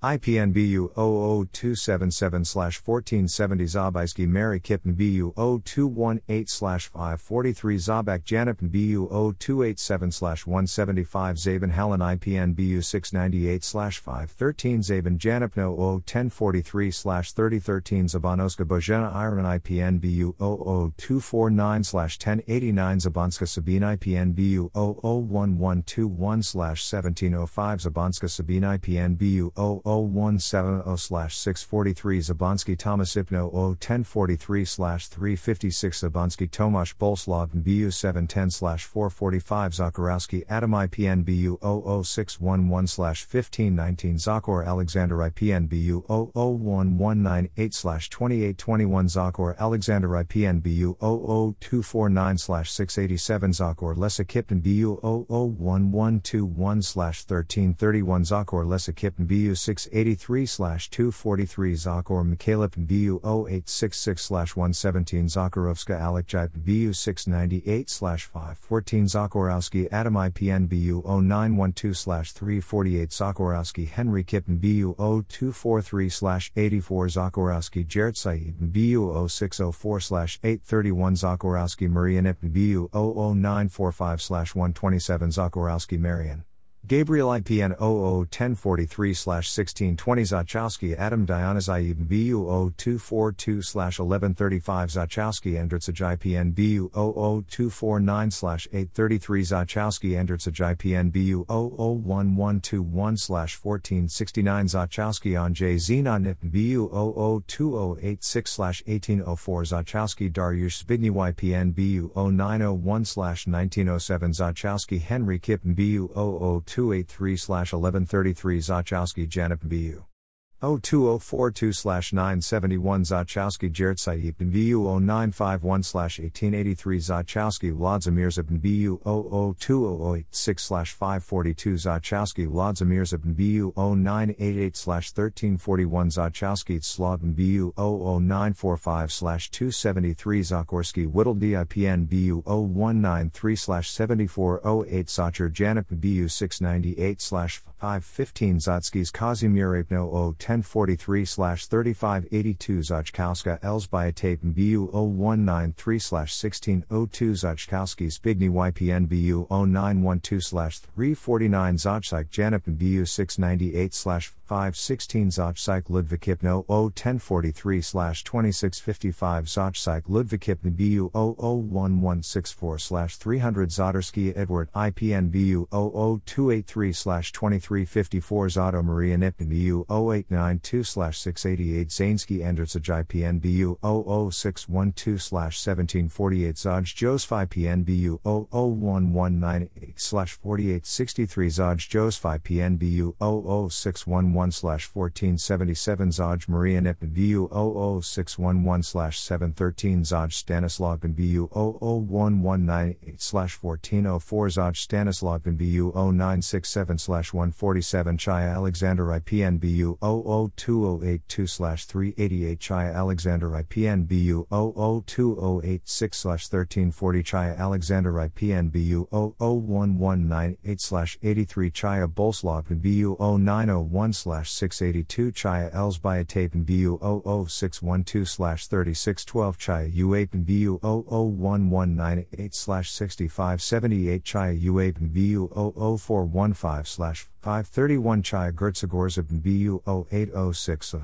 IPN BU 00277 1470 Zabaisky Mary Kippen BU 0218 543 Zabak Janip BU 0287 175 Zaben Hallen IPN BU 698 513 Zaben Janipno 1043 3013 Zabanoska Bojena Iron IPN BU 00249 1089 Zabanska Sabine IPN BU 00121 1705 Zabanska Sabine IPN BU 00 0170-643 Zabansky Thomas Ipno 01043-356 Zabansky Tomasz Bolslav BU 710-445 Zakarowski Adam IPN BU 00611-1519 Zakor Alexander IPN BU 00198-2821 Zakor Alexander IPN BU 00249-687 Zakor Lesa Kipton BU 00121-1331 Zakor Lesa Kipton BU 6 683 243 Zakor Mikhailip BU 0866 117 Zakharovska Alekjip BU 698 514 Zakorowski Adam IPN BU 0912 348 Zakorowski Henry Kippen BU 0243 84 Zakorowski Jared Said BU 0604 831 Zakorowski Marianip BU 00945 127 Zakorowski Marian Gabriel IPN 00 1043/1620 Zachowski Adam Dionysi BU 0242 1135 Zachowski Andritsaj IPN BU 00249 833 Zachowski Andritsaj IPN BU 001121 1469 Zachowski on J Zenon BU 002086 1804 Zachowski Dariush Zbigniew IPN BU 0901 1907 Zachowski Henry Kip BU 002 283 1133 Zachowski Janip BU. 02042 971 Zachowski Jared Saip BU 0951 1883 Zachowski Vladimir Zibn BU 002086 542 Zachowski Vladimir Zibn BU 0988 1341 Zachowski Slobin BU 00945 273 Zakorski Whittle DIPN BU 0193 7408 Zacher Janip BU 698 515 Zotskis Kazimir Apno 1043 3582 Zachkowska Elsbyatape BU 0193 1602 Zachkowski Spigny YPN BU 0912 349 Zachsik Janip BU 698 516 Zachsik Ludvikipno 01043 2655 Zachsik Ludvikipno BU 00164 300 Zodersky Edward IPN BU 00283 2354 Zoto Maria Nipn BU 089 92 688 Zainski Andersaj PNBU 00612 1748 Zaj Josephi PNBU 00198 4863 Zaj Josephi PNBU 00611 1477 Zaj Maria Nipin BU 00611 713 Zaj Stanislav BU 00198 1404 Zaj Stanislav BU 0967 147 Chaya Alexander IPN BU 00 00282 388 Chaya Alexander IPN BU 002086 1340 Chaya Alexander IPN BU 001198 83 Chaya Bolslav BU 0901 682 Chaya Elsbyatapen BU 00612 3612 Chaya UAPN BU 001198 6578 Chaya UAPN BU 00415 531 Chaya Gertzegorza BU 0806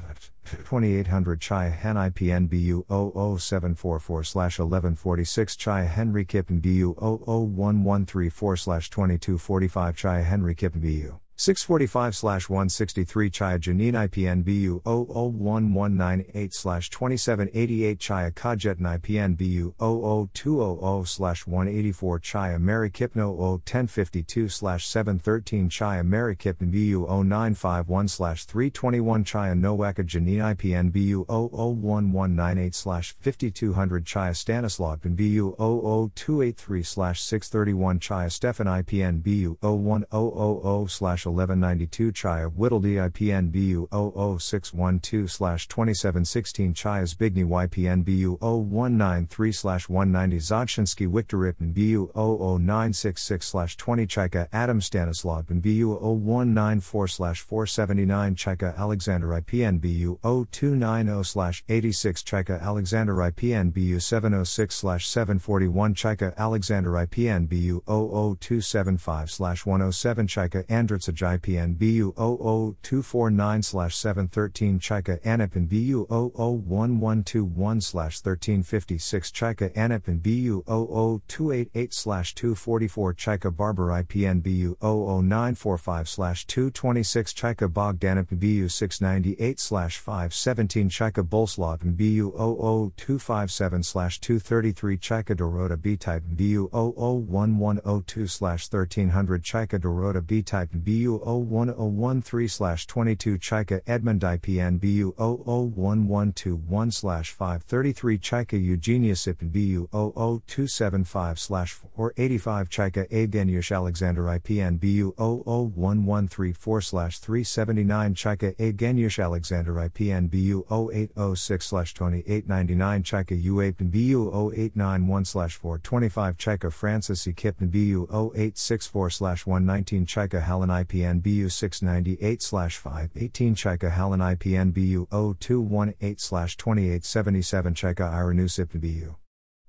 2800 Chaya Hen IPN BU 00744 1146 Chaya Henry Kippen BU 00134 2245 Chaya Henry Kippen BU 645 163 Chaya Janine IPN BU 001198 2788 Chaya Kajet IPN BU 00200 184 Chaya Mary Kipno 1052 713 Chaya Mary Kipn BU 0951 321 Chaya Nowaka Janine IPN BU 001198 5200 Chaya Stanislav BU 00283 631 Chaya Stefan IPN BU 01000 1192 Chaya Whittle DIPNBU 00612 2716 Chaya Zbigny YPNBU 0193 190 Zodshinsky Wiktoripin BU 00966 20 Chaika Adam Stanislav BU 0194 479 Chaika Alexander IPNBU 0290 86 Chaika Alexander IPNBU 706 741 Chaika Alexander IPNBU 00275 107 Chaika Andritsaj IPN BU 00249 713 Chaika Anipin BU 00121 1356 Chaika Anipin BU 00288 244 Chaika Barber IPN BU 00945 226 Chaika Bogdanipin BU 698 517 Chaika Bolslav BU 00257 233 Chaika Dorota B type BU 001102 1300 Chaika Dorota B type BU 01013 22 Chaika Edmund IPN BU 00121 533 Chaika Eugenia Sipin BU 00275 485 Chaika Evgenyush Alexander IPN BU 00134 379 Chaika Evgenyush Alexander IPN BU 0806 2899 Chaika UAPN BU 0891 425 Chaika Francis E. Kipn BU 0864 119 Chaika Helen IPN BU 698 518 Chaika Helen IPN BU 0218 2877 Chaika Iranusip BU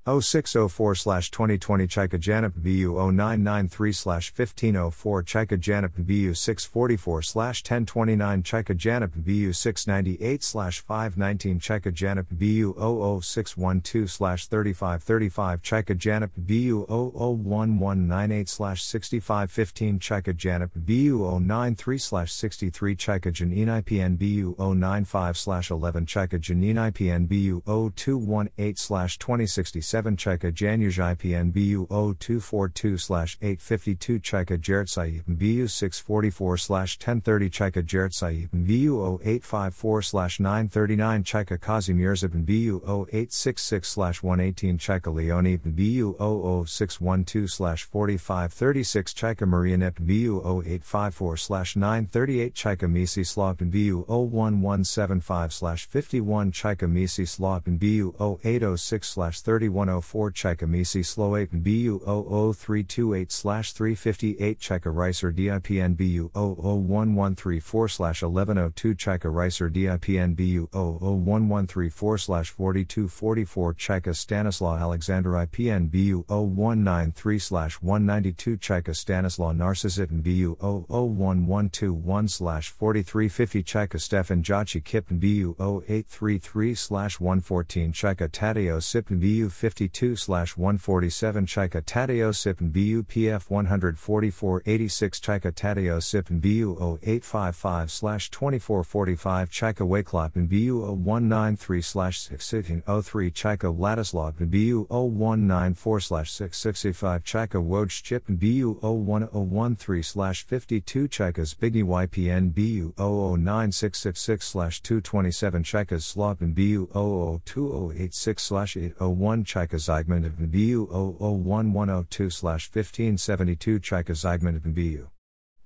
0604 2020 Chaika Janip BU 0993 1504 Chaika Janip BU 644 1029 Chaika Janip BU 698 519 Chaika Janip BU 00612 3535 Chaika Janip BU 001198 6515 Chaika Janip BU 093 63 Chaika Janine IPN BU 095 11 Chaika Janine IPN BU 0218 2067 7 Cheka Januj IPN BU 0242 852 Cheka Jeret Saib BU 644 1030 Cheka Jeret Saib BU 0854 939 Cheka Kazimir Zibin BU 0866 118 Cheka Leone BU 00612 4536 Cheka Marianep BU 0854 938 Cheka Misi Slopin BU 01175 51 Cheka Misi Slopin BU 0806 31 104 Checkamisi Sloapen BU 00328 358 Cheka Ricer DIPN BU 00134 1102 Cheka Ricer DIPN BU 00134 4244 Cheka Stanislaw Alexander IPN BU 0193 192 Cheka Stanislaw Narcisitin BU 00121 4350 Cheka Stefan Jachi Kippen BU 0833 114 Cheka Tadeo Sippen BU 50 52 147 Chaika Tadeo Sipin BU PF 144 86 Chaika Tadeo Sipin BU 0855 2445 Chaika Wakelopin BU 0193 1603 Chaika Ladislav BU 0194 665 Chaika Woj Chip BU 01013 52 Chaikas Bigny YPN BU 009666 227 Chaikas Slopin BU 002086 801 Chaika Zeigman of BU 001102 1572 Chika Zeigman of BU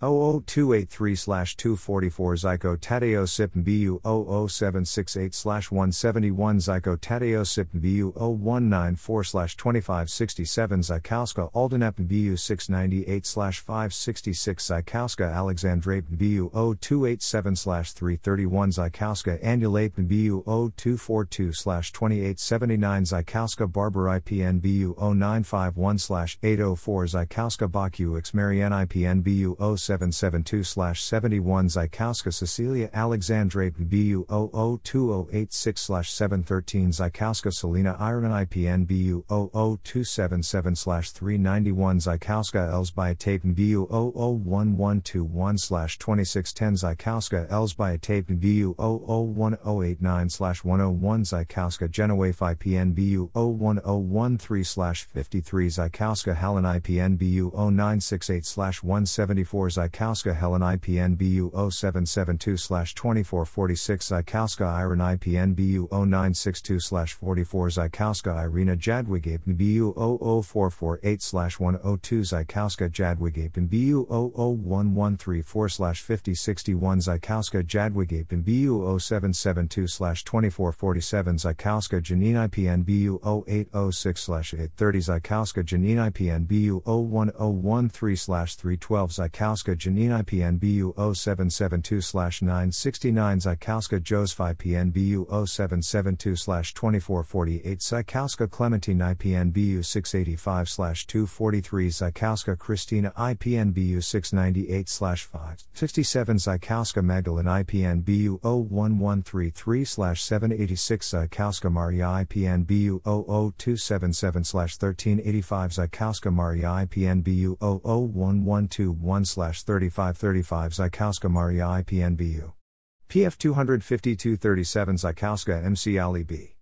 00283 244 Zyko Tadeo Sip BU 00768 171 Zyko Tadeo Sip BU 0194 2567 Zykowska Aldenep BU 698 566 Zykowska Alexandrape BU 0287 331 Zykowska Annulape BU 0242 2879 Zykowska Barber IPN BU 0951 804 Zykowska Baku X Marianne IPN BU 07 772 71 Zykowska Cecilia Alexandre BU 002086 713 Zykowska Selina Iron IPN BU 00277 391 Zykowska Elsbiatapen BU 001121 2610 Zykowska Elsbiatapen BU 001089 101 Zykowska Genowafe IPN BU 01013 53 Zykowska Hallen IPN BU 0968 174 Zykowska Helen IPN IPNBU 0772 2446 Zykowska Iron IPNBU 0962 44 Zykowska Irina Jadwig BU 00448 102 Zykowska Jadwig BU 00134 5061 Zykowska Jadwig BU 0772 2447 Zykowska Janine IPNBU 0806 830 Zykowska Janine IPNBU 01013 312 Zykowska Janine IPNBU 0772 969 Zykowska Joseph IPNBU 0772 2448 Zykowska Clementine IPNBU 685 243 Zykowska Christina IPNBU 698 567 Zykowska Magdalene IPNBU 01133 786 Zykowska Maria IPNBU 00277 1385 Zykowska Maria IPNBU 001121 3535 Zykowska Maria IPNBU. PF 25237 Zykowska MC Ali B.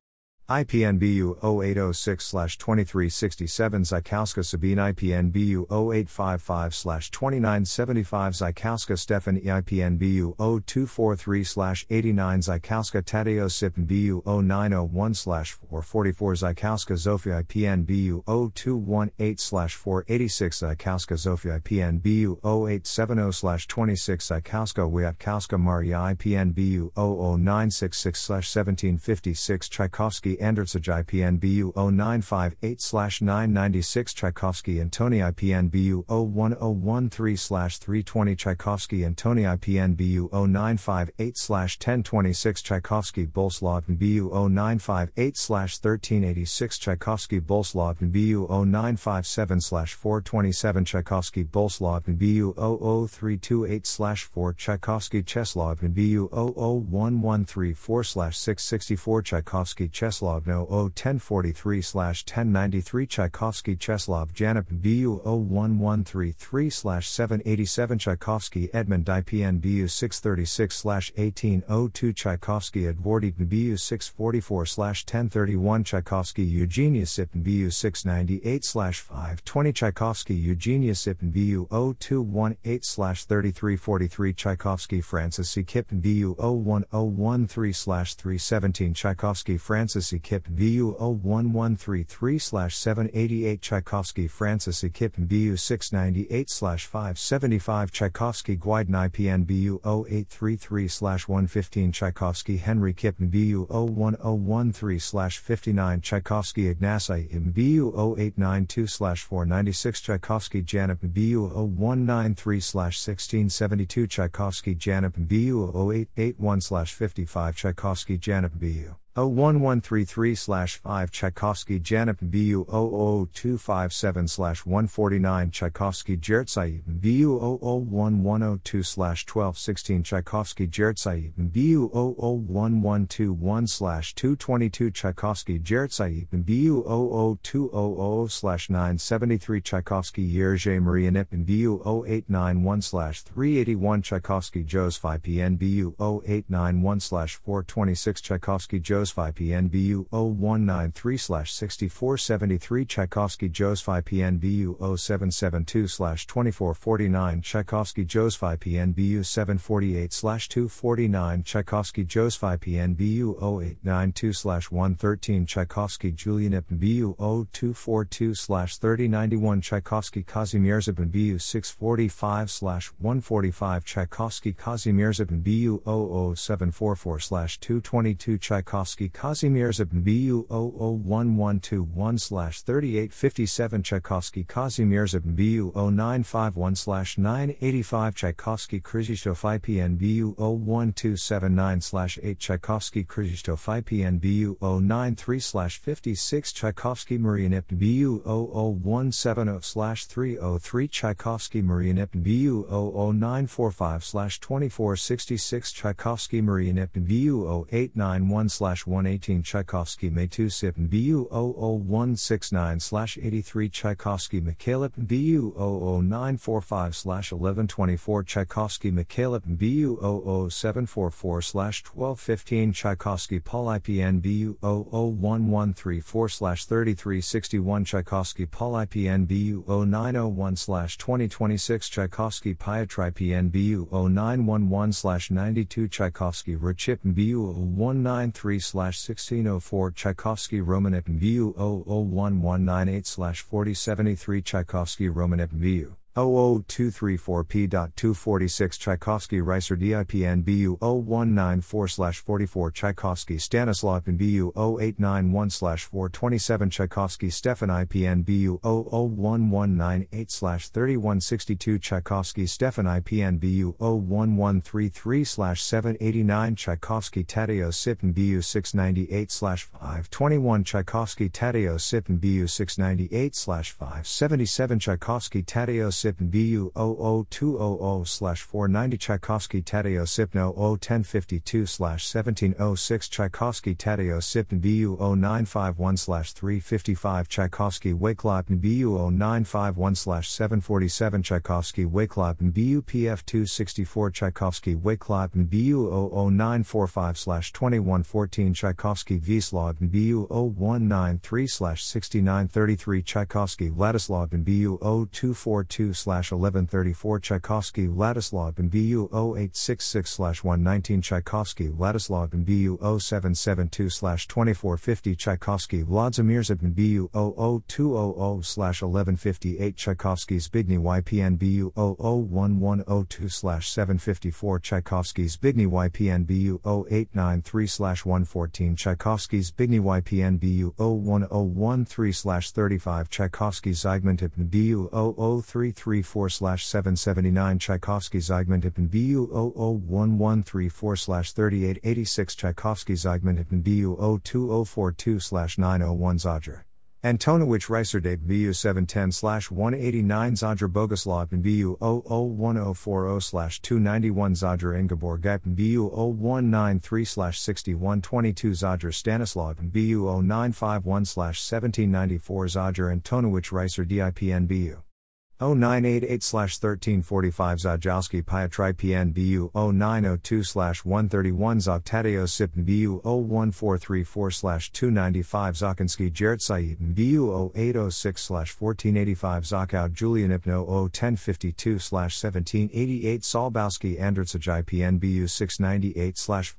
IPNBU 0806 2367 Zykowska Sabine IPNBU 0855 2975 Zykowska Stefan IPNBU 0243 89 Zykowska Tadeo SIPNBU 0901 444 Zykowska Zofia IPNBU 0218 486 Zykowska Zofia IPNBU 0870 26 Zykowska Wiatkowska Maria IPNBU 00966 1756 Tchaikovsky Andrzej IPNBU 0958 996 Tchaikovsky Antoni IPNBU 01013 320 Tchaikovsky Antoni IPNBU 0958 1026 Tchaikovsky Bolslav BU 0958 1386 Tchaikovsky Bolslav BU 0957 427 Tchaikovsky Bolslav BU 00328 4 Tchaikovsky Cheslov BU 00134 664 Tchaikovsky Cheslov Cheslovno 01043 1093 Tchaikovsky Cheslov Janip BU 01133 787 Tchaikovsky Edmund IPN BU 636 1802 Tchaikovsky Edwardy BU 644 1031 Tchaikovsky Eugenia Sipin BU 698 520 Tchaikovsky Eugenia Sipin BU 0218 3343 Tchaikovsky Francis C. Kippen BU 01013 317 Tchaikovsky Francis E. Kippen BU 01133 788 Tchaikovsky Francis E. Kippen BU 698 575 Tchaikovsky Guiden IPN BU 0833 115 Tchaikovsky Henry Kippen BU 01013 59 Tchaikovsky Ignasi Ibn BU 0892 496 Tchaikovsky Janip BU 0193 1672 Tchaikovsky Janip BU 0881 55 Tchaikovsky Janip BU 01133 5 Tchaikovsky Janip BU 00257 149 Tchaikovsky Jertsai BU 001102 1216 Tchaikovsky Jertsai BU 00121 222 Tchaikovsky Jertsai BU 00200 973 Tchaikovsky Yerje Maria Nipin BU 0891 381 Tchaikovsky Joseph IPN BU 0891 426 Tchaikovsky Joseph Joseph IPNBU 0193 6473 Tchaikovsky Joseph IPNBU 0772 2449 Tchaikovsky Joseph IPNBU 748 249 Tchaikovsky Joseph IPNBU 0892 113 Tchaikovsky Julian BU 0242 3091 Tchaikovsky Kazimierz BU 645 145 Tchaikovsky Kazimierz BU 00744 222 Tchaikovsky Tchaikovsky Kazimierz BU 001121 3857 Tchaikovsky Kazimierz BU 0951 985 Tchaikovsky Krzysztof IPN BU 01279 8 Tchaikovsky Krzysztof IPN BU 093 56 Tchaikovsky Marianip BU 00170 303 Tchaikovsky Marianip BU 00945 2466 Tchaikovsky Marianip BU 0891 118 Tchaikovsky May 2 Sip BU 00169 83 Tchaikovsky Mikhailip BU 00945 1124 Tchaikovsky Mikhailip BU 00744 1215 Tchaikovsky Paul IPN BU 00134 3361 Tchaikovsky Paul IPN BU 0901 2026 Tchaikovsky Pietri PN BU 0911 92 Tchaikovsky Rachip BU 193 1604 Tchaikovsky Romanip BU 00198 4073 Tchaikovsky Romanip BU 00234P.246 Tchaikovsky Reiser DIPN BU 0194 44 Tchaikovsky Stanislav BU 0891 427 Tchaikovsky Stefan IPN BU 001198 3162 Tchaikovsky Stefan IPN BU 01133 789 Tchaikovsky Tadeo Sipin BU 698 521 Tchaikovsky Tadeo Sipin BU 698 577 Tchaikovsky Tadeo Sipin SIP BU 00200 490 Tchaikovsky Tadeo Sipno 01052 1706 Tchaikovsky Tadeo SIP BU 0951 355 Tchaikovsky Wakelot BU 0951 747 Tchaikovsky Wakelot BU PF 264 Tchaikovsky Wakelot BU 00945 2114 Tchaikovsky Vslog BU 0193 6933 Tchaikovsky Vladislav BU 0242 1134 Tchaikovsky Ladislav and BU 0866 119 Tchaikovsky Ladislav and BU 0772 2450 Tchaikovsky Vladimir Zibin BU 00200 1158 Tchaikovsky Zbigny YPN BU 001102 754 Tchaikovsky Zbigny YPN BU 0893 114 Tchaikovsky Zbigny YPN BU 01013 35 Tchaikovsky Zygmunt BU 003 34 779 Tchaikovsky Zygmuntipin BU 00134 3886 Tchaikovsky Zygmuntipin BU 02042 901 Zadr. Antonowicz Reiserdate BU 710 189 Zadra Bogoslav in BU 001040 291 Zadra Ingeborg Gap BU 0193 6122 Zadra Stanislav in BU 0951 1794 Zadra Antonowicz Reiser DIPN BU 0988 1345 Zajowski Pietri PN BU 0902 131 Zog Sip BU 01434 295 Zokinski Jared Said BU 0806 1485 Zokout Julian Ipno 01052 1788 Solbowski Andritsaj PN BU 698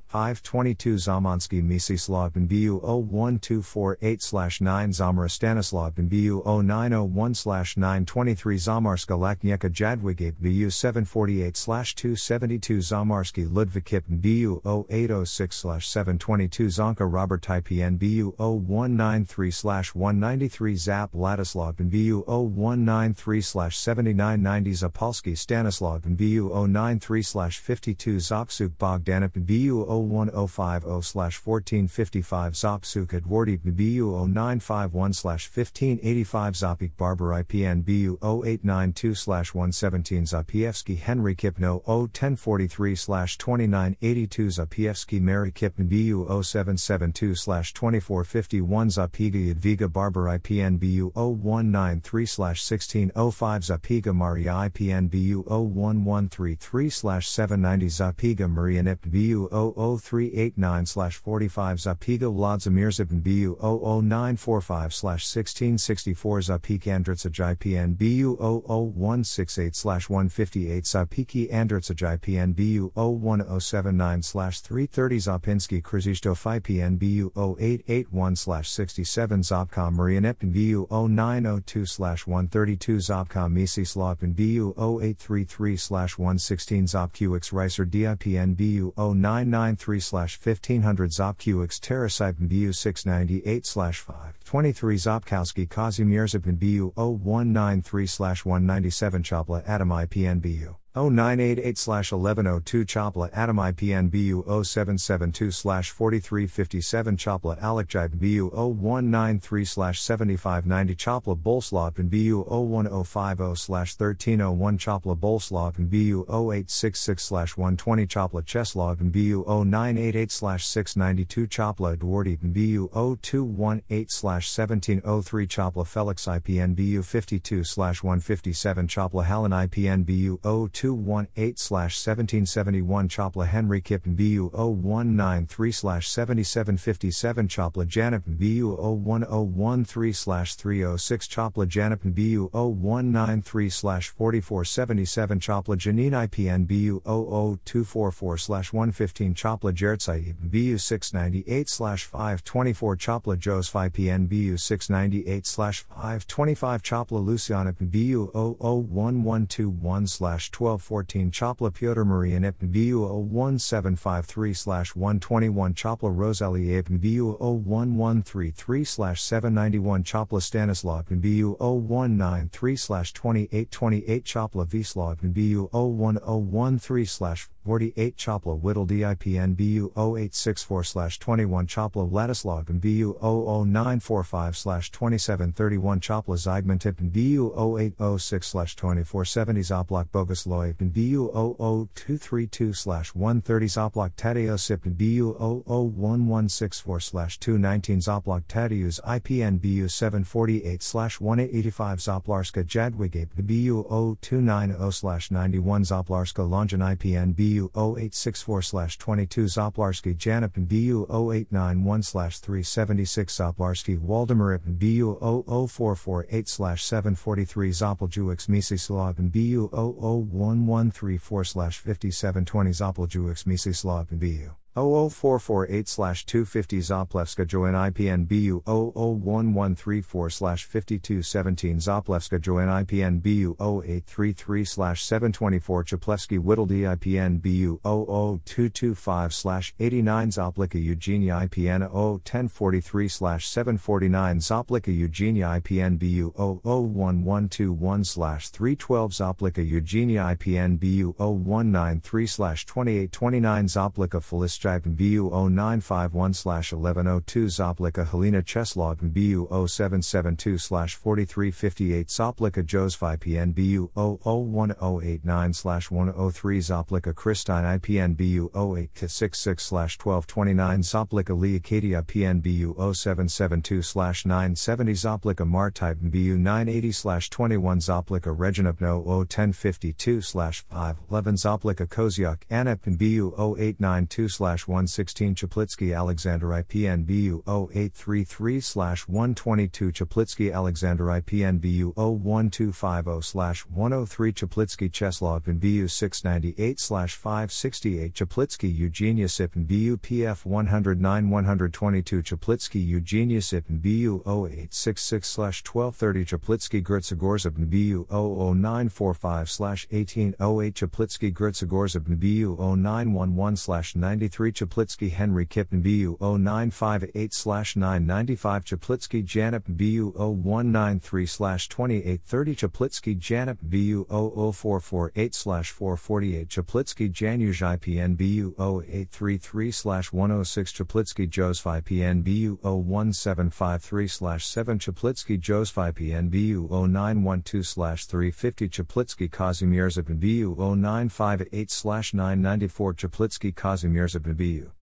522 Zamonski Misislav BU 01248 9 Zamra Stanislav BU 0901 923 Zamarska Laknieka Jadwigate BU 748 272 Zamarski Ludvikip BU 0806 722 Zonka Robert Typian BU 0193 193 Zap Ladislav BU 0193 7990 Zapolski Stanislav BU 093 52 Zopsuk Bogdanip BU 01050 1455 Zopsuk Edwardi BU 0951 1585 Zopik Barber IPN BU 08 892 117 Zapievsky Henry Kipno 01043 2982 Zapievsky Mary Kipn BU 0772 2451 Zapiga Yadviga Barber IPN BU 0193 1605 Zapiga Maria IPN BU 01133 790 Zapiga Maria Nip BU 00389 45 Zapiga Vladimir Zipin BU 00945 1664 Zapik Andritsaj IPN BU 00168 158 Zapiki Andritsaj PNBU 01079 330 Zapinski Krzysztof PNBU 0881 67 Zopcom Marianet PNBU 0902 132 Zopcom Misislav PNBU 0833 116 Zopqx Reiser DIPN BU 0993 1500 Zopqx Terrasite PNBU 698 5 23 Zopkowski Kazimierz in BU 0193 197 Chopla Adam IPN BU 0988 1102 Chopla Adam IPN BU 0772 4357 Chopla Alekjai BU 0193 7590 Chopla Bolslav and BU 01050 1301 Chopla Bolslav BU 0866 120 Chopla Cheslov BU 0988 692 Chopla Dwardi BU 0218 1703 Chopla Felix IPN BU 52 157 Chopla Hallen IPN BU 0218 1771 Chopla Henry Kippen BU 0193-7757 Chopla Janipin BU 01013-306 Chopla Janipin BU 0193-4477 Chopla Janine IPN BU 00244-115 Chopla Jertsai BU 698-524 Chopla Jos IPN BU 698-525 Chopla Luciana BU 00121-12 1214 Chopla Pyotr Marian Ipn BU 01753 121 Chopla Rosalie BU 01133 791 Chopla Stanislav BU 0193 2828 Chopla Vislav BU 01013 48 Chopla Whittle DIPN BU 0864 21 Chopla Ladislav BU 00945 2731 Chopla Zeigman Tippen BU 0806 2470 Zoplock Bogus Loypin BU 00232 130 Zoplok Tadeo Sipin BU 00164 219 Zoplock Tadeus IPN BU 748 1885 Zoplarska Jadwig BU 0290 91 Zoplarska Lonjan IPN BU BU 0864 22 Zoplarski Janipin BU 0891 376 Zoplarski Waldemaripin BU 00448 743 Zopljuix Misislavin BU 00134 5720 Zopljuix Misislavin BU 00448 Zoplevska Joan IPN BU 001134 5217 Zoplevska join IPN BU 0833 724 Chaplevsky Whittle DIPN BU 00225 89 Zoplika Eugenia IPN 01043 749 Zoplika Eugenia IPN BU 001121 312 Zoplika Eugenia IPN BU 0193 2829 Zoplika Stipend BU 0951 1102 Zoplika Helena Cheslog BU 0772 4358 Zoplika Joseph IPN BU 001089 103 Zoplika Christine IPN BU 0866 1229 Zoplika Leocadia PN BU 0772 970 Zoplika Martype BU 980 21 Zoplika Reginopno 01052 511 Zoplika Koziak Anep BU 0892 116 Chaplitsky Alexander IPN BU 0833 122 Chaplitsky Alexander IPN BU 01250 103 Chaplitsky Cheslov in BU 698 568 Chaplitsky Eugenia Sipin BU PF 109 122 Chaplitsky Eugenia Sipin BU 0866 1230 Chaplitsky Gertzagorzabn BU 00945 1808 Chaplitsky Gertzagorzabn BU 0911 93 Chaplitsky Henry Kippen BU 0958 995 Chaplitsky Janip BU 0193 2830 Chaplitsky Janip BU 00448 448 Chaplitsky Janusz IPN BU 0833 106 Chaplitsky Joseph IPN BU 01753 7 Chaplitsky Joseph IPN BU 0912 350 Chaplitsky Kazimierz BU 0958 994 Chaplitsky Kazimierz BU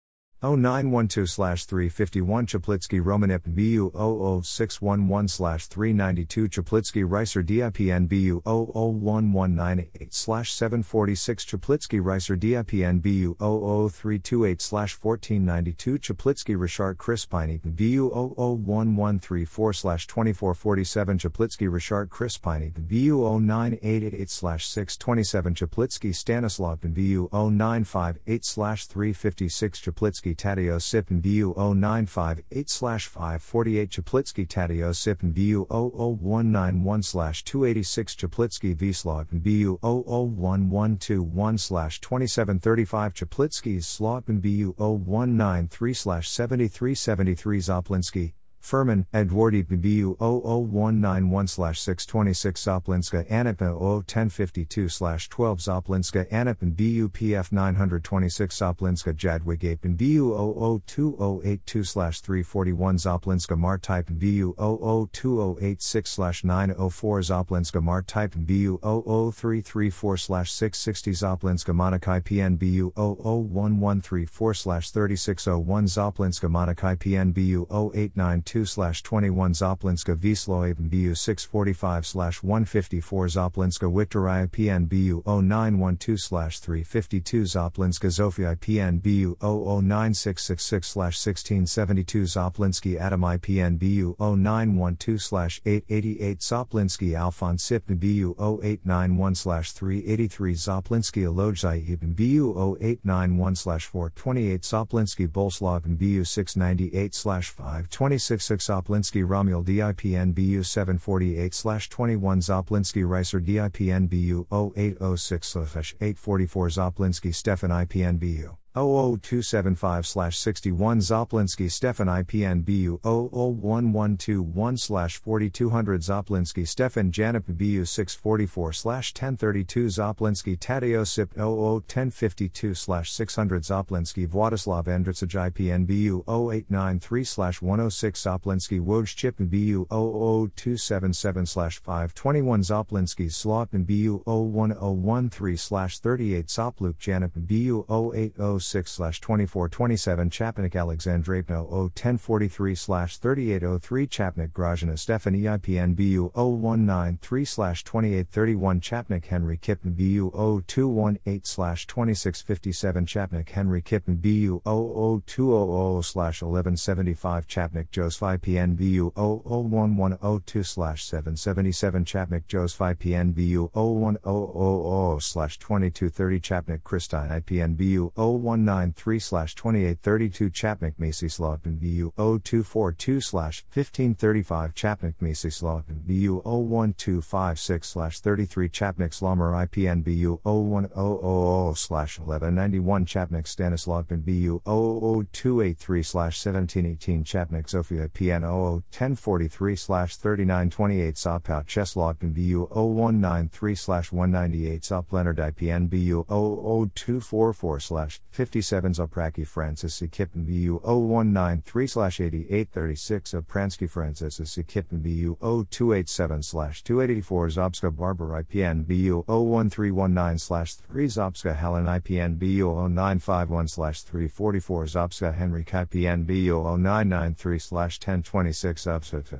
0912 351 Chaplitsky Romanip BU 00611 392 Chaplitsky Reiser DIPN BU 001198 746 Chaplitsky Reiser DIPN BU 00328 1492 Chaplitsky Richard Crispini BU 00134 2447 Chaplitsky Richard Crispini BU 0988 627 Chaplitsky Stanislav BU 0958 356 Chaplitsky Chaplitsky Tadeo BU 0958 548 Chaplitsky Tadeo Sipin BU 00191 286 Chaplitsky Vslog BU 00121 2735 Chaplitsky Slotman BU 0193 7373 Zoplinsky Furman, Edwardi BBU 00191 626 Zoplinska Anipin 01052 12 Zoplinska Anipin BU PF 926 Zoplinska Jadwig Apin BU 002082 341 Zoplinska Martype BU 002086 904 Zoplinska Martype BU 00334 660 Zoplinska Monakai PNBU 00134 3601 Zoplinska Monakai PNBU 0892 2 21 Zoplinska Wisloaben BU 645 154 Zoplinska Wiktoria PN BU 0912 352 Zoplinska Zofia PN BU 009666 1672 Zoplinski Adam IPN BU 0912 888 Zoplinski Alphonse Sipn BU 0891 383 Zoplinski Alojzai Ibn BU 0891 428 Zoplinski Bolslaven BU 698 526 6 Zoplinski Romuald DIPN BU 748 21 Zoplinski Reiser DIPN BU 0806 844 Zoplinski Stefan IPN BU 00275 61 Zoplinski Stefan IPN BU 001121 4200 Zoplinski Stefan Janip BU 644 1032 Zoplinski Tadeo SIP 001052 600 Zoplinski Vladislav Andritsaj IPN BU 0893 106 Zoplinski Woj Chip BU 00277 521 Zoplinski Slotman BU 01013 38 Zopluk Janip BU 080 06 2427 Chapnik Alexandrepno 01043 3803 Chapnik Grajana Stefan EIPN BU 0193 2831 Chapnik Henry Kippen BU 0218 2657 Chapnik Henry Kippen BU 00200 1175 Chapnik Joseph IPN BU 001102 777 Chapnik Joseph IPN BU 01000 2230 Chapnik Christine IPN BU 01 193 2832 Chapnik Macy Slaughton BU 0242 1535 Chapnik Macy Slaughton BU 01256 33 Chapnik Slummer IPN BU 01000 1191 Chapnik Stanislav BU 00283 1718 Chapnik Sophia PN 01043 3928 Sopout Cheslog BU 0193 198 Sop Leonard IPN BU 00244 57 Zopraki Francis Kippen BU 0193 8836 of Pransky Francis Kippen BU 0287 284 Zobska Barber IPN BU 01319 3 Zobska Helen IPN BU 0951 344 Zobska Henry IPN BU 0993 1026 Zobska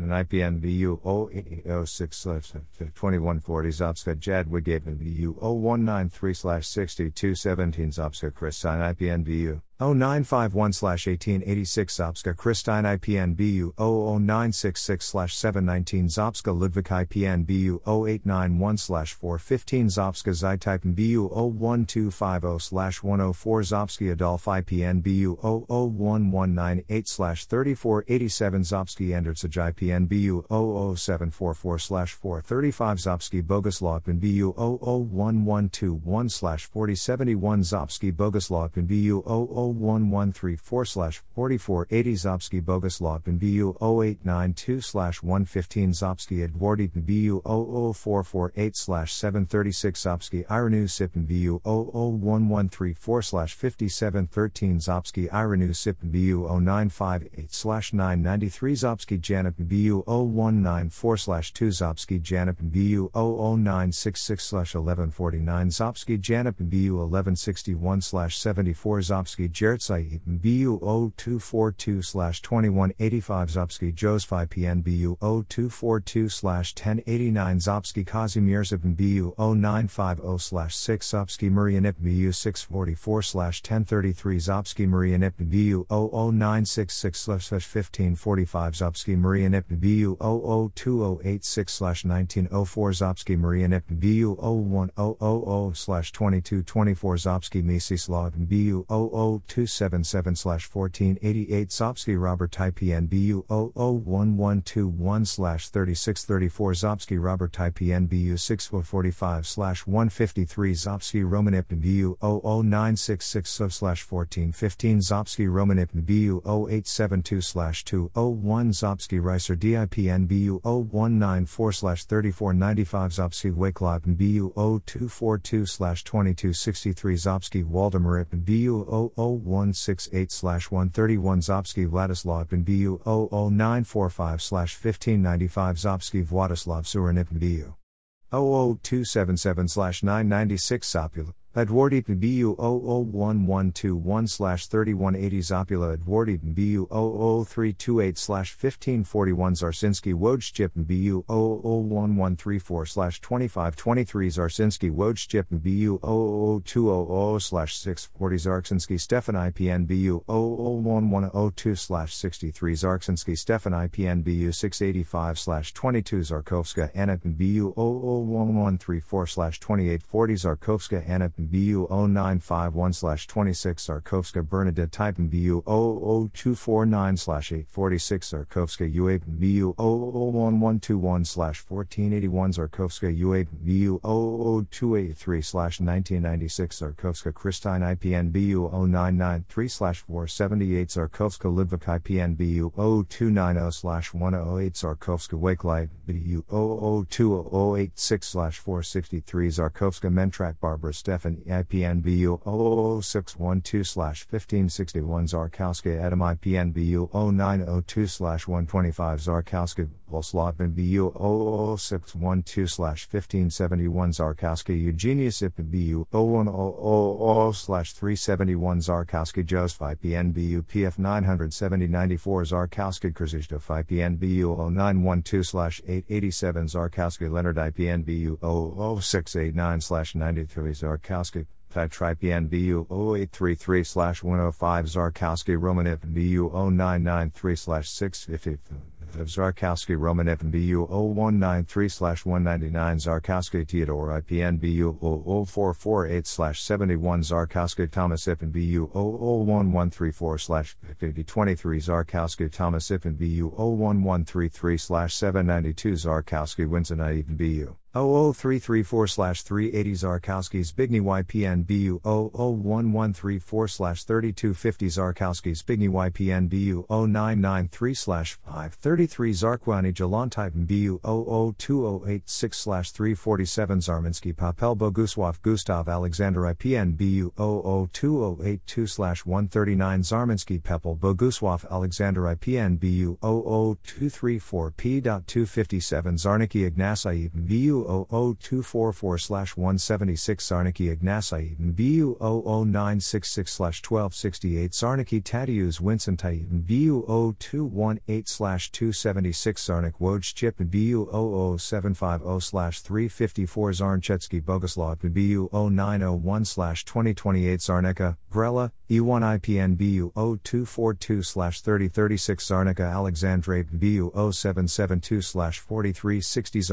and IPN BU 0806 2140 Zopska Jadwig BU 0193 6217 Zopska Chris Sign IPN BU 0951 1886 Zopska Christine IPN BU 00966 719 Zopska Ludwig IPN BU 0891 415 Zopska Zytypen BU 01250 104 Zopski Adolf IPN BU 00198 3487 Zopski Andertsaj IPN BU 00744 435 Zopski Boguslav BU 00121 4071 Zopski Boguslav BU 00 01134 4480 Zopski Boguslav BU 0892 115 Zopski Edwardi BU 00448 736 Zopski Iranu Sipin BU 00134 5713 Zopski Iranu Sipin BU 0958 993 Zopski Janip BU 0194 2 Zopski Janip BU 00966 1149 Zopski Janip BU 1161 74 Zopski Jertsai BU 0242 slash 2185 Zopski Josephi PNBU 0242 slash 1089 Zopski Kazimierzipin BU 0950 slash 6 Zopski Marianip BU 644 slash 1033 Zopski Marianip BU 00966 1545 Zopski Marianip BU 00286 1904 Zopski Marianip BU 01000 2224 Zopski Misislav BU 00 277-1488 Zopsky Robert Type NBU 001121-3634 Zopsky Robert Type NBU 6445-153 Zopsky Romanip NBU 00966-1415 Zopsky Romanip NBU 0872-201 Zopsky Reiser DIP NBU 0194-3495 Zopsky Wakelop NBU 0242-2263 Zopsky Waldemar IP NBU oh oh 0168 131 Zopsky Vladislav and BU 00945 1595 Zopsky Vladislav Suranipin BU 00277 996 Sopula Edwardi BU 001121 3180 Zopula Edwardi BU 00328 1541 Zarsinski Wojcip BU 001134 2523 Zarsinski Wojcip BU 00200 640 Zarsinski Stefan IPN BU 001102 63 Zarsinski Stefan IPN BU 685 22 Zarkovska Anna BU 001134 2840 Zarkovska BU 0951 26 Zarkovska Bernadette Type BU 00249 846 Zarkovska UA BU 00121 1481 Zarkovska UA BU 00283 1996 Zarkovska Christine IPN BU 0993 478 Zarkovska Lidvik IPN BU 0290 108 Zarkovska Wakelight BU 002086 463 Zarkovska Mentrak Barbara Stefan IPNBU 00612 1561 Zarkowski Adam IPNBU 0902 125 Zarkowski Volslotman BU 00612 1571 Zarkowski Eugenius IPNBU 0100 371 Zarkowski Joseph IPNBU PF 970 94 Zarkowski Krzysztof IPNBU 0912 887 Zarkowski Leonard IPNBU 00689 93 Zarkowski oh Zarkowski, Petripian BU 0833 105 Zarkowski Romanov BU 0993 650 of Zarkowski Roman FNBU 0193 199 Zarkowski Theodore IPN BU 00448 71 Zarkowski Thomas FNBU 00134 5023 Zarkowski Thomas FNBU 01133 792 Zarkowski Winston BU 00334-380 Zarkowski's Bigney YPN BU 00113-4-3250 Zarkowski's Bigney YPN BU 0993-533 Zarkwani Jalantypen BU 002086-347 Zarminsky Papel Boguswaf Gustav Alexander IPN BU 002082-139 Zarminsky Pepel Boguswaf Alexander IPN BU 00234P.257 Zarnicki Ignacy BU 00244 176 Zarnicki Ignasai BU 00966 1268 Zarnicki Tadeusz Wincentai BU 0218 276 Zarnik Woj Chip BU 00750 354 Zarnchetsky Bogoslav BU 0901 2028 Zarnica, Grella, E1 IPN BU 0242 3036 Zarnica Alexandre BU 0772 4360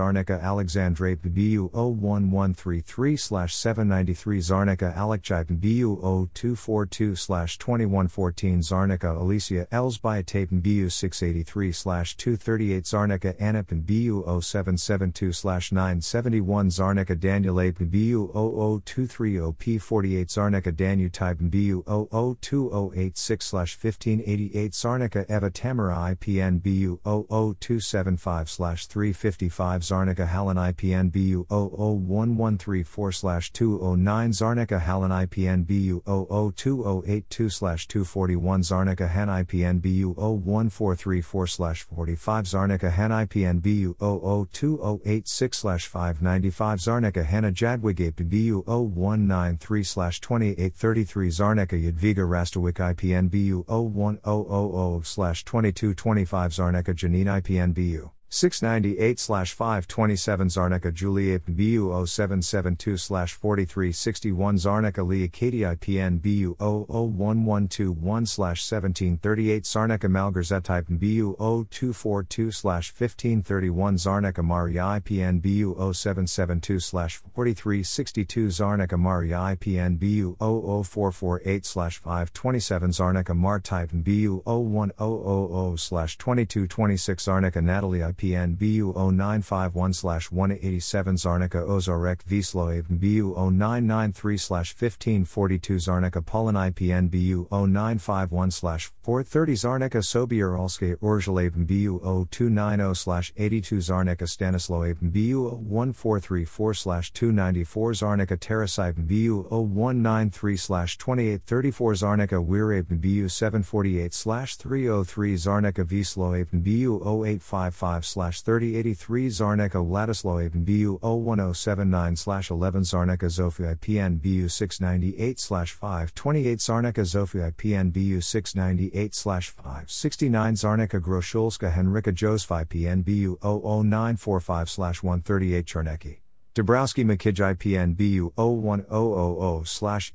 Alexandre BU 01133 793 Zarnica Alekchip BU 0242 2114 Zarnica Alicia Elsby Elsbiatape BU 683 238 Zarnica Anipin BU 0772 971 Zarnica Daniel Ape BU 00230 P48 Zarnica Danu Type BU 00286 1588 Zarnica Eva Tamara IPN BU 00275 355 Zarnica Hallen IPN BU 001134 209 Zarnica Hallen IPN BU 002082 241 Zarnica Han IPN BU 01434 45 Zarnica Han IPN BU 002086 595 Zarnica Hanna Jadwig APN BU 0193 2833 Zarnica Yadviga Rastowik IPN BU 01000 2225 Zarnica Janine IPN BU 698 527 Zarnica Julia BU 0772 4361 Zarnica Leah Katie IPN BU 001121 1738 Zarnica Malgarzet Type BU 0242 1531 Zarnica Maria IPN BU 0772 4362 Zarnica Maria IPN BU 00448 527 Zarnica Mar Type BU 01000 2226 Zarnica Natalie IPN ISPN BU0951-187 Zarnica Ozarek Visloeb BU0993-1542 Zarnica Polin IPN BU0951-430 Zarnica Sobieralske Orzhaleib BU0290-82 Zarnica Stanislaoeb BU01434-294 Zarnica Terasibe BU0193-2834 Zarnica Weirabe BU748-303 Zarnica Visloeb BU0855 3083 Zarnęka Ladislao Aben BU 01079 11 Zarneka Zofia P.N. BU 698 528 Zarneka Zofia P.N. BU 698 569 Zarneka Groshulska Henrika Joseph P.N. BU 00945 138 Charnęki Dabrowski Makij IPN BU 01000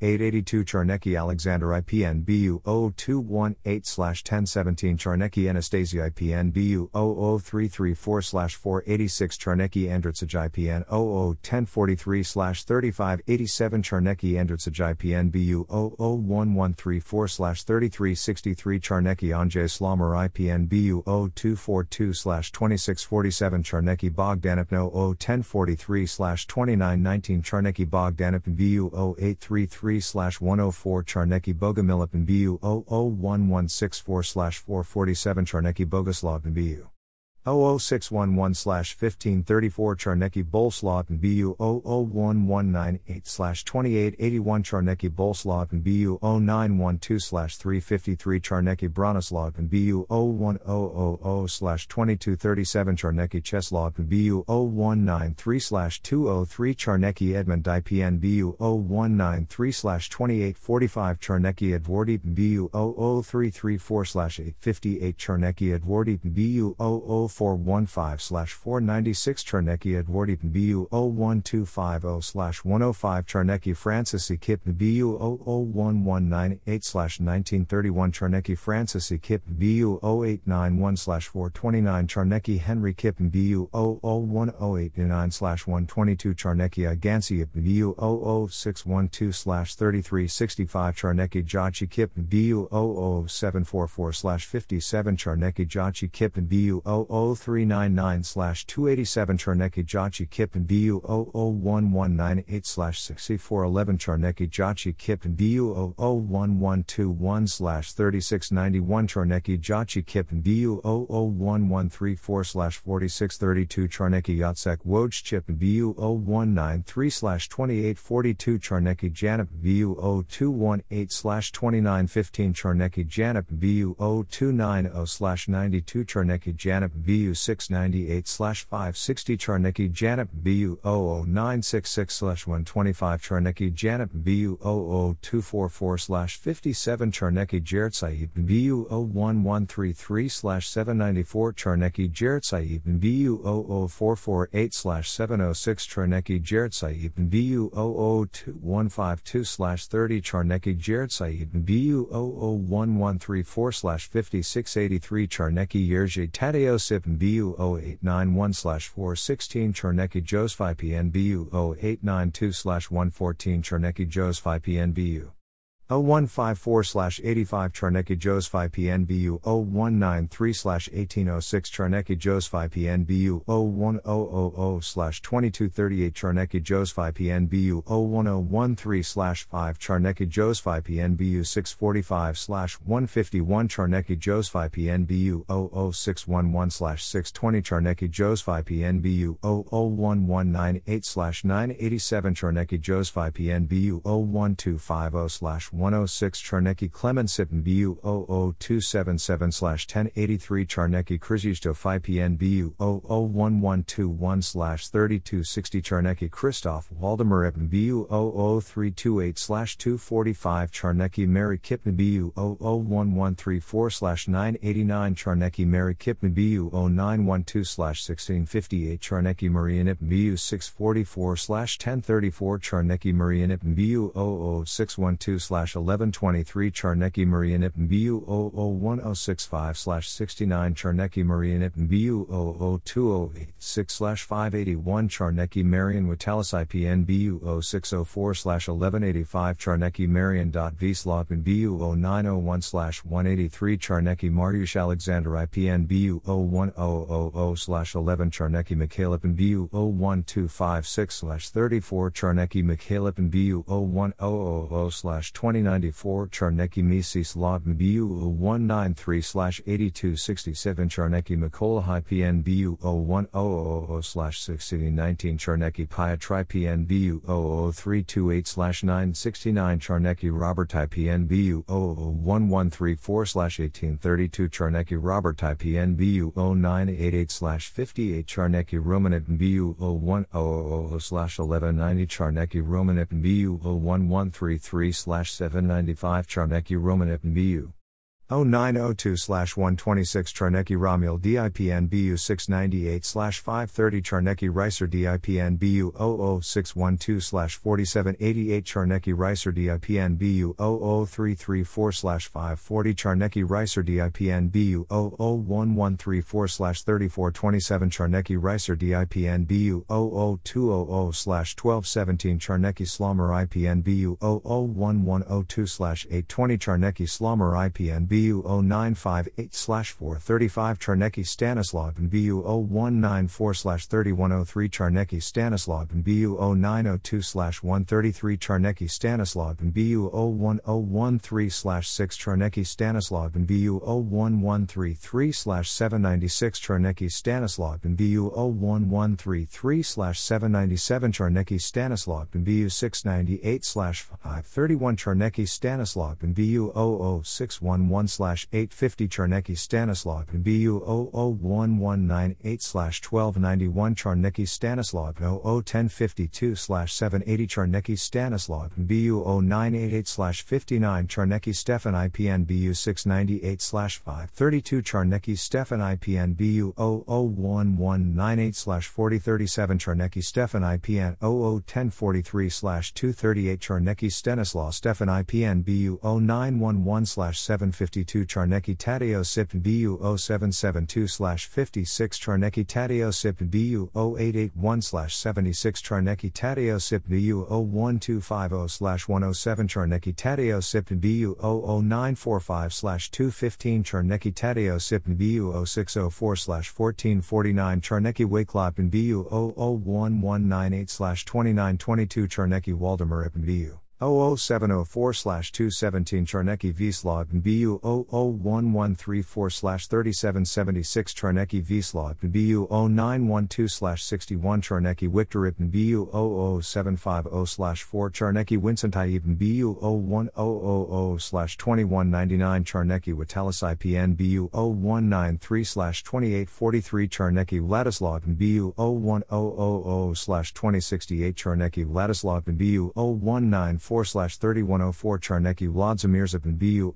882 Charnecki Alexander IPN BU 0218 1017 Charnecki Anastasia IPN BU 00334 486 Charnecki Andritsaj IPN 001043 3587 Charnecki Andritsaj IPN BU 00134 3363 Charnecki Anjay Slamer IPN BU 0242 2647 Charnecki Bogdanipno 01043 2919 Charnecki Bogdanipin BU 0833 104 Charnecki Bogomilipin BU 00164 447 Charnecki Bogoslavin BU 00611 1534 Charnecki Bolslav and BU 001198 2881 Charnecki Bolslav and BU 0912 353 Charnecki Bronislav and BU 01000 2237 Charnecki Cheslav and BU 0193 203 Charnecki Edmund IPN BU 0193 2845 Charnecki Edwardi BU 00334 858 Charnecki Edwardi BU 00 415 496 Charnecki Edwardi BU 01250 105 Charnecki Francis Kip BU 001198 1931 Charnecki Francis Kip BU 0891 429 Charnecki Henry Kip BU 001089 122 Charnecki Igansi BU 00612 3365 Charnecki Jachi Kip BU 00744 57 Charnecki Jachi Kip BU 00 0399 287 Charnecki Jachi Kip and BU 001198 6411 Charnecki Jachi Kip and BU 001121 3691 Charnecki Jachi Kip and BU 001134 4632 Charnecki Yatsek Woj Chip and BU 0193 2842 Charnecki Janip BU 0218 2915 Charnecki Janip BU 0290 92 Charnecki Janip BU BU 698 560 Charnecki Janip BU 00966 125 Charnecki Janip BU 00244 57 Charnecki Jaret Saib BU 01133 794 Charnecki Jaret Saib BU 00448 706 Charnecki Jaret Saib BU 002152 30 Charnecki Jaret Saib BU 00134 5683 Charnecki Yerzhi Tadeo Sip BU 0891 416 Charnecki Josephi PNBU 0892 114 Charnecki Josephi PNBU 0154 85 Charnecki Josephi PNBU 0193 1806 Charnecki Josephi PNBU 01000 2238 Charnecki Josephi PNBU 01013 5 Charnecki Josephi PNBU 645 151 Charnecki Josephi PNBU 00611 620 Charnecki Josephi PNBU 00198 987 Charnecki Josephi PNBU 01250 106 Charnecki Clemensipn BU 00277 1083 Charnecki Krzysztof PN BU 001121 3260 Charnecki Christoph Waldemar Ipn BU 00328 245 Charnecki Mary Kipn BU 001134 989 Charnecki Mary Kipn BU 0912 1658 Charnecki Marianip BU 644 1034 Charnecki Marianip BU 00612 1123 Charnecki Marianip BU 00165 69 Charnecki Marianip BU 00286 581 Charnecki Marian Witalis IPN BU 0604 1185 Charnecki Marian. Vslopin BU 0901 183 Charnecki Mariusz Alexander IPN BU 01000 11 Charnecki Mikhailipin BU 01256 34 Charnecki Mikhailipin BU 01000 2094 Charnecki Misi Slotin BU 193 8267 Charnecki Mikola PN BU 01000 1619 Charnecki Piatri PN BU 00328 969 Charnecki Robert PN BU 01134 1832 Charnecki Robert PN BU 0988 58 Charnecki Romanit BU 01000 1190 Charnecki Romanit BU 01133 795 Charnecki Romanit BU 0902 126 Charnecki Romuald DIPN BU 698 530 Charnecki Reiser DIPN BU 00612 4788 Charnecki Reiser DIPN BU 00334 540 Charnecki Reiser DIPN BU 00134 3427 Charnecki Reiser DIPN BU 00200 1217 Charnecki Slommer IPN BU 00110 820 Charnecki Slommer IPN BU BU 0958 435 Charnecki Stanislav and BU 0194 3103 Charnecki Stanislav and BU 0902 133 Charnecki Stanislav and BU 01013 6 Charnecki Stanislav and BU 01133 796 Charnecki Stanislav and BU 01133 797 Charnecki Stanislav and BU 698 531 Charnecki Stanislav and BU 00611 850 Charnecki Stanislav and BU 001198 1291 Charnecki Stanislav 001052 780 Charnecki Stanislaw BU 0988 59 Charnecki Stefan IPN BU 698 532 Charnecki Stefan IPN BU 001198 4037 Charnecki Stefan IPN 001043 238 Charnecki Stanislaw Stefan IPN BU 0911 750 52 Charnecki Tadeo SIP BU 0772 56 Charnecki Tadeo SIP BU 0881 76 Charnecki Tadeo SIP BU 01250 107 Charnecki Tadeo SIP BU 00945 215 Charnecki Tadeo SIP BU 0604 1449 Charnecki Wakelop BU 00198 2922 Charnecki Waldemar BU 00704 217 Charnecki Vslav BU 00134 3776 Charnecki Vslav BU 0912 61 Charnecki Victor BU 00750 4 Charnecki Wincentai BU 01000 2199 Charnecki Witalis IPN BU 0193 2843 Charnecki Vladislav BU 01000 2068 Charnecki Vladislav BU 019 4 3104 Charnecki Vladimir Zipin BU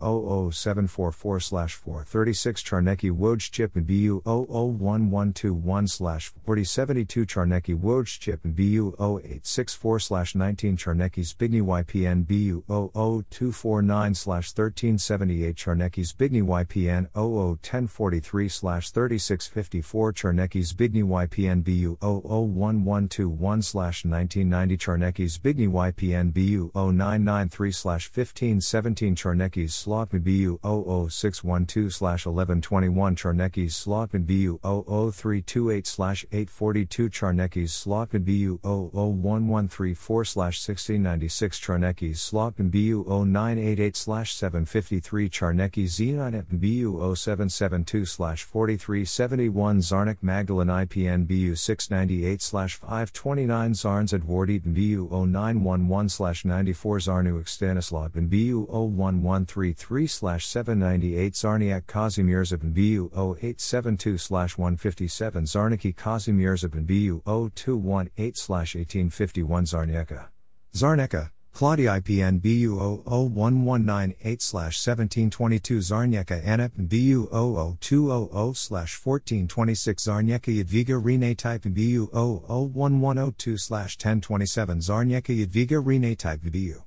00744 436 Charnecki Wojcip and BU 00121 4072 Charnecki Wojcip and BU 0864 19 Charnecki Zbigniew YPN BU 00249 1378 Charnecki Zbigniew YPN 01043 3654 Charnecki Zbigniew YPN BU 00121 1990 Charnecki Zbigniew YPN BU 0993 1517 Charnecki's Slotman BU 00612 1121 Charnecki's Slotman BU 00328 842 Charnecki's Slotman BU 00134 1696 Charnecki's Slotman BU 0988 753 Charnecki Xenon BU 0772 4371 Zarnik Magdalene IPN BU 698 529 Zarns Edward Eaton BU 0911 90 794 Zarnu Stanislav and BU 01133 798 Zarniak Kazimierz and BU 0872 157 Zarniki Kazimierz and BU 0218 1851 Zarniaka. Zarneka, Claudia IPN BU 001198 1722 Zarnyeka Anep BU 00200 1426 Zarnyeka Yadviga Rene Type BU 001102 1027 Zarnyeka Yadviga Rene Type BU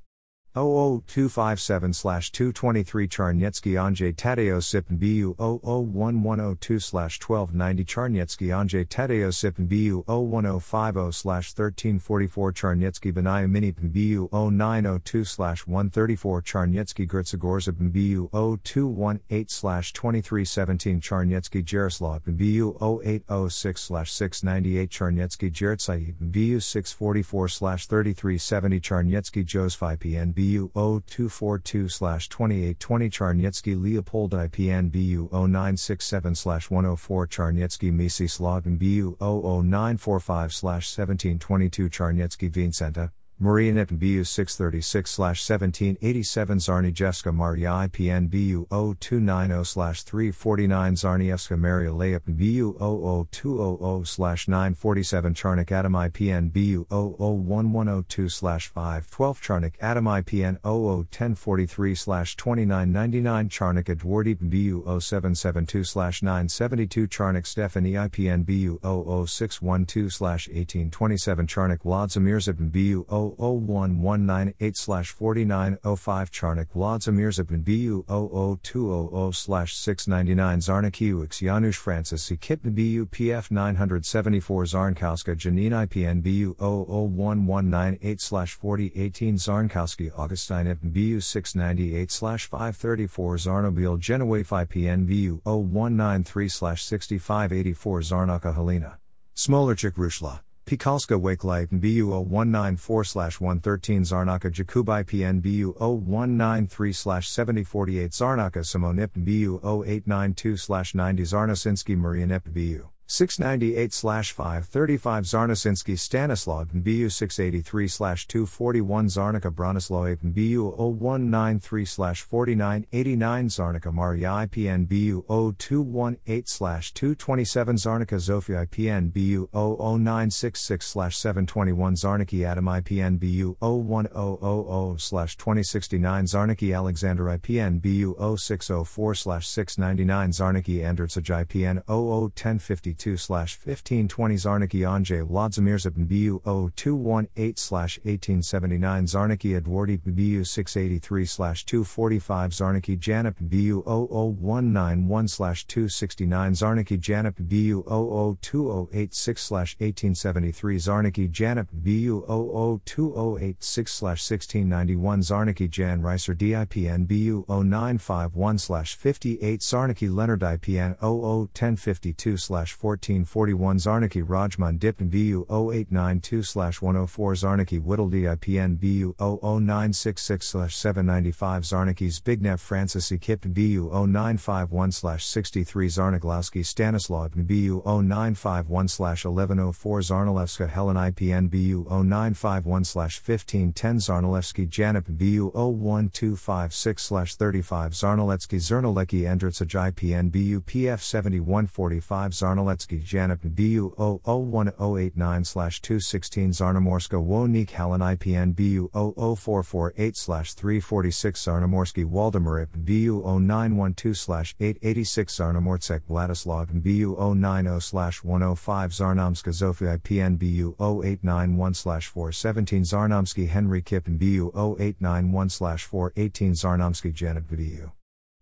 00257 223 Charnyetsky Andrzej Tadeo Sipin BU 001102 1290 Charnyetsky Andrzej Tadeo Sipin BU 01050 1344 Charnyetsky Benaya Minipin BU 0902 134 Charnyetsky Gertzegorza BU 0218 2317 Charnyetsky Jaroslav BU 0806 698 Charnyetsky Jertsai BU 644 3370 Charnyetsky Josephi PNB BU 0242 2820 Charnyetsky Leopold IPN BU 0967 104 Charnyetsky Misi Slogan BU 00945 1722 Charnyetsky Vincenta Maria Nippon BU 636 1787 Zarnijevska Maria IPN BU 0290 349 Zarnievska Maria Layupin BU 00200 947 Charnik Adam IPN BU 001102 512 Charnik Adam IPN 001043 2999 Charnik Edwardi BU 0772 972 Charnik Stephanie IPN BU 00612 1827 Charnik Vladimir Zibin BU 0 00198 4905 Charnik Vladimir Zabin BU 00200 699 Zarnakiux Janusz Francis Sikipn BU PF 974 Zarnkowska Janine IPN BU 001198 4018 Zarnkowski Augustine IPN BU 698 534 Zarnobil Genewaif IPN BU 0193 6584 Zarnaka Helena. Smolerchik Rushla. Pikalska Wakelight BU 0194 113 Zarnaka Jakub IPN BU 0193 7048 Zarnaka Simonip BU 0892 90 Zarnosinski Marianip BU 698 535 Zarnosinski Stanislav BU 683 241 Zarnica Bronislaw BU 0193 4989 Zarnica Maria IPN BU 0218 227 Zarnica Zofia IPN BU 00966 721 Zarniki Adam IPN BU 01000 2069 Zarniki Alexander IPN BU 0604 699 Zarniki Andertsaj IPN 001052 1520 Zarniki Andrzej Vladimir BU 0218 1879 Zarniki Edwardi BU 683 245 Zarniki Janip BU 00191 269 Zarniki Janip BU 00286 1873 Zarniki Janip BU 00286 1691 Zarniki Jan Reiser DIPN BU 0951 58 Zarniki Leonard IPN 001052 1441 Zarniki Rajman Dipin BU 0892 104 Zarniki Whittle DIPN BU 00966 795 Zarniki Zbigniew Francis Kipin BU 0951 63 Zarniglowski Stanislav BU 0951 1104 Zarnalevska Helen IPN BU 0951 1510 Zarnalevsky Janip BU 01256 35 Zarnaletsky Zernalecki Andritsaj IPN BU PF 7145 Zarnaletsky Streletsky Janip BU 001089 216 Zarnomorska Wonik Helen IPN BU 00448 346 Zarnomorsky Waldemar BU 0912 886 Zarnomortsek Vladislav BU 090 105 Zarnomska Zofia IPN BU 0891 417 Zarnomsky Henry Kippen BU 0891 418 Zarnomsky Janip BU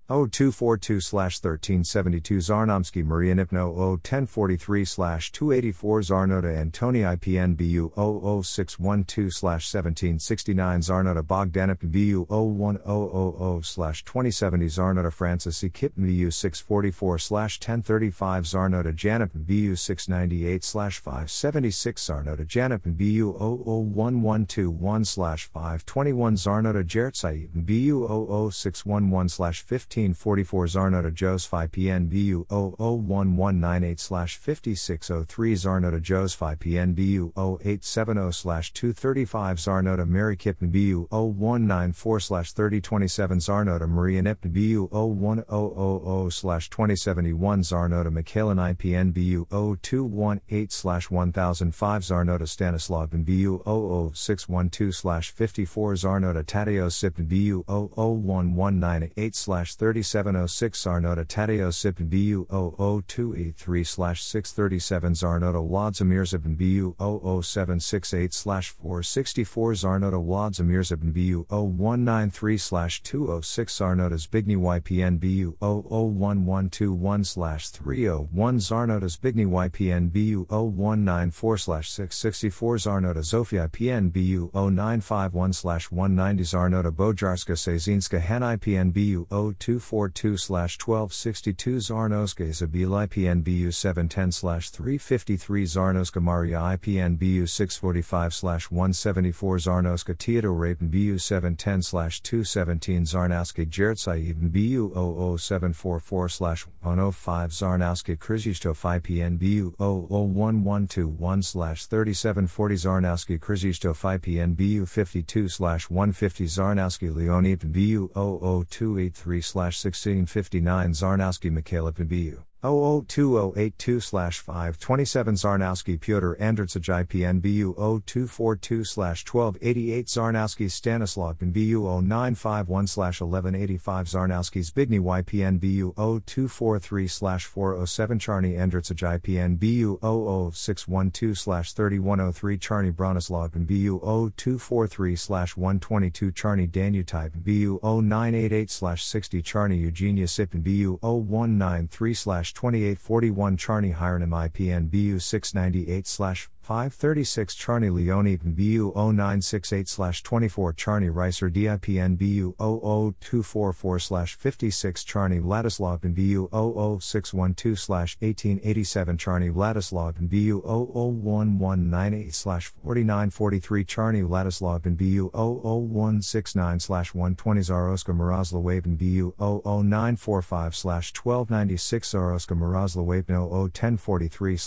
0242 1372 Zarnomsky Maria Nipno 1043 284 Zarnota Antoni IPN BU 00612 1769 Zarnota Bogdanip BU 01000 2070 Zarnota Francis Ekip BU 644 1035 Zarnota Janip BU 698 576 Zarnota Janip BU 00121 521 Zarnota Jertsai BU 00611 15 1544 Zarnota Jos Phi PNBU 001198 5603 Zarnota Jos Phi PNBU 0870 235 Zarnota Mary Kipn BU 0194 3027 Zarnota Maria Nipn BU 01000 2071 Zarnota Michaelan IPN BU 0218 1005 Zarnota Stanislav BU 00612 54 Zarnota Tadeo Sipn BU 00198 3706 Zarnota Tadeo Sipn BU 00283 637 Zarnota Wladzimir Zipn BU 00768 464 Zarnota Wladzimir Zipn BU 0193 206 Zarnota Zbigny YPN BU 001121 301 Zarnota Zbigny YPN BU 0194 664 Zarnota Zofia PN BU 0951 190 Zarnota Bojarska Sezinska Han IPN BU 0242 1262 Zarnoska Isabel IPN BU 710 353 Zarnoska Maria IPN BU 645 174 Zarnoska Teodor Rapin BU 710 217 Zarnowski Jertsai BU 00744 105 Zarnowski Krizistov IPN BU 001121 3740 Zarnowski Krizistov IPN BU 52 150 Zarnowski Leonid BU 00283 1659 Zarnowski Mikhailip BU 002082 527 Zarnowski Pyotr Andritsaj IPN BU 0242 1288 Zarnowski Stanislav BU 0951 1185 Zarnowski Zbigny YPN BU 0243 407 Charny Andritsaj IPN BU 00612 3103 Charny Bronislav BU 0243 122 Charny Danutype BU 0988 60 Charny Eugenia Sipin BU 0193 2841 Charny Hiram IPN BU 698 536 Charny Leone BU 0968 24 Charny Ricer DIPN BU 00244 56 Charny Vladislav BU 00612 1887 Charny Vladislav BU 00198 4943 Charny Vladislav BU 00169 120 Zaroska Miroslav BU 00945 1296 Zaroska Miroslav 01043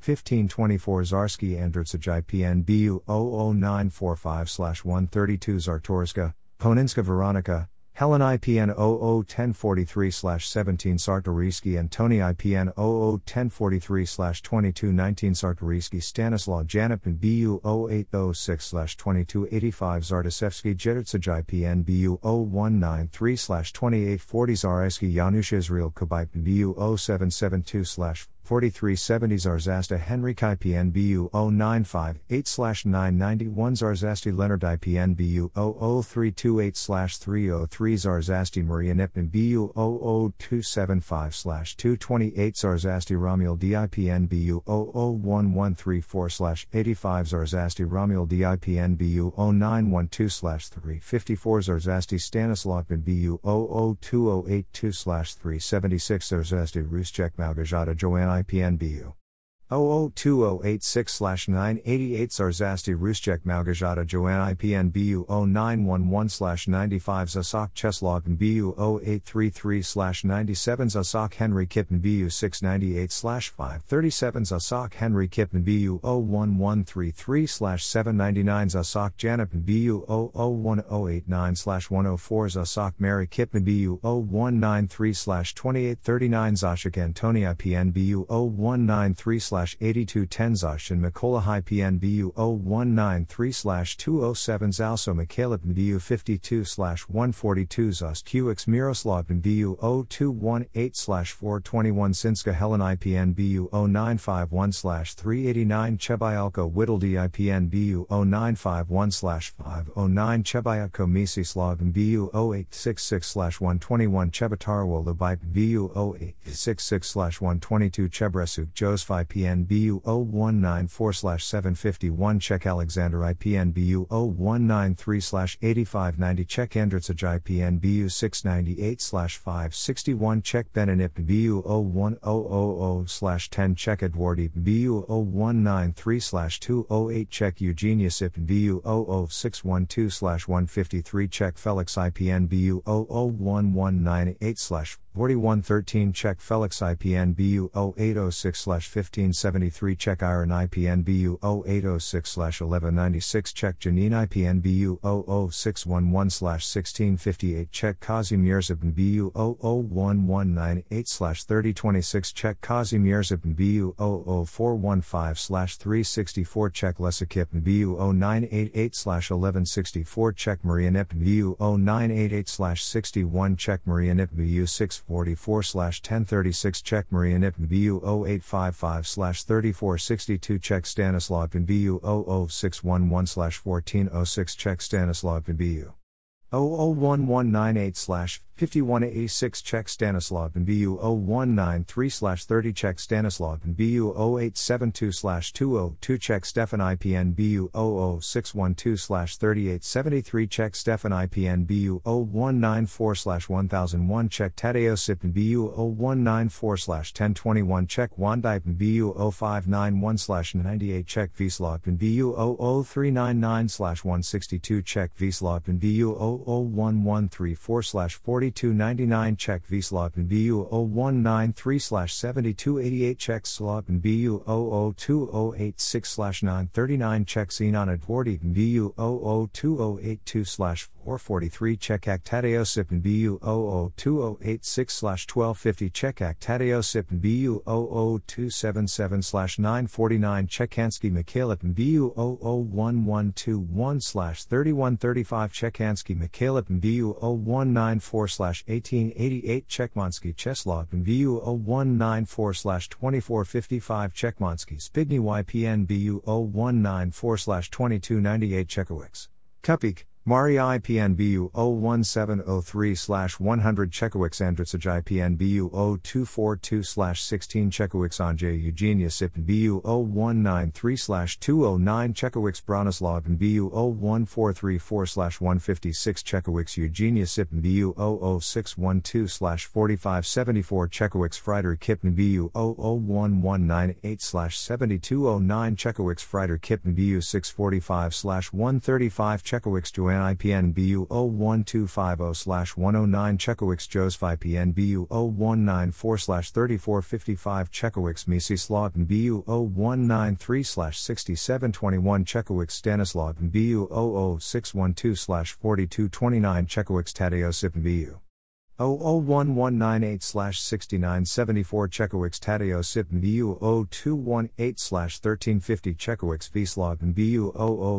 1524 Zarski Andritsaj IPN BU 00945 132 Zartorska, Poninska Veronica, Helen IPN 001043 17 Sartoriski and Tony IPN 001043 2219 Sartoriski Stanislaw Janipin BU 0806 2285 Zardasevsky Jedrzaj IPN BU 0193 2840 Zareski Janusz Israel Kubipin BU 0772 4370 Zarzasta Henrik IPN BU 0958 991 Zarzasti Leonard IPN BU 00328 303 Zarzasti Maria Nipin BU 00275 228 Zarzasti Romuald DIPN BU 00134 85 Zarzasti Romuald DIPN BU 0912 354 Zarzasti Stanislav BU 00282 376 Zarzasti Ruschek Malgajata Joanne IPNBU 002086 988 Zarzasti Ruschek Malgajata Joanne IPN BU 0911 95 Zasak Cheslog BU 0833 97 Zasak Henry Kippen BU 698 537 Zasak Henry Kippen BU 01133 799 Zasak Janip BU 001089 104 Zasak Mary Kippen BU 0193 2839 Zashik Antoni IPN BU 0193 8210 Zash and Mikola High PNBU 0193 207 Zalso Mikhailip BU 52 142 Zust QX Miroslav BU 0218 421 Sinska Helen IPN BU 0951 389 Chebayalko Whittle DIPN BU 0951 509 Chebayalko Misislav BU 0866 121 Chebatarwo Lubite BU 0866 122 Chebresuk Jos 5 PN IPN BU 0194 751 Czech Alexander IPN BU 0193 8590 Czech Andritsaj IPN BU 698 561 Czech Benanip BU 01000 10 Czech Edwardi BU 0193 208 Czech Eugenia Sip BU 00612 153 Czech Felix IPN BU 00198 4113 Czech Felix IPN BU 0806 1573 Czech Iron IPN BU 0806 1196 Czech Janine IPN BU 00611 1658 Check Czech Kazimierzibn BU 00198 3026 Check Czech Kazimierzibn BU 00415 364 Czech Lesakipn BU 0988 1164 Check Czech Marianipn BU 0988 61 Czech Marianipn BU 6 44 1036 Czech Maria Nipin BU 0855 3462 Czech Stanislaw Pin BU 00611 1406 Czech Stanislaw Pin BU 001198 5186 check Stanislav and BU 0193 30 check Stanislav and BU 0872 202 check Stefan IPN BU 00612 3873 check Stefan IPN BU 0194 1001 Czech Tadeusz and BU 0194 1021 Czech Wandip BU 0591 98 check Vslav and BU 00399 162 check Vslav and BU 00134 40 4299 Czech Vslopin BU 0193 7288 Czech Slopin BU 00286 939 Czech Xenon Edwardi BU 00282 443 check Czech Actadeosipin BU 00286 1250 check Czech Actadeosipin BU 00277 949 Czechanski Mikhailipin BU 00121 3135 Czechanski Mikhailipin BU 0194 1888 Czechmansky Czeslaw BU 0194 2455 Czechmansky Spigny YPN BU 0194 2298 Czechowicz. Kupik, Mari IPN BU 01703 100 Czechowicz Andritsaj IPN BU 0242 16 Czechowicz Andrzej Eugenia Sipin BU 0193 209 Czechowicz Bronislav BU 01434 156 Czechowicz Eugenia Sipin BU 00612 4574 Czechowicz Frieder Kippen BU 00198 7209 Czechowicz Frieder Kippen BU 645 135 Czechowicz Joanne IPN BU 01250 109 Czechowicz Joseph IPN BU 0194 3455 Czechowicz Misi Slaughton BU 0193 6721 Czechowicz Stanislav BU 00612 4229 Czechowicz Tadeusz BU 001198 6974 Czechowicz Tadeo Sipn BU 0218 1350 Czechowicz Vslav BU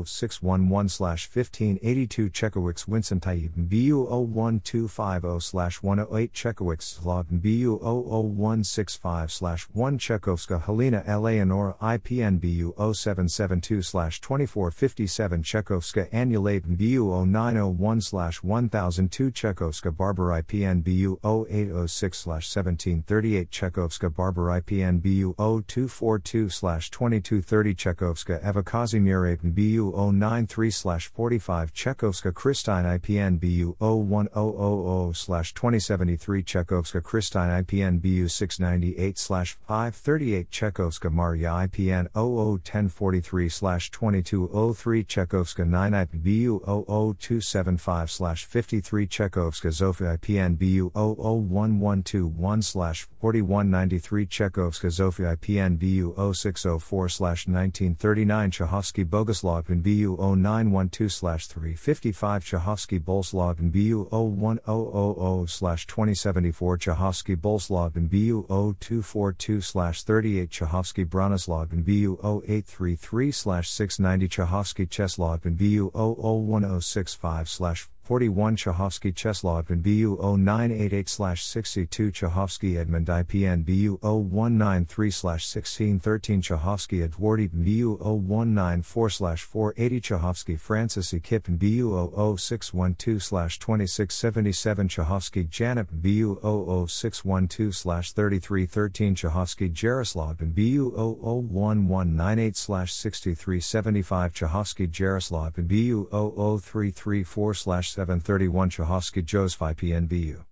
00611 1582 Czechowicz Vincent Tayyip BU 01250 108 Czechowicz Slav BU 00165 1 Chekhovska Helena Eleonora IPN BU 0772 2457 Chekhovska Annulate BU 0901 1002 Chekhovska Barber IPN IPN BU 0806 1738 Chekhovska Barber IPN BU 0242 2230 Chekhovska Eva Kazimir IPN BU 093 45 Chekhovska Christine IPN BU 01000 2073 Chekhovska Christine IPN BU 698 538 Chekhovska Maria IPN 001043 2203 Chekhovska 9 IPN BU 00275 53 Chekhovska Zofia IPN BU 001121 4193 Chekhovska Zofia IPN BU 0604 1939 Chahovsky Bogoslav in BU 0912 355 Chahovsky Bolslav in BU 01000 2074 Chahovsky Bolslav in BU 0242 38 Chahovsky Bronislav in BU 0833 690 Chahovsky Cheslav in BU 00165 41 Chahovsky Cheslov and BU 0988 62 Chahovsky Edmund IPN BU 0193 1613 Chahovsky Edwardy BU 0194 480 Chahovsky Francis E. Kippen BU 00612 2677 Chahovsky Janip BU 00612 3313 Chahovsky Jaroslav and BU 00198 6375 Chahovsky Jaroslav and BU 00334 731 Chahovsky Joseph PNBU.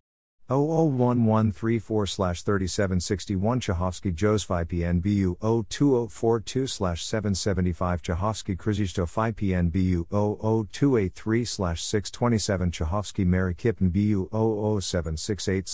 001134 3761 Chahovsky Joseph IPNBU 02042 775 Chahovsky Krizhto PNBU 00283 627 Chahovsky Mary Kippen BU 00768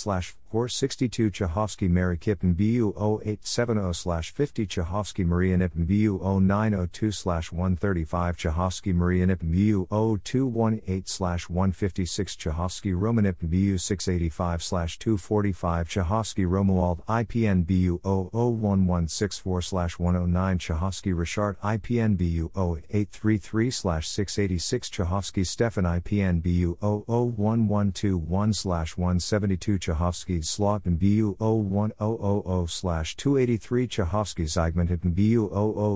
462 Chahovsky Mary Kippen BU 0870 50 Chahovsky Maria Nippen BU 0902 135 Chahovsky Maria Nippen BU 0218 156 Chahovsky Romanip BU 685 245 Chahovsky Romuald IPN BU 00164 109 Chahovsky Richard IPN BU 0833 686 Chahovsky Stefan IPN BU 00121 172 Chahovsky Slotin BU 01000 283 Chahovsky Zygmunt BU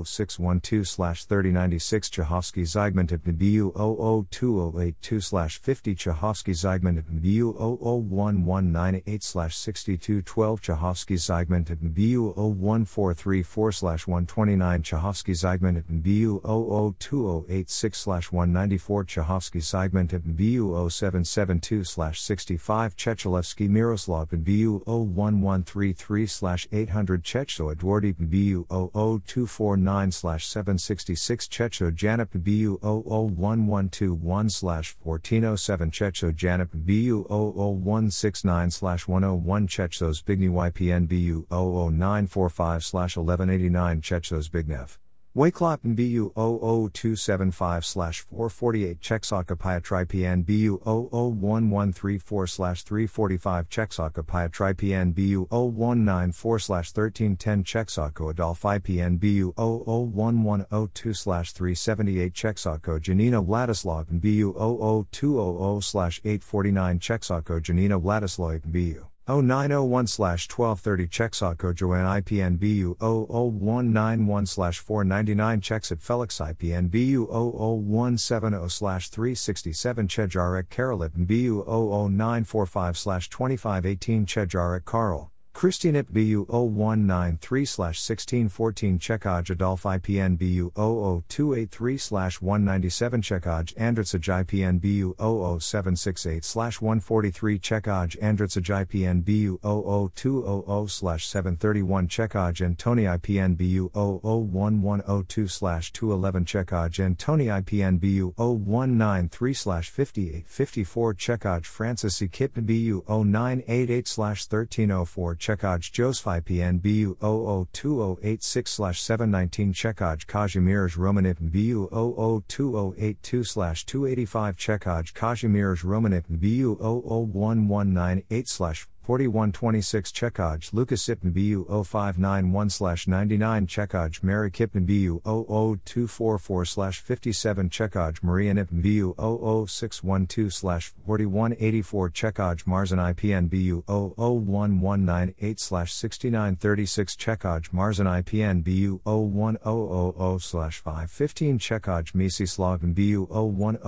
00612 3096 Chahovsky Zygmunt BU 00282 50 Chahovsky Zygmunt BU 001 198 6212 Chahovsky Zygmunt BU 01434 129 Chahovsky Zygmunt BU 00286 194 Chahovsky Zygmunt BU 0772 65 Chechelevsky Miroslav BU 01133 800 Checho Edwardy BU 00249 766 Checho Janip BU 00121 1407 Checho Janip BU 00169 101 Chechos Bigny YPN BU 00945 1189 Chechsos Bignev. Wayklappen BU 00275 448 Czechoslovakia BU 00134 345 Czechoslovakia BU 0194 1310 Czechoslovakia Adolf IPN BU 001102 378 Czechoslovakia Janina Vladislav BU 00200 849 Czechoslovakia Janina Vladislav BU 0901 1230 Czechsotko Joanne IPN BU 00191 499 checks at Felix IPN BU 00170 367 Chejarek Karolip BU 00945 2518 Chejarek Karl. Kristinip BU 0193 1614 Chekaj Adolf IPN BU 00283 197 Chekaj Andritsaj IPN BU 00768 143 Chekaj Andritsaj IPN BU 00200 731 Chekaj Antoni IPN BU 00102 211 Chekaj Antoni IPN BU 0193 5854 Chekaj Francis E. Kip BU 0988 1304 Chekaj Joseph IPN BU 002086 719 Chekaj Kazimierz Romanip BU 002082 285 Chekaj Kazimierz Romanip BU 00198 4126 Chekaj Lucas Ipn BU 0591 99 Chekaj Mary Kippen BU 00244 57 Chekaj Maria Nipn BU 00612 4184 Chekaj Marzan IPN BU 00198 6936 Chekaj Marzan IPN BU 01000 515 Chekaj Misi Slogin BU 01000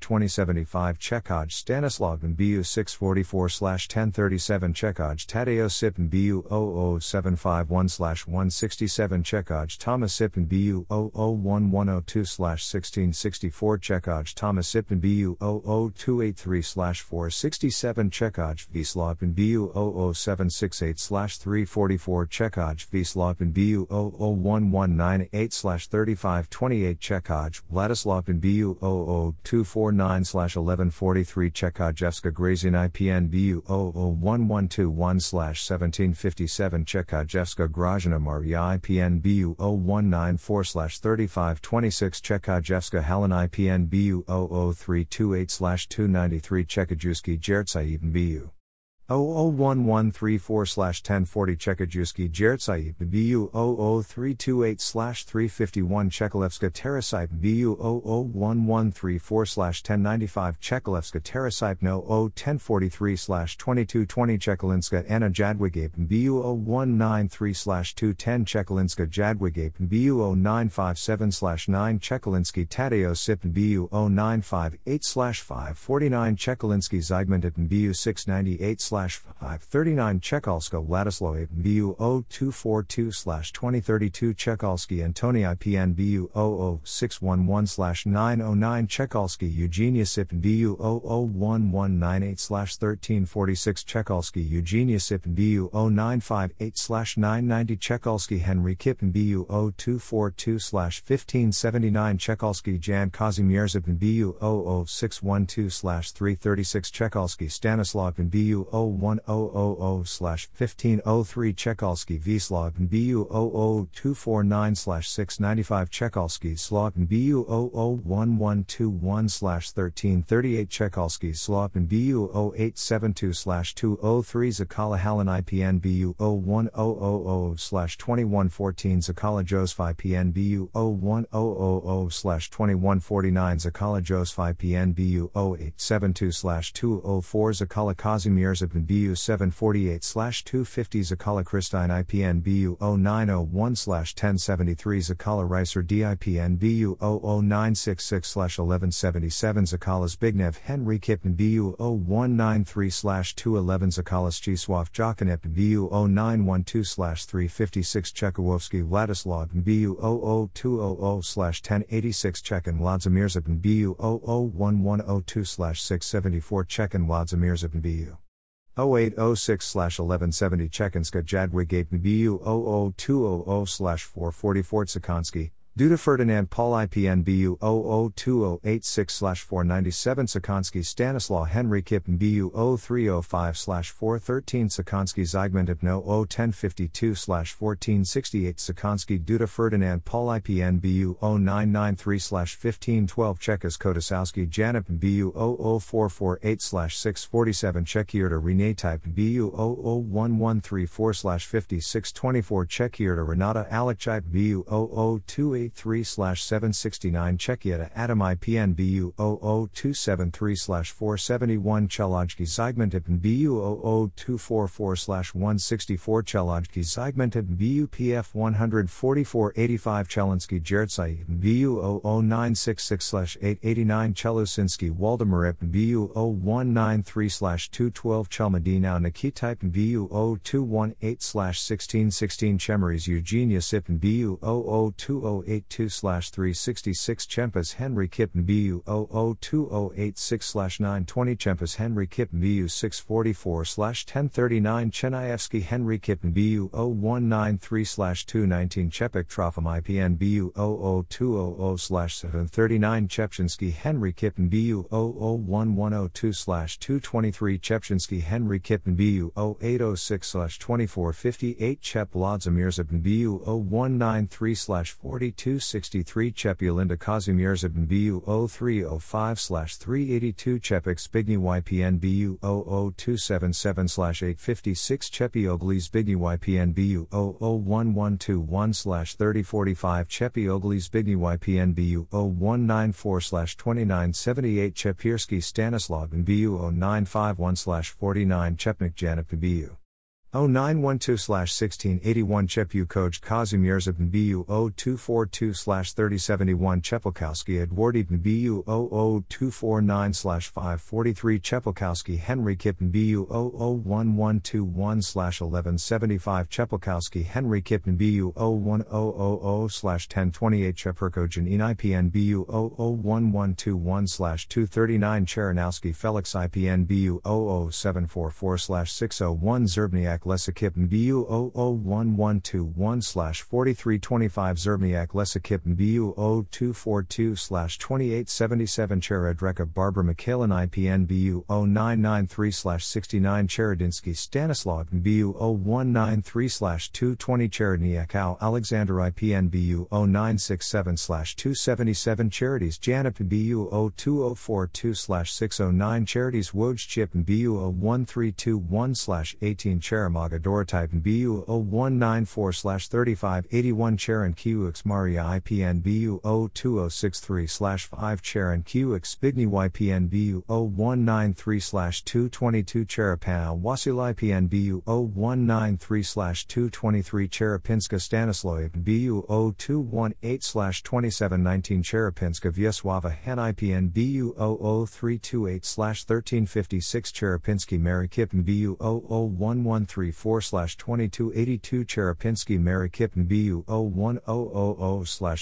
2075 Chekaj Stanislav BU 644 10 1037 Chekaj Tadeo Sipin BU 00751 167 Chekaj Thomas Sipin BU 00102 1664 Chekaj Thomas Sipin BU 00283 467 Chekaj Vslopin BU 00768 344 Chekaj Vslopin BU 00198 3528 Chekaj Vladislavin BU 00249 1143 Chekajevska Grazin IPN BU 0 01121 1757 Chekajevska Grajina Maria IPN BU 0194 3526 Chekajevska Helen IPN BU 00328 293 Chekajuski Jertsaiben BU 00134 1040 Chekajuski Jertsai BU 00328 351 Chekalevska Terasite BU 00134 1095 Chekalevska Terasite No 1043 2220 Chekalinska Anna Jadwigape BU 0193 210 Chekalinska Jadwigape BU 0957 9 Chekalinsky Tadeo Sip BU 0958 549 Chekalinsky Zygmunt BU 698 539 Chekalska Ladislaw BU 0242 slash 2032 Chekalski Antoni IPN BU 00611 909 Chekalski Eugenia Sip BU 001198 1346 Chekalski Eugenia Sip BU 0958 990 Chekalski Henry Kippen BU 0242 1579 Chekalski Jan Kazimierz Kazimierzip BU 00612 336 Chekalski Stanislav BU 01000 1503 Chekalski Vslav BU 00249 695 Chekalski Slotn BU 001121 1338 Chekalski Slotn BU 0872 203 Zakala Hallen IPN BU 01000 2114 Zakala Joseph IPN BU 01000 2149 Zakala Joseph IPN BU 0872 204 Zakala Kazimierz BU 748 250 Zakala Christine IPN BU 0901 1073 Zakala Reiser DIPN BU 00966 1177 Zakala Zbigniew Henry Kippen BU 0193 211 Zakala Stisław Jokinep BU 0912 356 Chekowski Vladislav BU 00200 1086 Chekin Vladzimirzipin BU 001102 674 Chekin Vladzimirzipin BU 0806 1170 Chekinska Jadwigape BU 00200 444 Tsakonski, Duda Ferdinand Paul IPN BU 002086 497 Sakonski Stanislaw Henry Kippen BU 0305 413 Sakonski Zygmunt Hypno 01052 1468 Sakonski Duda Ferdinand Paul IPN BU 0993 1512 Chekas Kodasowski Janip BU 00448 647 Czechierta Rene Type BU 00134 5624 Czechierta Renata Alekchip BU 002 3 769 Czechieta Adam IPN BU 00273 471 Chalajki Zygmuntipn BU 00244 164 Chalajki Zygmuntipn BU PF 144 85 Chalinsky Jertsai BU 00966 889 Chelusinski Waldemarip BU 0193 212 Chalmadinau Nikitype BU 0218 1616 Chemeries Eugenia Sipin BU 00208 82 366 Chempas Henry Kippen BU 00286 920 Chempas Henry Kippen BU 644 1039 Chenievsky Henry Kippen BU 0193 219 Chepik Trofim IPN BU 00200 739 Chepchinsky Henry Kippen BU 00102 223 Chepchinsky Henry Kippen BU 0806 2458 Chep Lodzimirzabin BU 0193 42 263 Chepulinda Kazimierzabin BU 0305 382 Chepik Spigny YPN BU 00277 856 Chepi Oglis Bigny YPN BU 00121 3045 Chepi Oglis Bigny YPN BU 0194 2978 Chepirski Stanislav BU 0951 49 Chepnik Janip BU 0912 1681 Chepu Koj Kazimierzabn BU 0242 3071 Chepelkowski Edwardibn BU 00249 543 Chepelkowski Henry Kippen BU 001121 1175 Chepelkowski Henry Kippen BU 01000 1028 Cheperko Janine IPN BU 001121 239 Cheranowski Felix IPN BU 00744 601 Zerbniak Lesakip BU 001121 4325 Zerbniak Lesakip BU 0242 2877 Cheredreka Barbara Mikhailin IPN BU 0993 69 Cheredinsky Stanislav BU 0193 220 Cheredniak Al Alexander IPN BU 0967 277 Charities Janip BU 02042 609 Charities Woj Chip BU 1321 18 Cheramaga Dorotype BU 0194 3581 Charan QX Maria IPN BU 02063 5 Charan QX Bigny YPN BU 0193 222 Cherapan Wasil IPN BU 0193 223 Cherapinska Stanislav BU 0218 2719 Cherapinska Vyeswava Han IPN BU 00328 1356 Cherapinski Mary Kipn BU 001134 2282 Cherapinski Mary Kipn BU 01000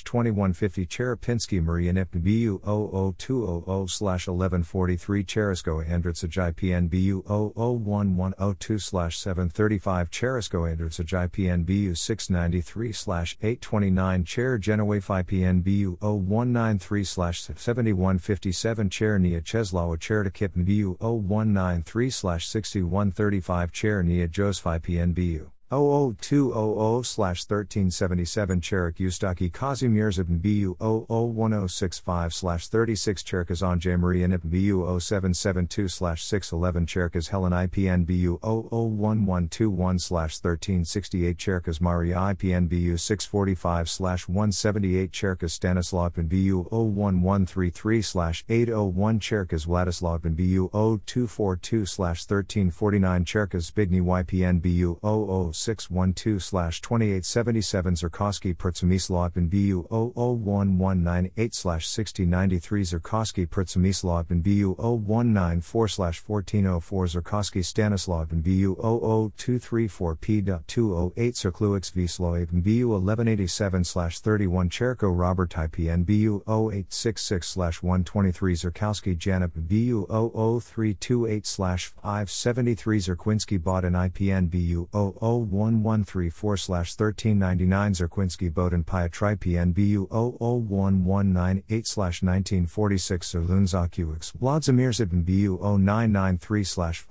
2150 Cherapinski Maria Nipn BU 00200 1143 Cheresko Andritsaj IPN BU 001102 735 Cheresko Andritsaj IPN BU 693 829 Chair Genowafe IPN BU 0193 7157 Chair Nia Cheslawa Chair to Kipn BU 0193 6135 Chair Nia Joseph IPN BU 00200-1377 Cherik Ustaki Kazimierz Ibn BU 001065-36 Cherkazan J. Maria Nip BU 0772-611 Cherkaz Helen IPN BU 001121-1368 Cherkaz Maria IPN BU 645-178 Cherkaz Stanislav Ibn BU 01133-801 Cherkaz Vladislav Ibn BU 0242-1349 Cherkaz Bigny YPN BU 00 612 2877 Zerkowski Pertsumislav in BU 001198 6093 Zerkowski Pertsumislav in BU 0194 1404 Zerkowski Stanislav in BU 00234 P.208 Zerkluix Vslav in BU 1187 31 Cherko Robert IPN BU 0866 123 Zerkowski Janip BU 00328 573 Zerkwinski bought an IPN BU 00 1134 1399 Zerkwinski Boden Piatri PNBU 001198 1946 Zerlunzakux Vladimir Zibin BU 0993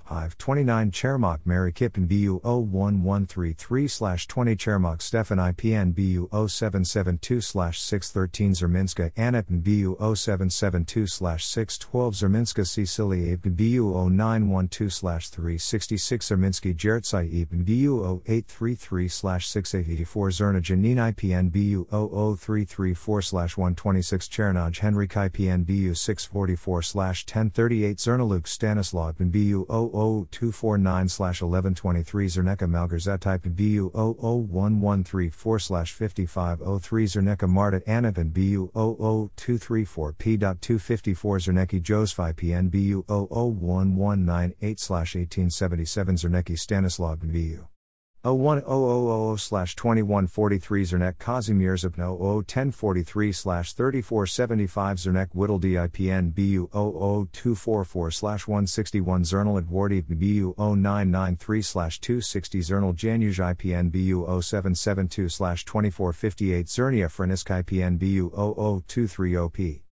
529 Chermok Mary Kippen BU 01133 20 Chermok Stefan IPN BU 0772 613 Zerminska Anipin BU 0772 612 Zerminska Cecilia BU 0912 366 Zerminsky Jertsai BU 833 6884 Zerna Janin IPN BU 00334 126 Chernaj Henrik IPN BU 644 1038 Zernaluk Stanislav in BU 00249 1123 Zerneka Malgarzet type in BU 00134 5503 Zerneka Marta Anip in BU 00234 P.254 Zerneki Joseph IPN BU 00198 1877 Zerneki Stanislav in BU 01000-2143 Zernek Kazimierz Zipno 01043-3475 Zernek Whittle DIPN BU 00244-161 Zernal Edwardi BU 0993-260 Zernal Januj IPN BU 0772-2458 Zernia Frenisk IPN BU 00230P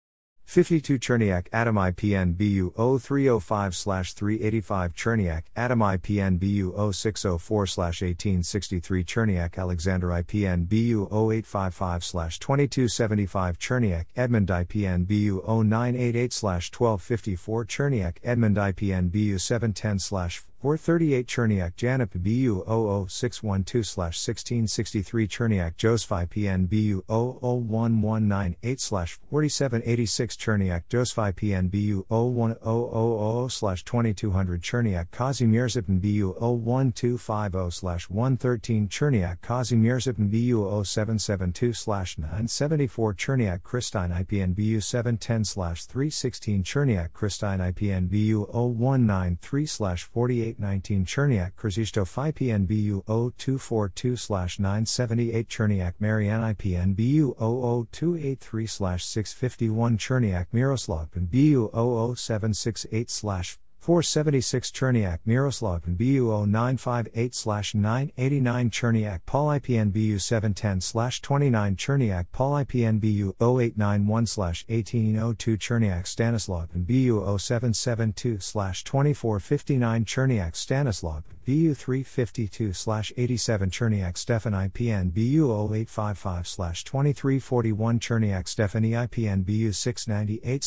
52 Cherniak Atom IPN BU 0305 385 Cherniak Atom IPN BU 0604 1863 Cherniak Alexander IPN BU 0855 2275 Cherniak Edmund IPN BU 0988 1254 Cherniak Edmund IPN BU 710 438 Cherniak Janip BU 00612 1663 Cherniak Joseph IPN BU 00198 4786 Cherniak Joseph IPN BU 01000 2200 Cherniak Kazimierz Zipin BU 01250 113 Cherniak Kazimierz Zipin BU 0772 974 Cherniak Christine IPN BU 710 316 Cherniak Christine IPN BU 0193 48 819 Cherniak Krzysztof IPN BU 0242 978 Cherniak Marianne IPN BU 00283 651 Cherniak Miroslav and BU 00768 476 Cherniak Miroslav BU 0958 989 Cherniak Paul IPN BU 710 29 Cherniak Paul IPN BU 0891 1802 Cherniak Stanislav BU 0772 2459 Cherniak Stanislav BU 352 87 Cherniak Stefan IPN BU 0855 2341 Cherniak Stephanie IPN BU 698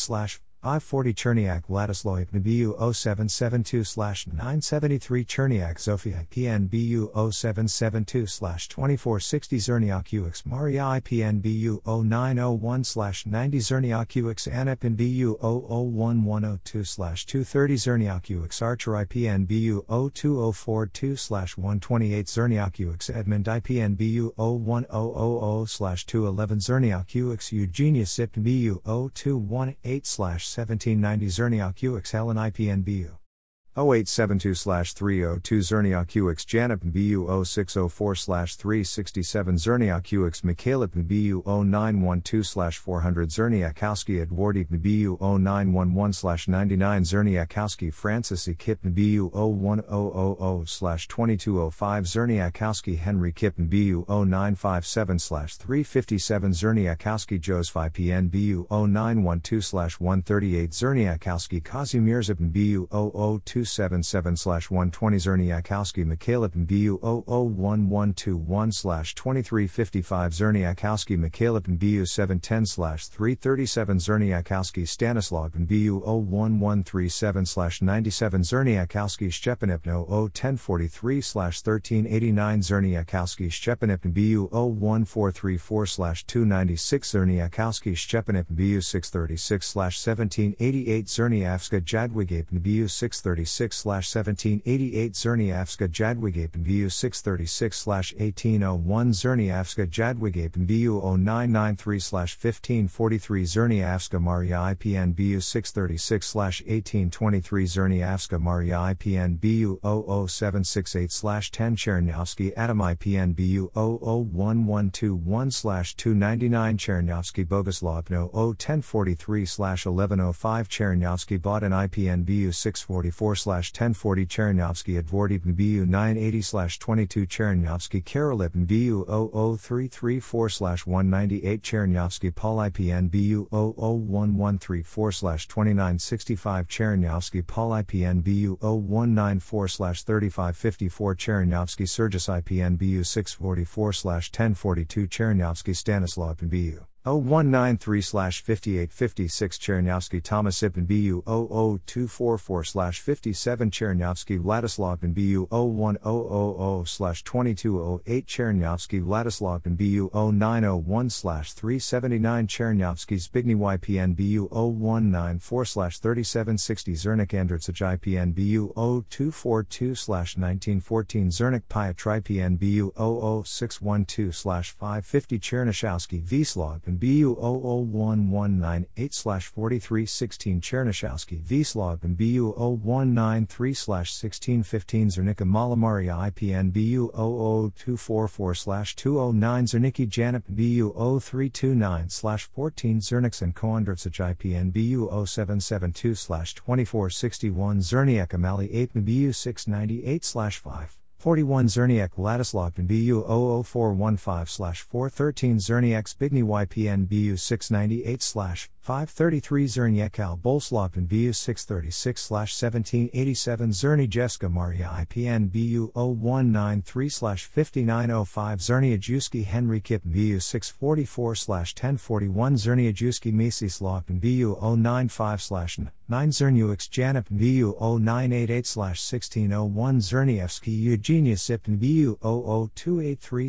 I-40 Cherniak Vladislav BU 0772 973 Cherniak Zofia PN BU 0772 2460 Zerniak UX Maria IPN BU 0901 90 Zerniak UX Anipin BU 001102 230 Zerniak UX Archer IPN BU 02042 128 Zerniak UX Edmund IPN BU 01000 211 Zerniak UX Eugenia SIP BU 0218 1790 Zerniak UX Helen IPN BU. 0872 302 Zerniak UX Janip BU 0604 367 Zerniak UX Mikhailip BU 0912 400 Zerniakowski Edwardi BU 0911 99 Zerniakowski Francis Kip BU 01000 2205 Zerniakowski Henry Kip BU 0957 357 Zerniakowski Joseph PN BU 0912 138 Zerniakowski Kazimierz BU 002 277 120 Zerniakowski Mikhailip BU 001121 2355 Zerniakowski Mikhailip BU 710 337 Zerniakowski Stanislav BU 01137 97 Zerniakowski Szczepanipno 01043 1389 Zerniakowski Szczepanipn BU 01434 296 Zerniakowski Szczepanipn BU 636 1788 Zerniavska Jadwigapn BU 636 6 1788 Zerniavska Jadwigapen BU 636 1801 Zerniavska Jadwigapen BU 0993 1543 Zerniavska Maria IPN BU 636 1823 Zerniavska Maria IPN BU 00768 10 Chernyavsky Adam IPN BU 001121 299 Chernyavsky Boguslav No 01043 1105 Chernyavsky Bodin IPN BU 644 1040 Chernyavsky Dvordy BU 980 22 Chernyavsky Karolip BU 00334 198 Chernyavsky Paul IPN BU 00134 2965 Chernyavsky Paul IPN BU 0194 3554 Chernyavsky Sergis IPN BU 644 1042 Chernyavsky Stanislav BU 0193 5856 Chernyavsky Thomas Ipin BU 00244 57 Chernyavsky Vladislav in BU 01000 2208 Chernyavsky Vladislav in BU 0901 379 Chernyavsky Zbigniew IPN BU 0194 3760 Zernik Andritsich IPN BU 0242 1914 Zernik Piotr IPN BU 00612 550 Chernyshowski Vslog and BU 001198 4316 Chernyshowski Vslog and BU 0193 1615 Zernika Malamaria IPN BU 00244 209 Zerniki Janip BU 0329 14 Zernix and Koandritsich IPN BU 0772 2461 Zerniak Amali 8 BU 698 5 41 Zerniak Vladislav BU 00415 413 Zerniak Zbigniew YPN BU 698 533 Zerniakal Bolslav BU 636 1787 Zerny Jeska Maria IPN BU 0193 5905 Zernia Juski Henry Kip BU 644 1041 Zernia Juski Misislav BU 095 9 Zernuix Janip BU 0988 1601 Zernievsky Eugenia Sipin BU 00283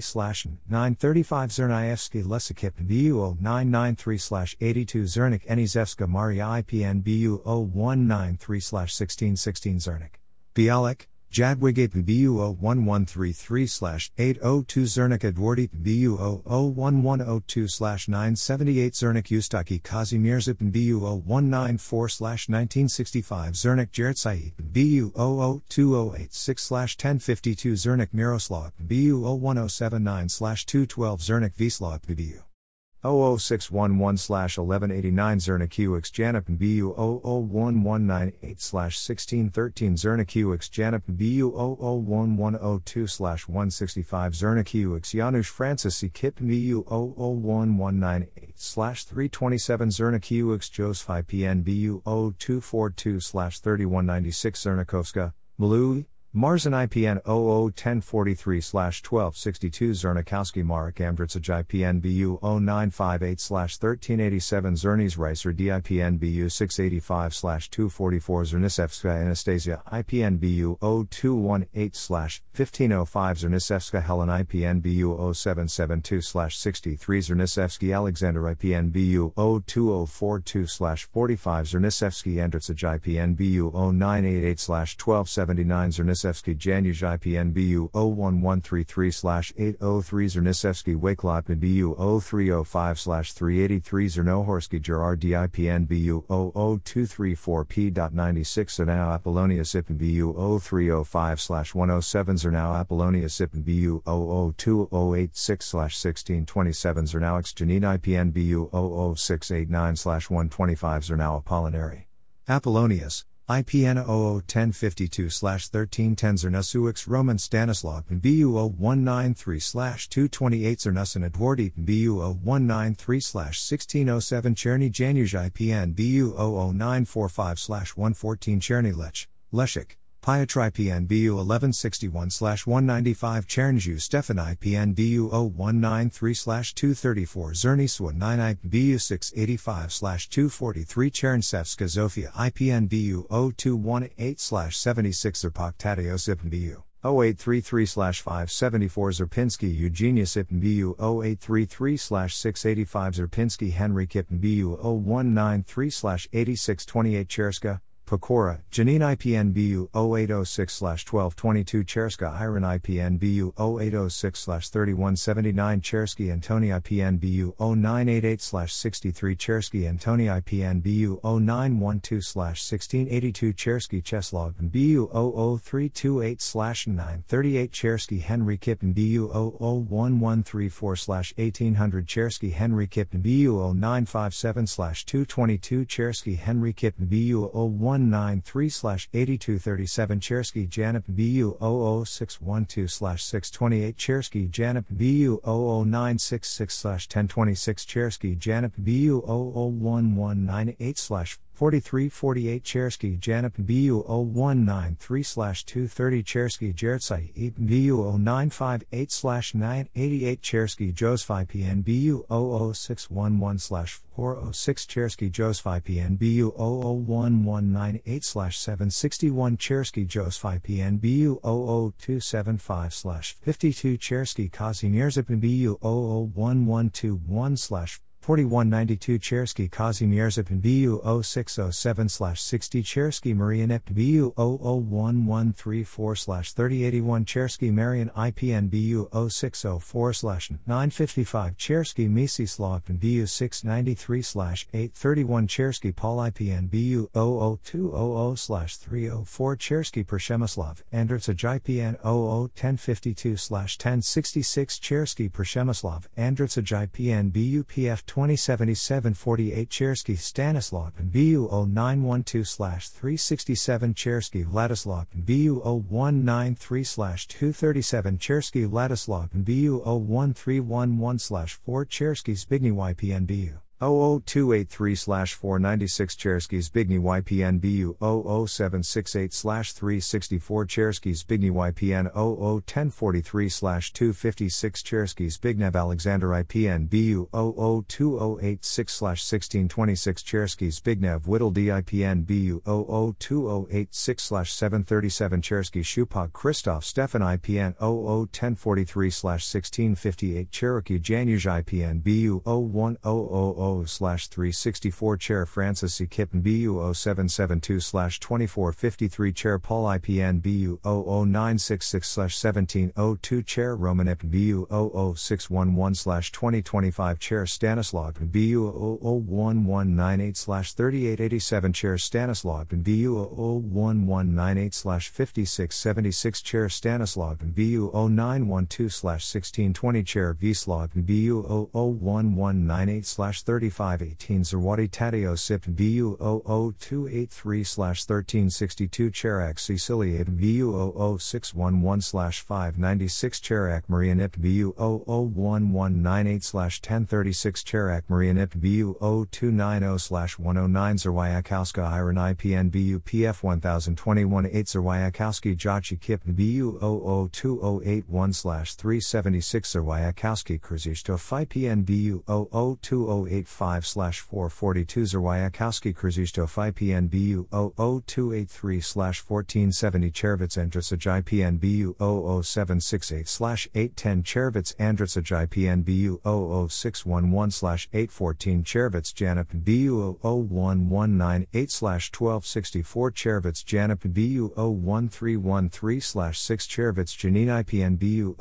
935 Zernievsky Lesikip BU 0993 82 Zernik Enizevska Maria IPN BU 0193 1616 Zernik. Bialik, Jadwigate BU 01133 802 Zernik Edwardi BU 01102 978 Zernik Ustaki Kazimierzip BU 0194 1965 Zernik Jertsai BU 00208 1052 Zernik Miroslav BU 01079 212 Zernik Vislav BU 00611 1189 Zernaq Janip BU 001198 1613 Zernaq Janip BU 001102 165 Zernaq Janusz Francis C. Kip BU 001198 327 Zernaq Josephi PN BU 0242 3196 Zernikowska, Malui, Marzan IPN 001043 1262 Zernakowski Marek Amdritsaj IPN BU 0958 1387 Zernis Reiser DIPN BU 685 244 Zernisevska Anastasia IPN BU 0218 1505 Zernisevska Helen IPN BU 0772 63 Zernisevsky Alexander IPN BU 02042 45 Zernisevsky Andritsaj IPN BU 0988 1279 Zernisevsky Zernisevsky Janusz IPN BU 01133 803 Zernisevsky Wakelot BU 0305 383 Zernohorsky Gerard DIPN BU 00234 P.96 Zernau Apollonia Sippen BU 0305 107 Zernau Apollonia Sippen BU 002086 1627 Zernau X Janine IPN BU 00689 125 Zernau Apollinary. Apollonius, IPN 001052 1310 Zernasuix Roman Stanislav and BU 0193 228 Zernusin Edwardi BU 0193 1607 Cherny Janusz IPN BU 00945 114 Cherny Lech, Leshik. Piatri PNBU 1161 195 Chernju Stefan PNBU 0193 234 Zerniswa 9 BU 685 243 Chernsevska Zofia IPNBU 0218 76 Zerpak Tadeo BU 0833 574 Zerpinski Eugenia BU 0833 685 Zerpinski Henry BU 0193 8628 Cherska Pokora, Janine IPN BU 0806 1222 Cherska Iron IPN BU 0806 3179 Chersky Antoni IPN BU 0988 63 Chersky Antoni IPN BU 0912 1682 Chersky Cheslov BU 00328 938 Chersky Henry Kippen BU 00134 1800 Chersky Henry Kippen BU 0957 222 Chersky Henry Kippen BU 01 193 8237 Chersky Janip BU 00612 628 Chersky Janip BU 00966 1026 Chersky Janip BU 00198 4348 Chersky Janip BU 0193 230 Chersky Jertsai BU 0958 988 Chersky Josephi PN BU 00611 406 Chersky Josephi PN BU 001198 761 Chersky Josephi PN BU 00275 52 Chersky Kazimierzipin BU 00121 4192 Chersky Kazimierzipin BU 0607 60 Chersky Marianep BU 001134 3081 Chersky Marian IPN BU 0604 955 Chersky Misislav BU 693 831 Chersky Paul IPN BU 00200 304 Chersky Pershemislav Andritsaj IPN 001052 1066 Chersky Pershemislav Andritsaj IPN BU PF 2077-48 Chersky Stanislav and BU 0912 367 Chersky Vladislav and BU 0193 237 Chersky Vladislav and BU 01311 4 Chersky Zbigniew YPN BU 00283 496 Chersky Zbigniew YPN BU 00768 364 Chersky Zbigniew YPN 01043 256 Chersky Zbigniew Alexander IPN BU 00286 1626 Chersky Zbigniew Whittle DIPN BU 00286 737 Chersky Shupak Christoph Stefan IPN 00143 1658 Cherokee Janusz IPN BU 01000 00 364 Chair Francis C. Kippen BU 0772 2453 Chair Paul IPN BU 00966 1702 Chair Roman Romanip BU 00611 2025 Chair Stanislaw BU 01198 3887 Chair Stanislaw BU 01198 5676 Chair Stanislaw BU 0912 1620 Chair Vslaw BU 001198 3518 Zerwadi Tadeo SIP BU 00283 1362 Cherak Cecilia BU 00611 596 Cherak Marianip BU 00198 1036 Cherak Marianip BU 0290 109 Zerwayakowska Iron IPN BU PF 1021 8 Zerwayakowski Jachi Kip BU 002081 376 Zerwayakowski Krzysztof IPN BU 002085 442 Zerwayakowski Krzysztof IPN BU 00283 1470 Chervitz Andritsaj IPN BU 00768 810 Chervitz Andritsaj IPN BU 00611 814 Chervitz Janip BU 01198 1264 Chervitz Janip BU 01313 6 Chervitz Janine IPN BU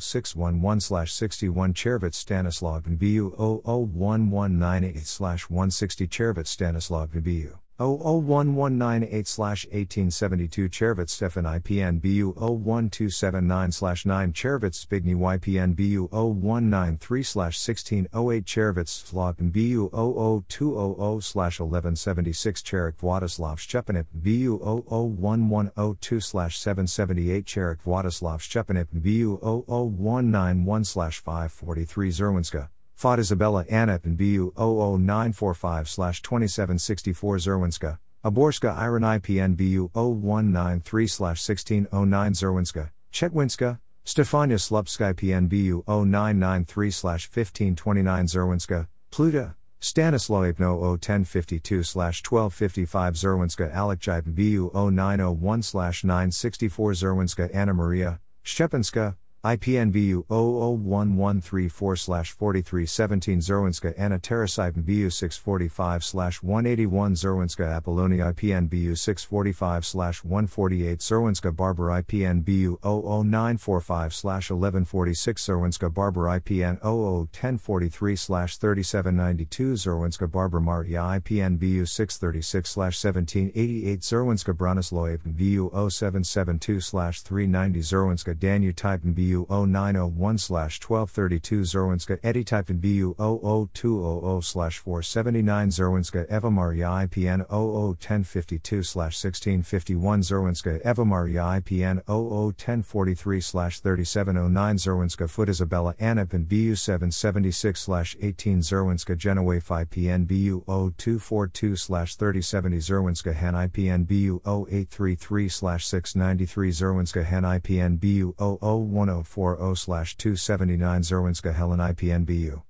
00611 61 Chervitz Stanislav BU 00198 160 Chervitz Stanislav BU 001198 Chervitz Stefan IPN BU 01279 9 Chervitz Spigny YPN BU 0193 1608 Chervitz Slotn BU 00200 1176 Cherek Vladislav Szczepanip BU 001102 778 Cherek Vladislav Szczepanip BU 00191 543 Zerwinska Fought Isabella Anep and BU 00945 2764 Zerwinska, Aborska Iron IPN BU 0193 1609 Zerwinska, Chetwinska, Stefania Slupska IPN BU 0993 1529 Zerwinska, Pluta, Stanislaw Ipno 01052 1255 Zerwinska. Alekjip BU 0901 964 Zerwinska. Anna Maria, Szczepinska, IPNBU 001134 4317 Zerwinska Anna Terasipin BU 645 181 Zerwinska Apollonia IPNBU 645 148 Zerwinska Barber IPNBU 00945 1146 Zerwinska Barber IPN 001043 3792 Zerwinska Barber Maria IPNBU 636 1788 Zerwinska Bronislaw BU 0772 390 Zerwinska Danu Typen BU BU0901-1232 Zerwinska Editype in BU00200-479 Zerwinska Eva Maria IPN 001052-1651 Zerwinska Eva Maria IPN 001043-3709 Zerwinska Foot Isabella Anipin BU776-18 Zerwinska Genowafe IPN BU0242-3070 Zerwinska Hen IPN BU0833-693 Zerwinska Hen IPN BU001 1040 279 Zerwinska Helen IPNBU.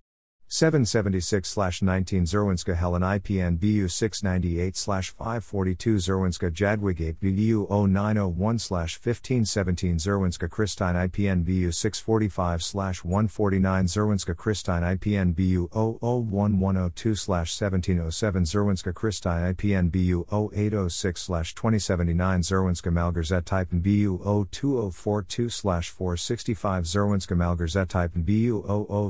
776 19 Zerwinska Helen IPN BU 698 542 Zerwinska Jadwig 8 BU 0901 1517 Zerwinska Christine IPN BU 645 149 Zerwinska Christine IPN BU 001102 1707 Zerwinska Christine IPN BU 0806 2079 Zerwinska Malgarzet Type BU 02042 465 Zerwinska Malgarzet Type BU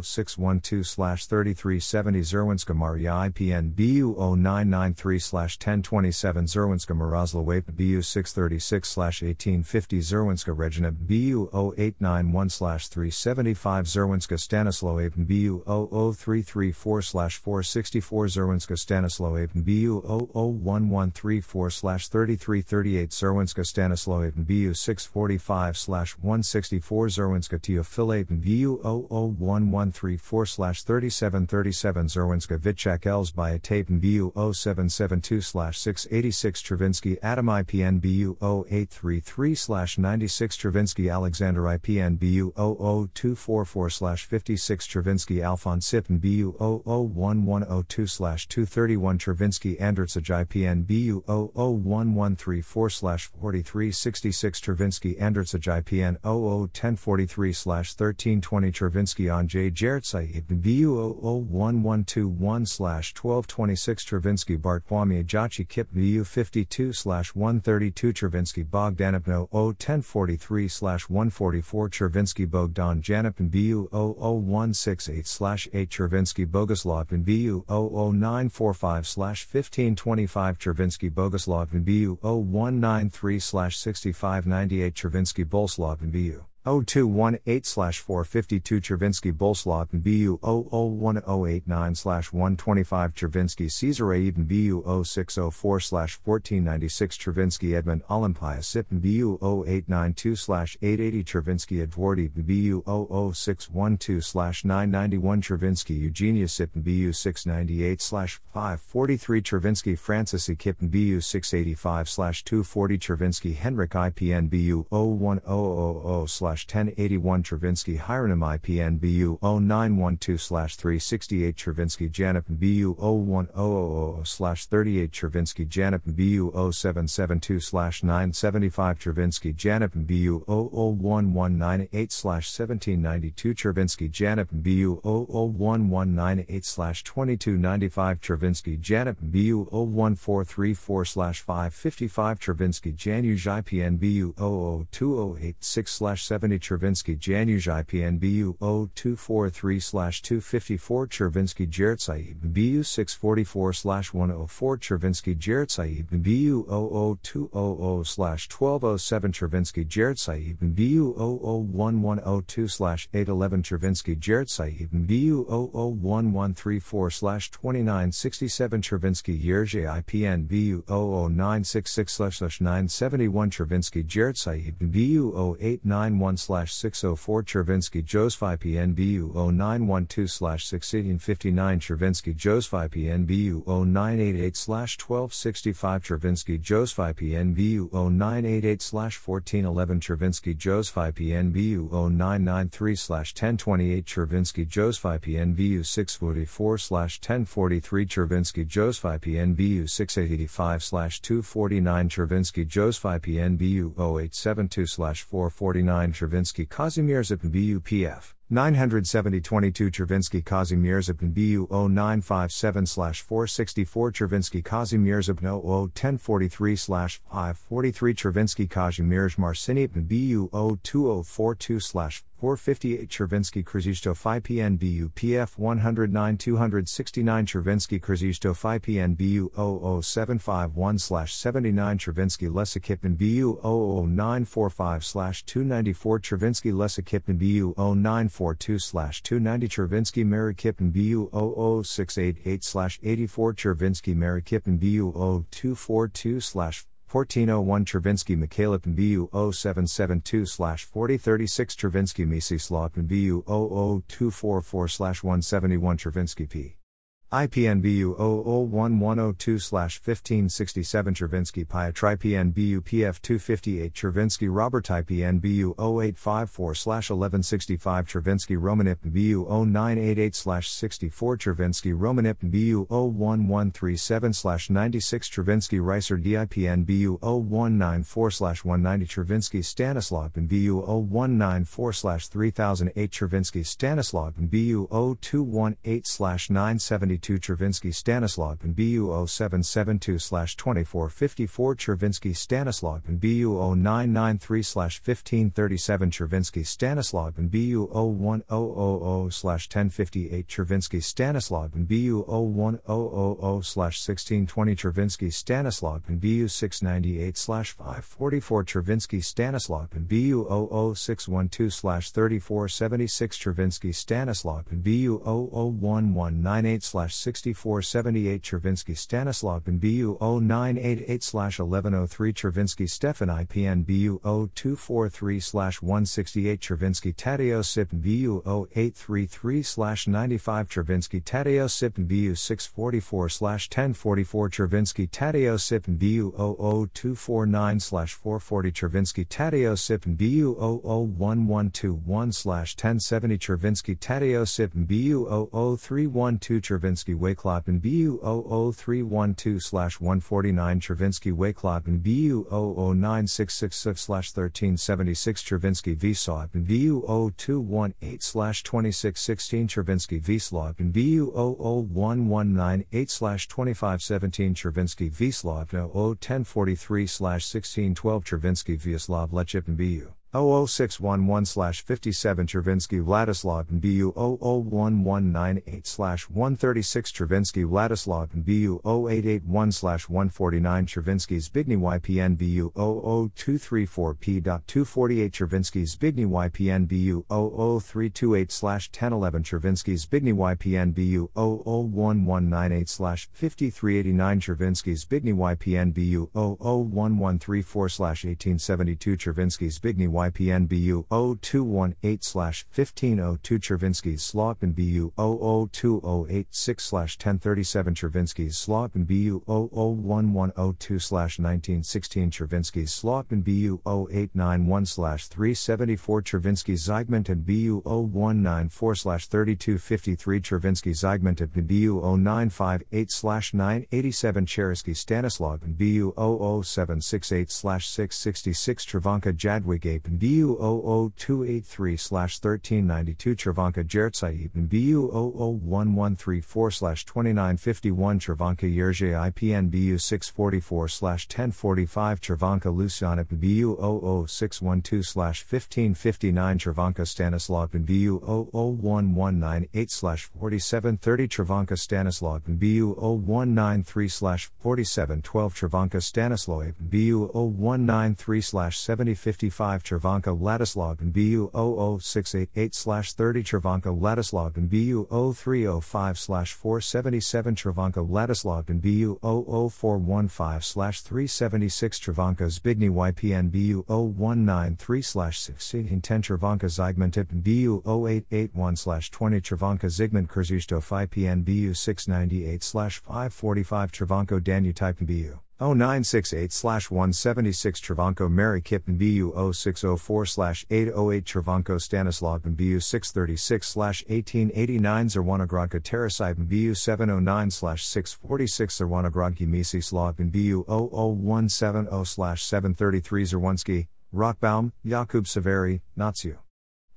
00612 3370 Zerwinska Maria IPN BU 0993 1027 Zerwinska Marozla BU 636 1850 Zerwinska Regina BU 0891 375 Zerwinska Stanislaw Apen BU 00334 464 Zerwinska Stanislaw Apen BU 00134 3338 Zerwinska Stanislaw Apen BU 645 164 Zerwinska Teofil Apen BU 00134 37 3737 Zerwinska Vitchak Els by Tapen BU 0772 686 Travinsky Adam IPN BU 0833 96 Travinsky Alexander IPN BU 00244 56 Travinsky Alphonse Sippen BU 00102 231 Travinsky Andritsaj IPN BU 00134 4366 Travinsky Andritsaj IPN 001043 1320 Travinsky on J. Jertsai BU 01121 slash 1226 Chervinsky Bartwami Ajachi Kip BU 52 slash 132 Chervinsky Bogdanipno 01043 slash 144 Chervinsky Bogdan Janipin BU 00168 slash 8 Chervinsky Boguslav BU 00945 slash 1525 Chervinsky Boguslav BU 0193 slash 6598 Chervinsky Bolslav BU 0218 452 Chervinsky Bolslav and BU 001089 125 Chervinsky Caesar Eben BU 0604 1496 Chervinsky Edmund Olympia and BU 0892 880 Chervinsky Edwardi BU 00612 991 Chervinsky Eugenia Sip and BU 698 543 Chervinsky Francis E. Kip and BU 685 240 Chervinsky Henrik IPN BU 01000 1081 Chervinsky Hironim IPN BU 0912 368 Chervinsky Janip BU 01000 38 Chervinsky Janip BU 0772 975 Chervinsky Janip BU 001198 1792 Chervinsky Janip BU 001198 2295 Chervinsky Janip BU 01434 555 Chervinsky Januj IPN BU 00286 7 70 Chervinsky Janusz IPN BU 0243 254 Chervinsky Jaret BU 644 104 Chervinsky Jaret BU 00200 1207 Chervinsky Jaret Saib BU 001102 811 Chervinsky Jaret Saib BU 001134 2967 Chervinsky Yerzhe IPN BU 00966 971 Chervinsky Jaret BU 0891 1 604 Chervinsky Josephi PNBU 0912 1659 Chervinsky Josephi PNBU 0988 1265 Chervinsky Josephi PNBU 0988 1411 Chervinsky Josephi PNBU 0993 1028 Chervinsky Josephi PNBU 644 1043 Chervinsky Josephi PNBU 685 249 Chervinsky Josephi PNBU 0872 449 Chervinsky Kazimierz BUPF 970 22 Chervinsky Kazimierz BU 0957 464 Chervinsky Kazimierz 1043 543 Chervinsky Kazimierz Marcini BU 0242 458 Chervinsky Krzysztof IPN BU PF 109 269 Chervinsky Krzysztof IPN BU 00751 79 Chervinsky Lesikipin BU 00945 294 Chervinsky Lesikipin BU 0942 290 Chervinsky Marikipin BU 00688 84 Chervinsky Marikipin BU 0242 1401 Chervinsky Mikhailipin BU 0772 4036 Chervinsky Misislawpin BU 00244 171 Chervinsky P. IPNBU 001102 1567 Chervinsky Piatri PNBU PF 258 Chervinsky Robert IPNBU 0854 1165 Chervinsky Romanip BU 0988 64 Chervinsky Romanip BU 01137 96 Chervinsky Reiser DIPNBU 0194 190 Chervinsky Stanislav BU 0194 3008 Chervinsky Stanislav BU 0218 970 22 Chervinsky Stanislav and BU 0772 2454 Chervinsky Stanislav and BU 0993 1537 Chervinsky Stanislav and BU 01000 1058 Chervinsky Stanislav and BU 01000 1620 Chervinsky Stanislav and BU 698 544 Chervinsky Stanislav and BU 00612 3476 Chervinsky Stanislav and BU 00198 6478 Chervinsky Stanislav and BU 0988 1103 Chervinsky Stefan IPN BU 0243 168 Chervinsky Tadeo Sip BU 0833 95 Chervinsky Tadeo Sip BU 644 1044 Chervinsky Tadeo Sip BU 00249 440 Chervinsky Tadeo Sip BU 00121 1070 Chervinsky Tadeo Sip BU 00312 Chervinsky Chervinsky Wayklop BU 00312 149 Chervinsky Wayklop BU 009666 1376 Chervinsky Vsop BU 0218 2616 Chervinsky Vslaw BU 00198 2517 Chervinsky Vslaw 01043 1612 Chervinsky Vyaslav Lechip and BU 00611 57 Chervinsky Vladislav and BU 001198 136 Chervinsky Vladislav and BU 0881 149 Chervinsky Zbigny YPN BU 00234P.248 Chervinsky Zbigny YPN BU 00328 1011 Chervinsky Zbigny YPN BU 001198 5389 Chervinsky Zbigny YPN BU 00134 1872 Chervinsky Zbigny YPN BU 0218 1502 Chervinsky Slotman BU 00286 1037 Chervinsky Slotman BU 001102 1916 Chervinsky Slotman BU 0891 374 Chervinsky and BU 0194 3253 Chervinsky and BU 0958 987 Cherisky Stanislav and BU 00768 666 Travanka Jadwig Ape BU 00283 1392 Chervanka Jertsaib BU 00134 2951 Chervanka Yerzhe IPN BU 644 1045 Chervanka Lucianip BU 00612 1559 Chervanka Stanislav BU 00198 4730 Chervanka Stanislav BU 0193 4712 Chervanka Stanislav BU 0193 7055 Chervanka Ladislav and BU 00688 30 Chervanka Ladislav and BU 0305 477 Chervanka Ladislav and BU 00415 376 Chervanka Zbigny YPN BU 0193 1610 Chervanka Zygmuntip and BU 0881 20 Chervanka Zygmunt Kurzystov IPN BU 698 545 Chervanko Danutype and BU 0968 176 Travanko Mary Kippen BU 0604 808 Travanko Stanislav and BU 636 1889 Zerwanagrodka Terasite BU 709 646 Zerwanagrodki Misi Slav BU 00170 733 Zerwansky, Rockbaum, Jakub Severi, Natsu.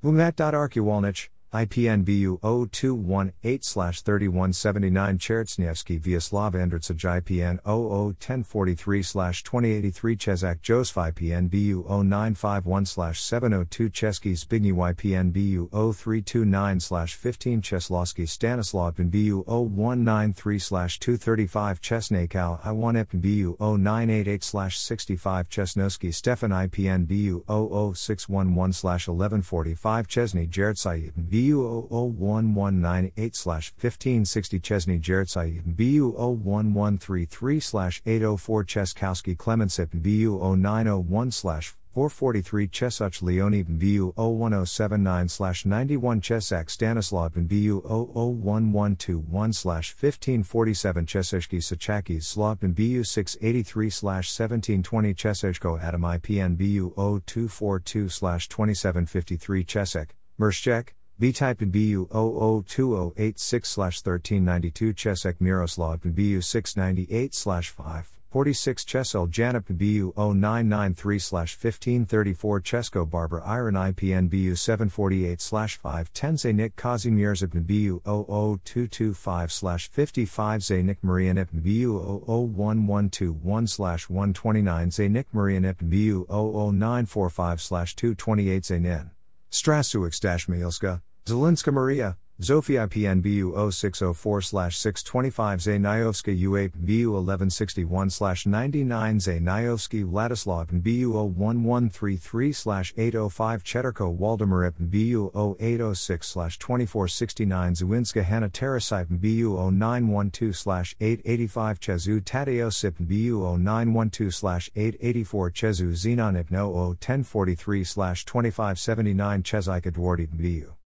Vumat.Arkiwalnich, IPN BU 0218 3179 Chertsnievsky Vyaslav Andritsaj IPN 001043 2083 Chezak Joseph IPN BU 0951 702 Chesky Zbigny YPN BU 0329 15 Cheslowski Stanislav BU 0193 235 Chesnakow I1 Ipn BU 0988 65 Chesnosky Stefan IPN BU 00611 1145 Chesney Jertsai 00198 1560 Chesney Jertsai BU 01133 804 Cheskowski Clemensip BU 0901 443 Chesuch Leone BU 01079 91 Chesak Stanislav BU 00121 1547 Cheseshki Sachaki Slav BU 683 1720 Cheseshko Adam IPN BU 0242 2753 Chesek, Merschek, B type in BU 002086 1392 Chesek Miroslav in BU 698 5. 46 Chesel Janip BU 0993 1534 Chesko Barbara Iron IPN BU 748 510 Zaynik Kazimierz BU 00225 55 Zaynik Marianip BU 00121 129 Zaynik Marianip BU 00945 228 Zaynin. Strasuix Milska, Zelinska Maria, Zofia PNBU 0604 625 Zayniovska UAP BU 1161 99 Zayniovsky Vladislav BU 01133 805 Cheterko Waldemarip BU 0806 2469 Zawinska Hanna Terasite BU 0912 885 Chezu Tadeosip BU 0912 884 Chezu Xenonip No 1043 2579 Chezika Dwardi BU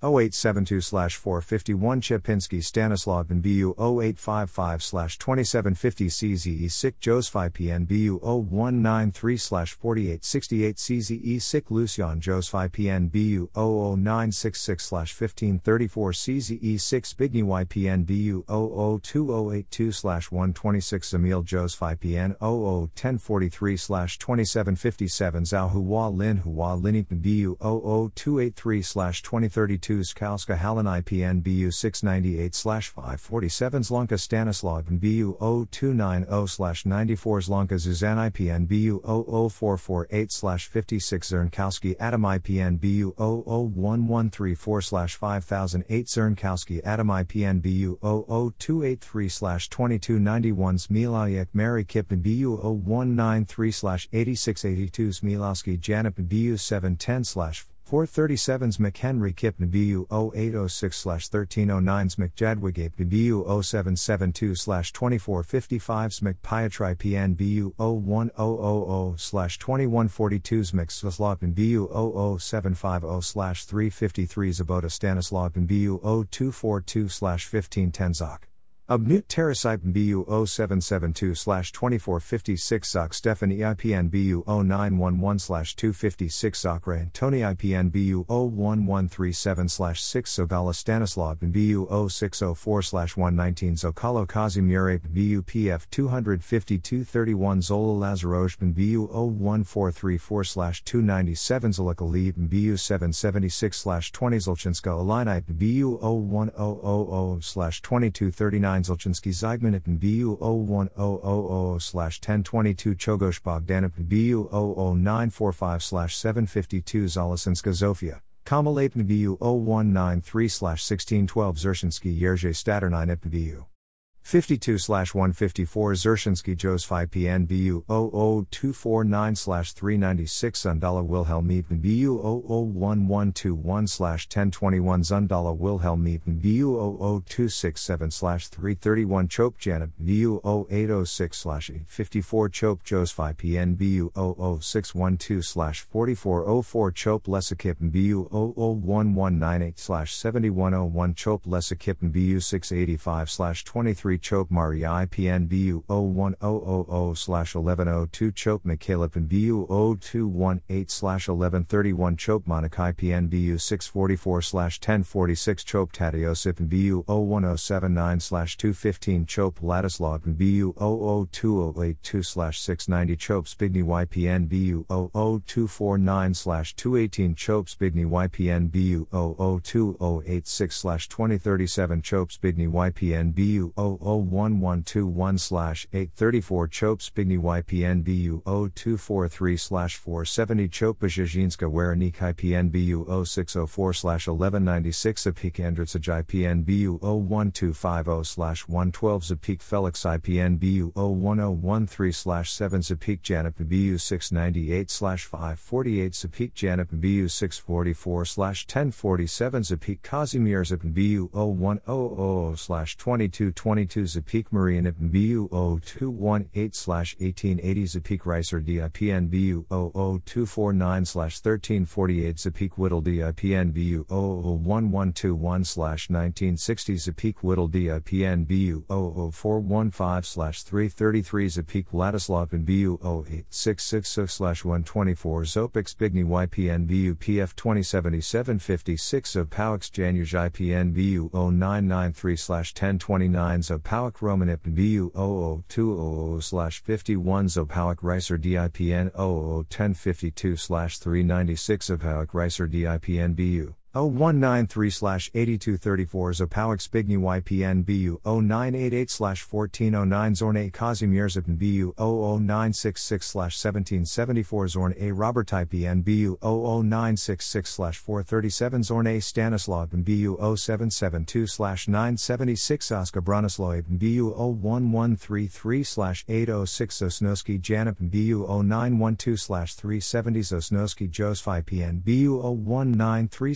0872 451 Chepinski Stanislav and BU 0855 2750 CZE SIC Josephi PN BU 0193 4868 CZE SIC Lucian Josephi PN BU 00966 1534 CZE 6 Bigny YPN BU 002082 126 Emil Josephi PN 001043 2757 Zhao Hua Lin Hua Lin BU 00283 2032 2 Skalska Hallen IPN BU 698 547 Zlanka Stanislav BU 0290 94 Zlanka Zuzan IPN BU 00448 56 Zernkowski Adam IPN BU 00134 5008 Zernkowski Adam IPN BU 00283 2291 Smilayak Mary Kipin BU 0193 8682 Smilowski Janip BU 710 437s McHenry Kipn BU 0806 1309s McJadwigape BU 0772 2455s McPiatri PN BU 01000 2142s McSlaslopin BU 00750 353 Zabota Stanislav BU 0242 1510 Zok. Abnut Terrasipe BU 0772 2456 Zok Stefan EIPN BU 0911 256 Zokra Antoni IPN BU 01137 6 Sogala Stanislav BU 0604 119 Zokalo Kazimierep BU PF 25231 Zola Lazarojbin BU 01434 297 Zolikalib BU 776 20 Zolchinska Alinite BU 01000 2239 Zolchinsky Zeigmanit BU 01000 1022 Chogosh Bogdanip BU 00945 752 Zalasinska Zofia. Kamalapn BU 0193 1612 Zershinsky Yerzhe Staternine BU. 52 154 Zershinsky Josephi PNBU 00249 396 Zundala Wilhelm Eaton BU 001121 1021 Zundala Wilhelm Eaton BU 00267 331 Chope Janet BU 0806 854 Chope Josephi PNBU 00612 4404 Chope Lesakip BU 00198 7101 Chope Lesakip BU 685 23 Chope Mari IPN BU 01000 1102 Chope McCalipin BU 0218 1131 Chope Monaco IPN BU 644 1046 Chope Tadiosip BU 01079 215 Chope Ladislaw BU 002082 690 Chope Spigny YPN BU 00249 218 Chope Spigny YPN BU 00286 2037 Chope Spigny YPN BU 0 01121 834 Chope Spigny YPN BU 0243 470 Chope Bajajinska Werenik IPN BU 0604 1196 Zapik Andritsaj IPN BU 01250 112 Zapik Felix IPN BU 01013 7 Zapik Janip BU 698 548 Zapik Janip BU 644 1047 Zapik Kazimir Zip BU 0100 2222 22 Zapik Marian BU 0218 1880 Zapik Reiser DIPN BU 00249 1348 Zapik Whittle DIPN BU 00121 1960 Zapik Whittle DIPN BU 00415 333 Zapik Vladislav BU 0866 124 Zopix Bigny YPN BU PF 2077 56 Zopaux Januj IPN BU 0993 1029 Zopauik Romanip BU 00200 51 Zopauik Ricer DIPN 001052 396 Zopauik Reiser DIPN BU 0193 8234 Zapowik Spigny YPN BU 0988 1409 Zorn A Kazimierzipn BU 00966 1774 Zorn A Robert IPN BU 00966 437 Zorn A Stanislav BU 0772 976 Oska Bronislaw BU 01133 806 Osnoski Janip BU 0912 370 Osnoski Josephi PN BU 0193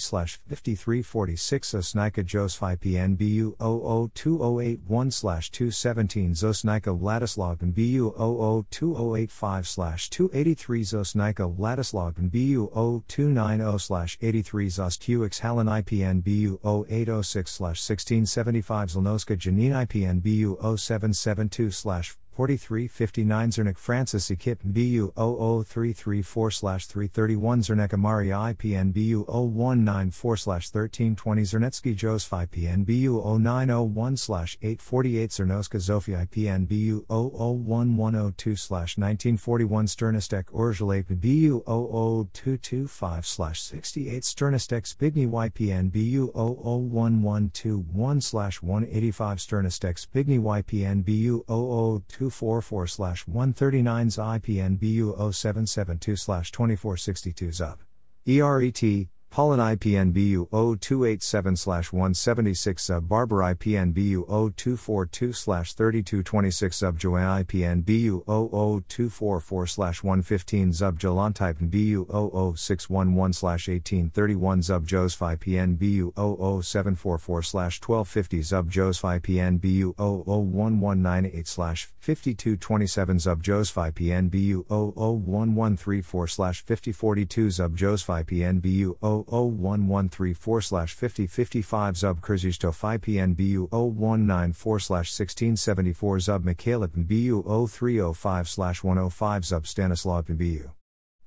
5346 Osnika Josephi PNBU 002081 217 Zosnika Ladislav BU 002085 283 Zosnika Ladislav BU 0290 83 Zostqx Helen IPN BU 0806 1675 Zlnoska Janine IPN BU 0772 4359 Zernik Francis Ekip BU 00334 331 Zernek Amari IPN BU 0194 1320 Zernetsky Josephi PN BU 0901 848 Zernoska Zofia IPN BU 001102 1941 Sternistek Orgelate BU 00225 68 Sternistek Spigny YPN BU 001121 185 Sternistek Spigny YPN BU 002 244 139 IPN BU 0772 2462 ZUB. ERET, Pollen IPN BU 0287 176 sub Barber IPN BU 0242 3226 sub Joanne IPN BU 00244 115 zub Jalan type BU 00611 1831 zub Josephi PN BU 00744 1250 zub Josephi PN BU 001198 5227 zub Josephi PN BU 00134 5042 zub Josephi PN BU 0 01134 5055 Zub Kurzijsto Phi PNBU 0194 1674 Zub Mikhailip BU 0305 105 Zub Stanislav BU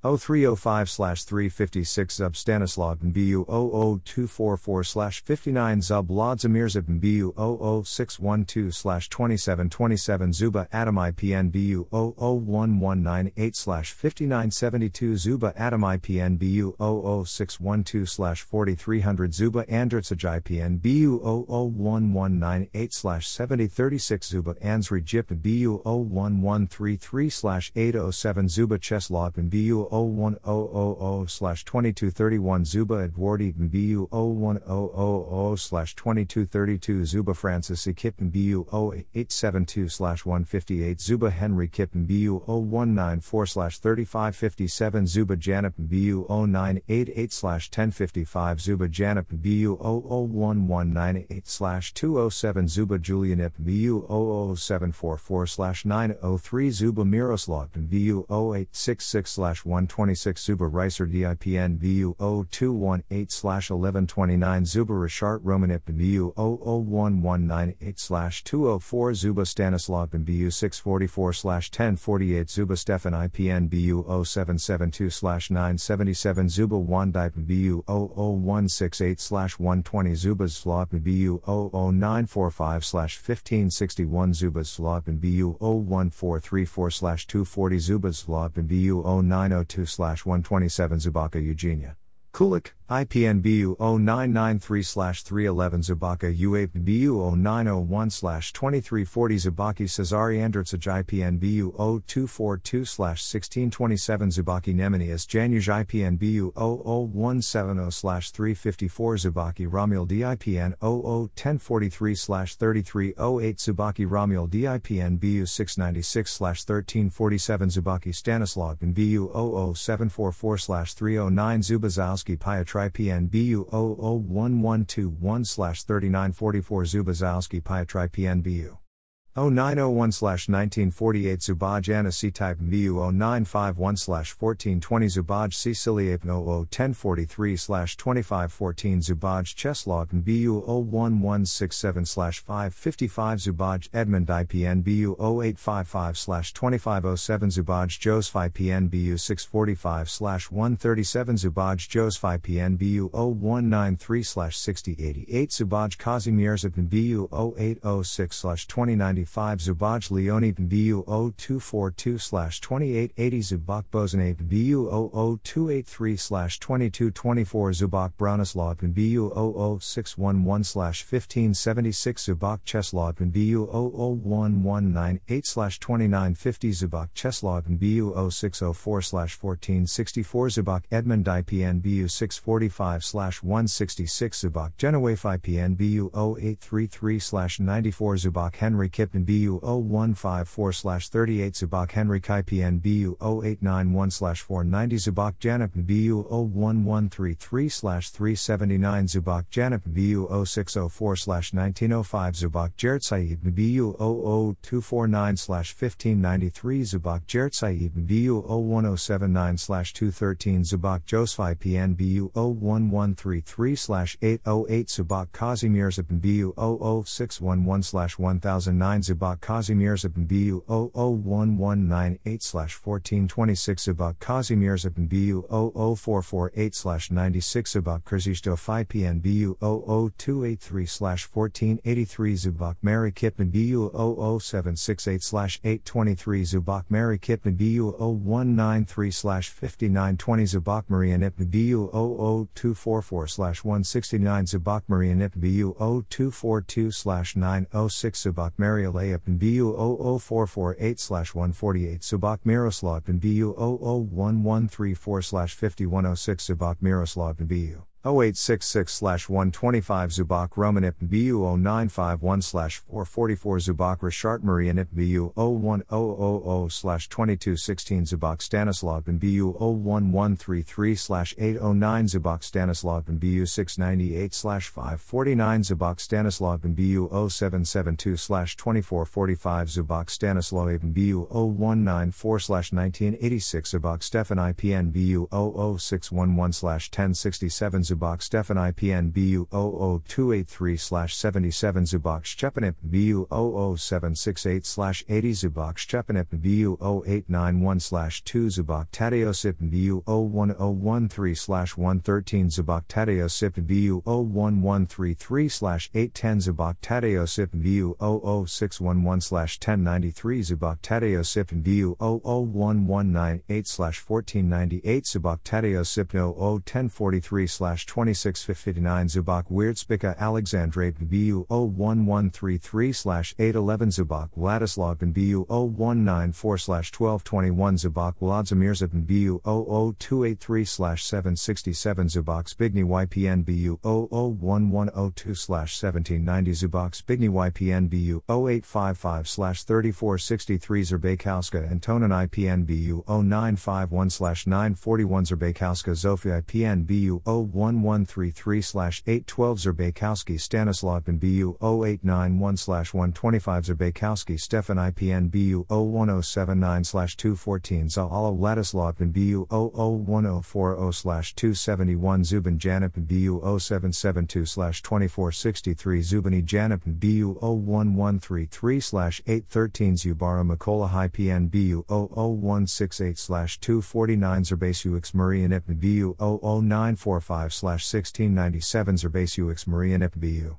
0305 356 Zub Stanislav and BU 00244 59 Zub Lodzimir Zib BU 00612 2727 Zuba Adam IPN BU 00198 5972 Zuba Adam IPN BU 00612 4300 Zuba Andritsaj IPN BU 00198 7036 Zuba Ansri Jip BU 01133 807 Zuba Cheslav and BU 01000 2231 Zuba Edwardi BU 01000 2232 Zuba Francis Kippen BU 0872 158 Zuba Henry Kippen BU 0194 3557 Zuba Janip BU 0988 1055 Zuba Janip BU 001198 207 Zuba Julianip BU 00744 903 Zuba Miroslav BU 0866 1 126 Zuba Reiser DIPN BU 0218 1129 Zuba Richard Romanip BU 00198 204 Zuba Stanislav BU 644 1048 Zuba Stefan IPN BU 0772 977 Zuba Wandip BU 00168 120 Zuba Slav BU 00945 1561 Zuba Slav BU 01434 240 Zuba Slav BU 0902 2 127 Zubaka Eugenia. Kulik, IPN BU 0993 311 Zubaka UAP BU 0901 2340 Zubaki Cesari Andritsaj IPN BU 0242 1627 Zubaki Nemenius Januj IPN BU 00170 354 Zubaki Ramil DIPN 001043 3308 Zubaki Ramil DIPN BU 696 1347 Zubaki Stanislav BU 00744 309 Zubazowski Piatra Piatri PNBU 001121 3944 Zubazowski Piatri PNBU 0901 1948 Zubaj Anna C type MVU 0951 1420 Zubaj Ceciliapen 001043 2514 Zubaj Cheslog BU 01167 555 Zubaj Edmund IPN BU 0855 2507 Zubaj Josephi PN BU 645 137 Zubaj Josephi PN BU 0193 6088 Zubaj Kazimierz BU 0806 2090 5 Zubaj Leone BU 0242 2880 Zubak Bozanev BU 00283 2224 Zubak Brownislaw BU 00611 1576 Zubak Cheslaw BU 00198 2950 Zubak Cheslaw BU 0604 1464 Zubak Edmund IPN BU 645 166 Zubak Genowafe IPN BU 0833 94 Zubak Henry Kip BU 0154 38 Zubak Henry Kai PN BU 0891 490 Zubak Janip BU 01133 379 Zubak Janip BU 0604 1905 Zubak Jert Said BU 00249 1593 Zubak Jert Said BU 01079 213 Zubak Josfi PN BU 01133 808 Zubak Kazimir Zipin BU 00611 1009 Zubak Kazimir Zipin BU 001198 1426 Zubak Kazimir Zipin BU 00448 96 Zubak Kurzishto Phi PN BU 00283 1483 Zubak Mary Kipman BU 00768 823 Zubak Mary Kipman BU 0193 5920 Zubak Maria Nipman BU 00244 169 Zubak Maria Nipman BU 0242 906 Subak Maria Layupin BU 00448 148 Subak Miroslav and BU 00134 5106 Subak Miroslav BU 0866 125 Zubak Romanip BU 0951 444 Zubak Rashart Marianip BU 01000 2216 Zubak Stanislav BU 01133 809 Zubak Stanislav BU 698 549 Zubak Stanislav BU 0772 2445 Zubak Stanislav BU 0194 1986 Zubak Stefan IPN BU 00611 1067 Zubak Stefan IPN BU 00283 77 Zubak Szczepanip BU 00768 80 Zubak Szczepanip BU 0891 2 Zubak Tadeosip BU 01013 113 Zubak Tadeosip BU 01133 810 Zubak Tadeosip BU 00611 1093 Zubak Tadeosip BU 00198 1498 Zubak Tadeosip 01043 2659 Zubak Weirdspika Alexandrate BU 01133 811 Zubak Vladislav BU 0194 1221 Zubak Vladimir Zibin BU 00283 767 Zubak Zbigny YPN BU 001102 1790 Zubak Zbigny YPN BU 0855 3463 Zerbakowska Antonin IPN BU 0951 941 Zerbakowska Zofia IPN BU 01 1133 812 Zerbakowski Stanislav BU 0891 125 Zerbakowski Stefan IPN BU 01079 214 Zaala Ladislav BU 001040 271 Zubin Janip BU 0772 2463 Zubani Janip BU 01133 813 Zubara Mikola High PN BU 00168 249 Zerbasu Marianip BU 00945 1697 Zerbasiux Marianip BU.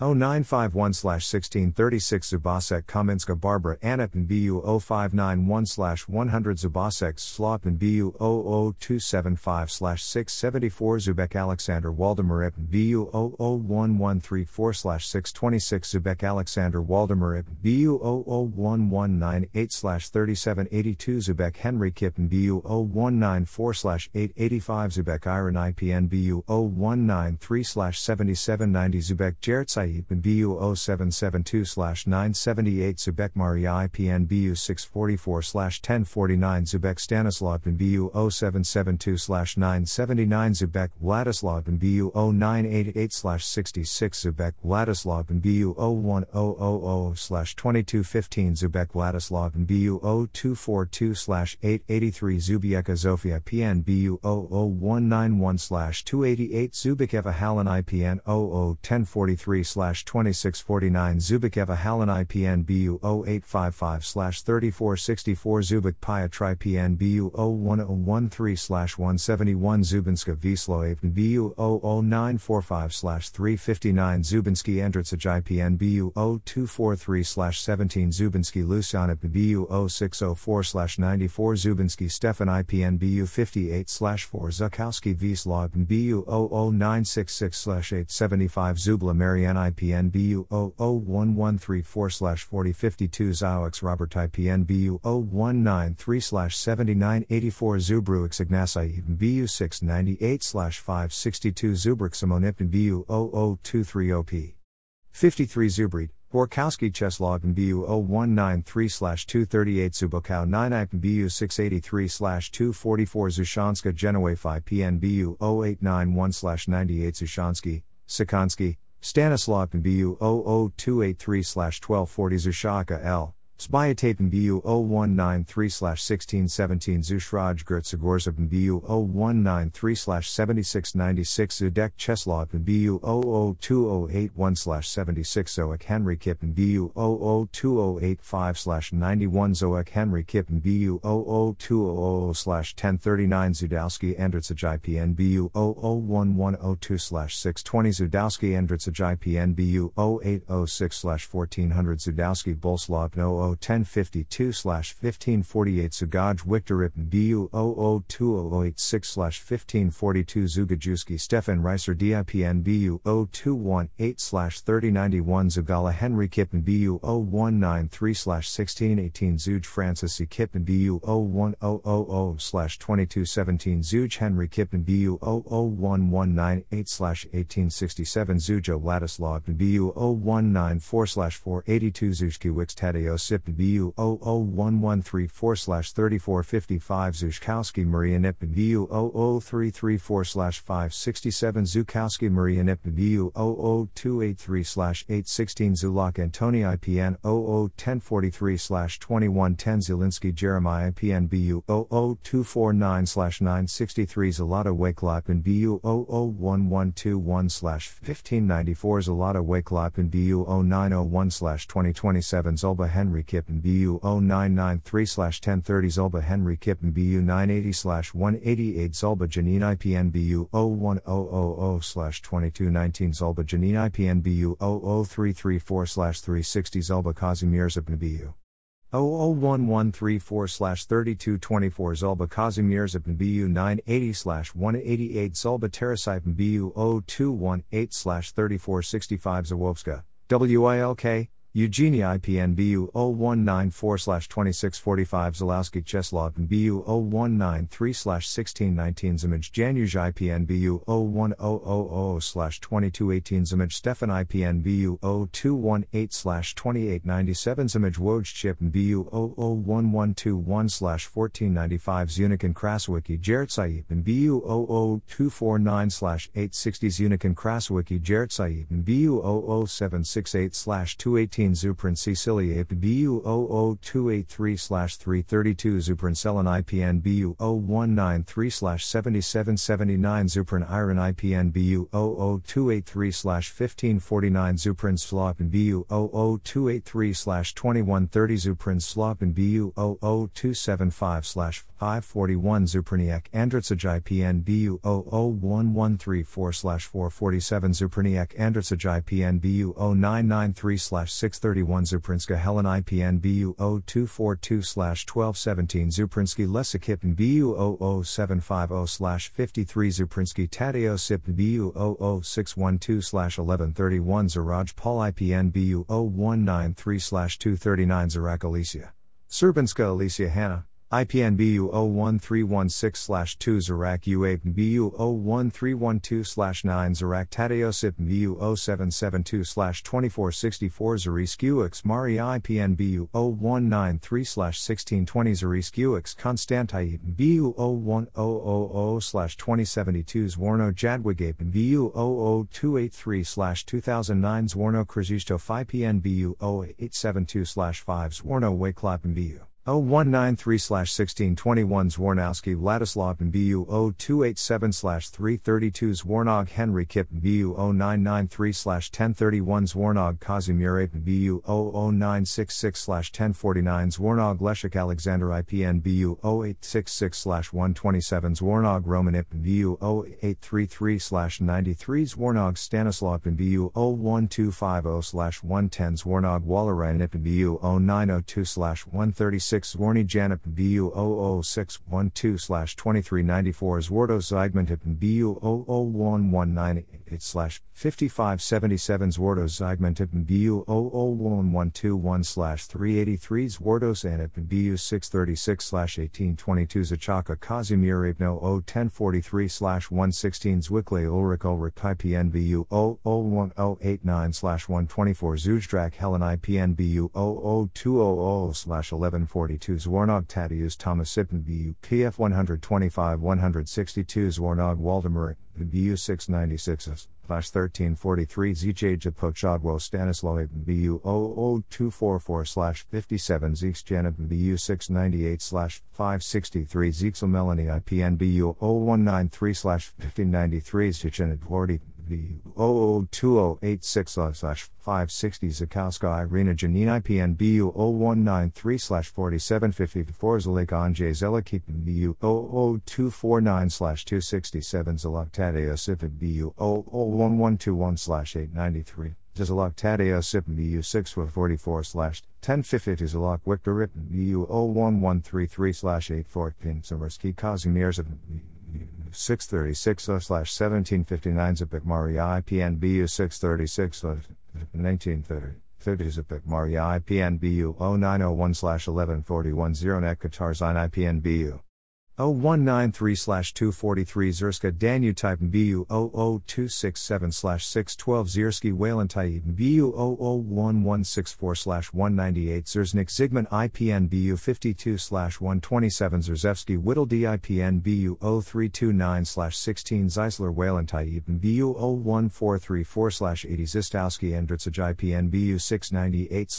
0951 1636 Zubasek Kaminska Barbara Anapin BU 0591 100 Zubasek Slopin BU 00275 674 Zubek Alexander Waldemar BU 00134 626 Zubek Alexander Waldemar BU 001198 3782 Zubek Henry Kippen BU 0194 885 Zubek Iron IPN BU 0193 7790 Zubek Jertsai IPN BU 0772 978 Zubek Maria IPN BU 644 1049 Zubek Stanislav BU 0772 979 Zubek Vladislav BU 0988 66 Zubek Vladislav BU 01000 2215 Zubek Vladislav BU 0242 883 Zubieka Zofia PN BU 00191 288 Zubikeva Halin IPN 001043 2649 Zubikeva Halin IPN BU 0855 slash 3464 Zubik Piatri PN BU 01013 171 Zubinska Vislo BU 00945 359 Zubinsky Andritsaj IPN BU 0243 slash 17 Zubinsky Lucianip BU 0604 slash 94 Zubinsky Stefan IPN BU 58 slash 4 Zukowski Vslaw BU 00966 875 Zubla Marianne IPN BU 001134 4052 Zaux Robert IPN BU 0193 7984 Zubruix Ignasi BU 698 562 Zubrix Simonipin BU 0023 OP 53 Zubreed Borkowski Cheslov and BU 0193 238 Zubokow 9 IP BU 683 244 Zushanska Genoa 5 PN 0891 98 Zushansky, Sikansky, Stanislav and BU 00283 1240 Zushaka L. Spyatapen BU 0193 1617 Zushraj Gertsagorzab BU 0193 7696 Zudek Cheslov BU 002081 76 Zoek Henry Kip BU 002085 91 Zoek Henry Kippen BU 00200 1039 Zudowski Andritsaj IPN BU 001102 620 Zudowski Andritsaj IPN BU 0806 1400 Zudowski Bolslav 00 1052 1548 Sugaj Wiktorip BU 002086 1542 Zugajewski Stefan Reiser DIPN BU 0218 3091 Zugala Henry Kippen BU 0193 1618 Zuj Francis E. Kippen BU 01000 2217 Zuj Henry Kippen BU 001198 1867 Zujo Ladislav BU 0194 482 Zujki Wix Tadeo SIP BU 00134 3455 Zuszkowski Maria NIP BU 00334 567 Zukowski Maria NIP BU 00283 816 Zulak Antoni IPN 001043 2110 Zielinski Jeremiah IPN BU 00249 963 Zalata Wakelop in BU 001121 1594 Zalata Wakelop in BU 0901 2027 Zulba Henry Kippen BU 0993 1030 Zulba Henry Kippen BU 980 188 Zulba Janine IPN BU 01000 2219 Zulba Janine IPN BU 00334 360 Zulba Kazimir Zipn BU 001134 3224 Zulba Kazimir Zipn BU 980 188 Zulba Terasipin BU 0218 3465 Zawowska, WILK, Eugenia IPN BU 0194 2645 Zalowski and BU 0193 1619 Zimage Janusz IPN BU 01000 2218 Zimage Stefan IPN BU 0218 2897 Zimage Woj Chip and BU 001121 1495 Zunik and Kraswiki Jaret Saib and BU 00249 860 Zunik and Kraswiki Jaret Saib and BU 00768 218 15 Zuprin Cecilia BU 00283 332 Zuprin Selin IPN BU 0193 7779 Zuprin Iron IPN BU 00283 1549 Zuprin Slop and BU 00283 2130 Zuprin Slop and BU 00275 541 Zupriniak Andritsaj IPN BU 00134 447 Zupriniak Andritsaj IPN BU 0993 631 Zuprinska Helen IPN BU 0242 1217 Zuprinsky Lesikip BU 00750 53 Zuprinsky Tadeo Sip BU 00612 1131 Zaraj Paul IPN BU 0193 239 Zarak Alicia. Serbanska Alicia Hanna. IPN BU 01316 2 Zarak UAP BU 01312 9 Zarak Tadeosip BU 0772 2464 Zarisk UX Mari IPN BU 0193 1620 Zarisk UX Konstantai BU 01000 2072 Zwarno Jadwigape BU 00283 2009 Zwarno Krzysztof IPN BU 0872 5 Zwarno Wakelap BU 0193 1621 Zwarnowski Vladislav and BU 0287 332 Zwarnog Henry Kip BU 0993 1031 Zwarnog Kazimir BU 00966 1049 Zwarnog Leshik Alexander IPN BU 0866 127 Zwarnog Roman Ip BU 0833 93 Zwarnog Stanislav and BU 01250 110 Zwarnog Wallerein BU 0902 136 6 Zwarny Janip BU 00612 2394 Zwardo Zeigman BU 00119 8 slash 5577 Zwardos Zygmentip BU 001121 slash 383 Zwardos Anip BU 636 slash 1822 Zachaka Kazimir Ibno 01043 slash 116 Zwikle Ulrich Ulrich IPN BU 001089 slash 124 Zujdrak Helen IPN BU 00200 slash 1142 Zwarnog Tadius Thomas BU PF 125 162 Zwarnog Waldemar BU 696 slash 1343 ZJ Japochadwo Stanislaw BU 00244 57 Zeeks BU 698 563 Zeeks Melanie IPN BU 0193 slash 1593 Zichenet 40 BU 002086 slash 560 Zakowska Irina Janine IPN BU 0193 slash 4754 Zalik Anje Zelakip BU 00249 slash 267 Zalak Tadeo Sipit BU 00121 slash 893. Zalak Tadeo Sip BU 644 slash 1050 Zalak Victor Ripin BU 01133 slash 814 Samarski Kazimierz 636 uh, slash 1759 Zipik Maria IPN BU 636 1930. Uh, 30 uh, Zipik Maria IPN BU 0901 slash 1141 Zeronet Katarzine IPN BU 0193 243 Zerska Danu Type BU 00267 612 Zierski Wayland BU 001164 198 Zerznik Zygmunt IPN BU 52 127 Zerzewski Whittle DIPN BU 0329 16 Zeisler Wayland BU 01434 80 Zistowski Endritzaj IPN BU 698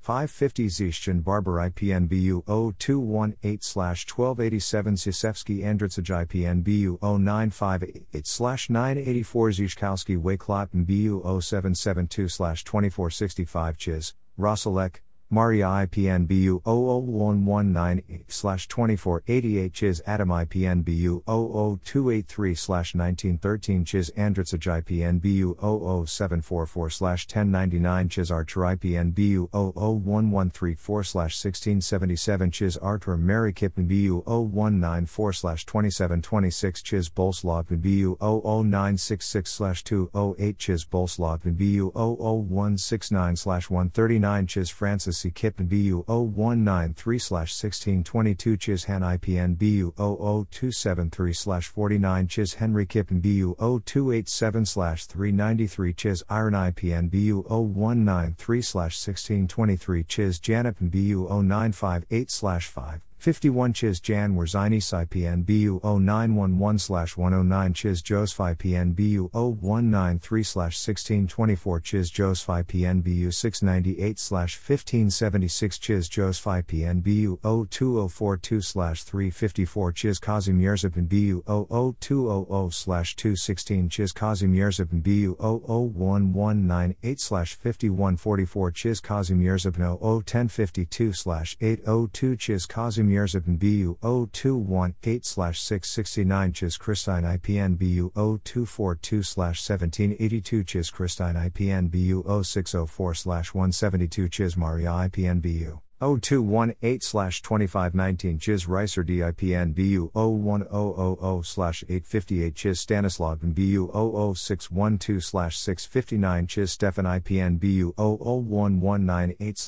550 Zishin Barber IPN BU 0218 1287 Sisevsky Andritsaj IPN BU 0958 984 Zishkowski Wakelotten BU 0772 2465 Chiz, Rosalek, Maria IPN BU 001198 2488 Chiz Adam IPN BU 00283 1913 Chiz Andritsaj IPN BU 00744 1099 Chiz Archer IPN BU 00134 1677 Chiz Archer Mary Kippen BU 0194 2726 Chiz Bolslaw BU 00966 208 Chiz Bolslaw BU 00169 139 Chiz Francis C. Kippen BU 0193 1622 Chiz Han IPN BU 00273 49 Chiz Henry Kippen BU 0287 393 Chiz Iron IPN BU 0193 1623 Chiz Janip BU 0958 5. 51 Chiz Jan Warzini PN BU 0911 109 Chiz Josephi PN BU 0193 1624 Chiz Josephi PN BU 698 1576 Chiz Josephi PN BU 02042 354 Chiz Kazimierzipin BU 00200 216 Chiz Kazimierzipin BU 00198 5144 Chiz Kazimierzipin 01052 802 Chiz Kazimierz Mierzipin BU 0218 669 Chiz Christine IPN BU 0242 1782 Chiz Christine IPN BU 0604 172 Chiz Maria IPN BU 0218 2519 Chiz Reiser DIPN BU 01000 858 Chiz Stanislav BU 00612 659 Chiz Stefan IPN BU 00198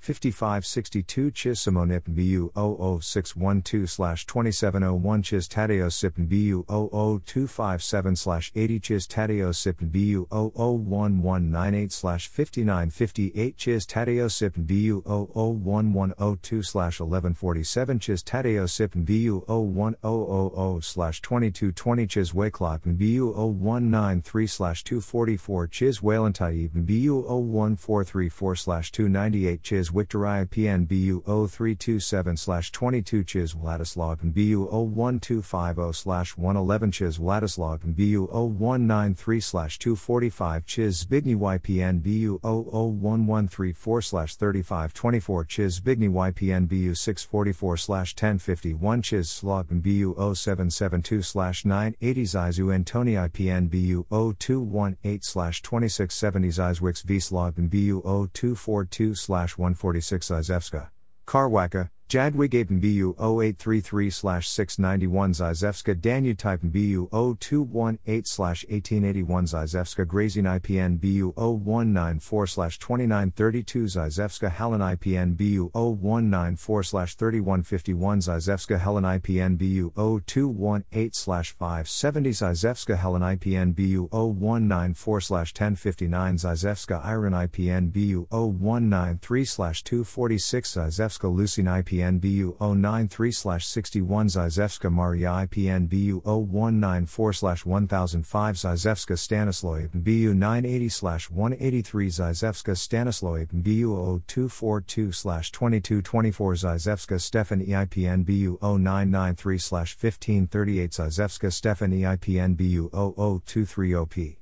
5562 Chiz Simonip BU 00612 slash 2701 Chiz Tadeo Sipin BU 00257 slash 80 Chiz Tadeo Sipin BU 00198 5958 Chiz Tadeo Sipin BU 00102 1147 Chiz Tadeo Sipin BU 01000 2220 Chiz Wakelop BU 0193 244 Chiz Whalentai BU 01434 298 Chiz Victor IPN BU 0327 22 Chiz Vladislav and BU 01250 111 Chiz Vladislav and BU 0193 245 Chiz Zbigny YPN BU 00134 3524 Chiz Zbigny YPN BU 644 1051 Chiz Slogin BU 0772 980 Zizu Antoni IPN BU 0218 2670 Zizwix V Slogin BU 0242 1 146 Izevska, Karwaka, Jadwig Apen BU 0833 691 Zizevska Danu Type BU 0218 1881 Zizevska Grazing IPN BU 0194 2932 Zizevska Helen IPN BU 0194 3151 Zizevska Helen IPN BU 0218 570 Zizevska Helen IPN BU 0194 1059 Zizevska Iron IPN BU 0193 246 Zizevska Lucine IPN IPN 093 61 Zizevska Maria IPN BU 0194 1005 Zizevska Stanislaw BU 980 183 Zizevska Stanislaw BU 0242 2224 Zizevska Stefan EIPN BU 0993 1538 Zizevska Stefan EIPN BU 00230P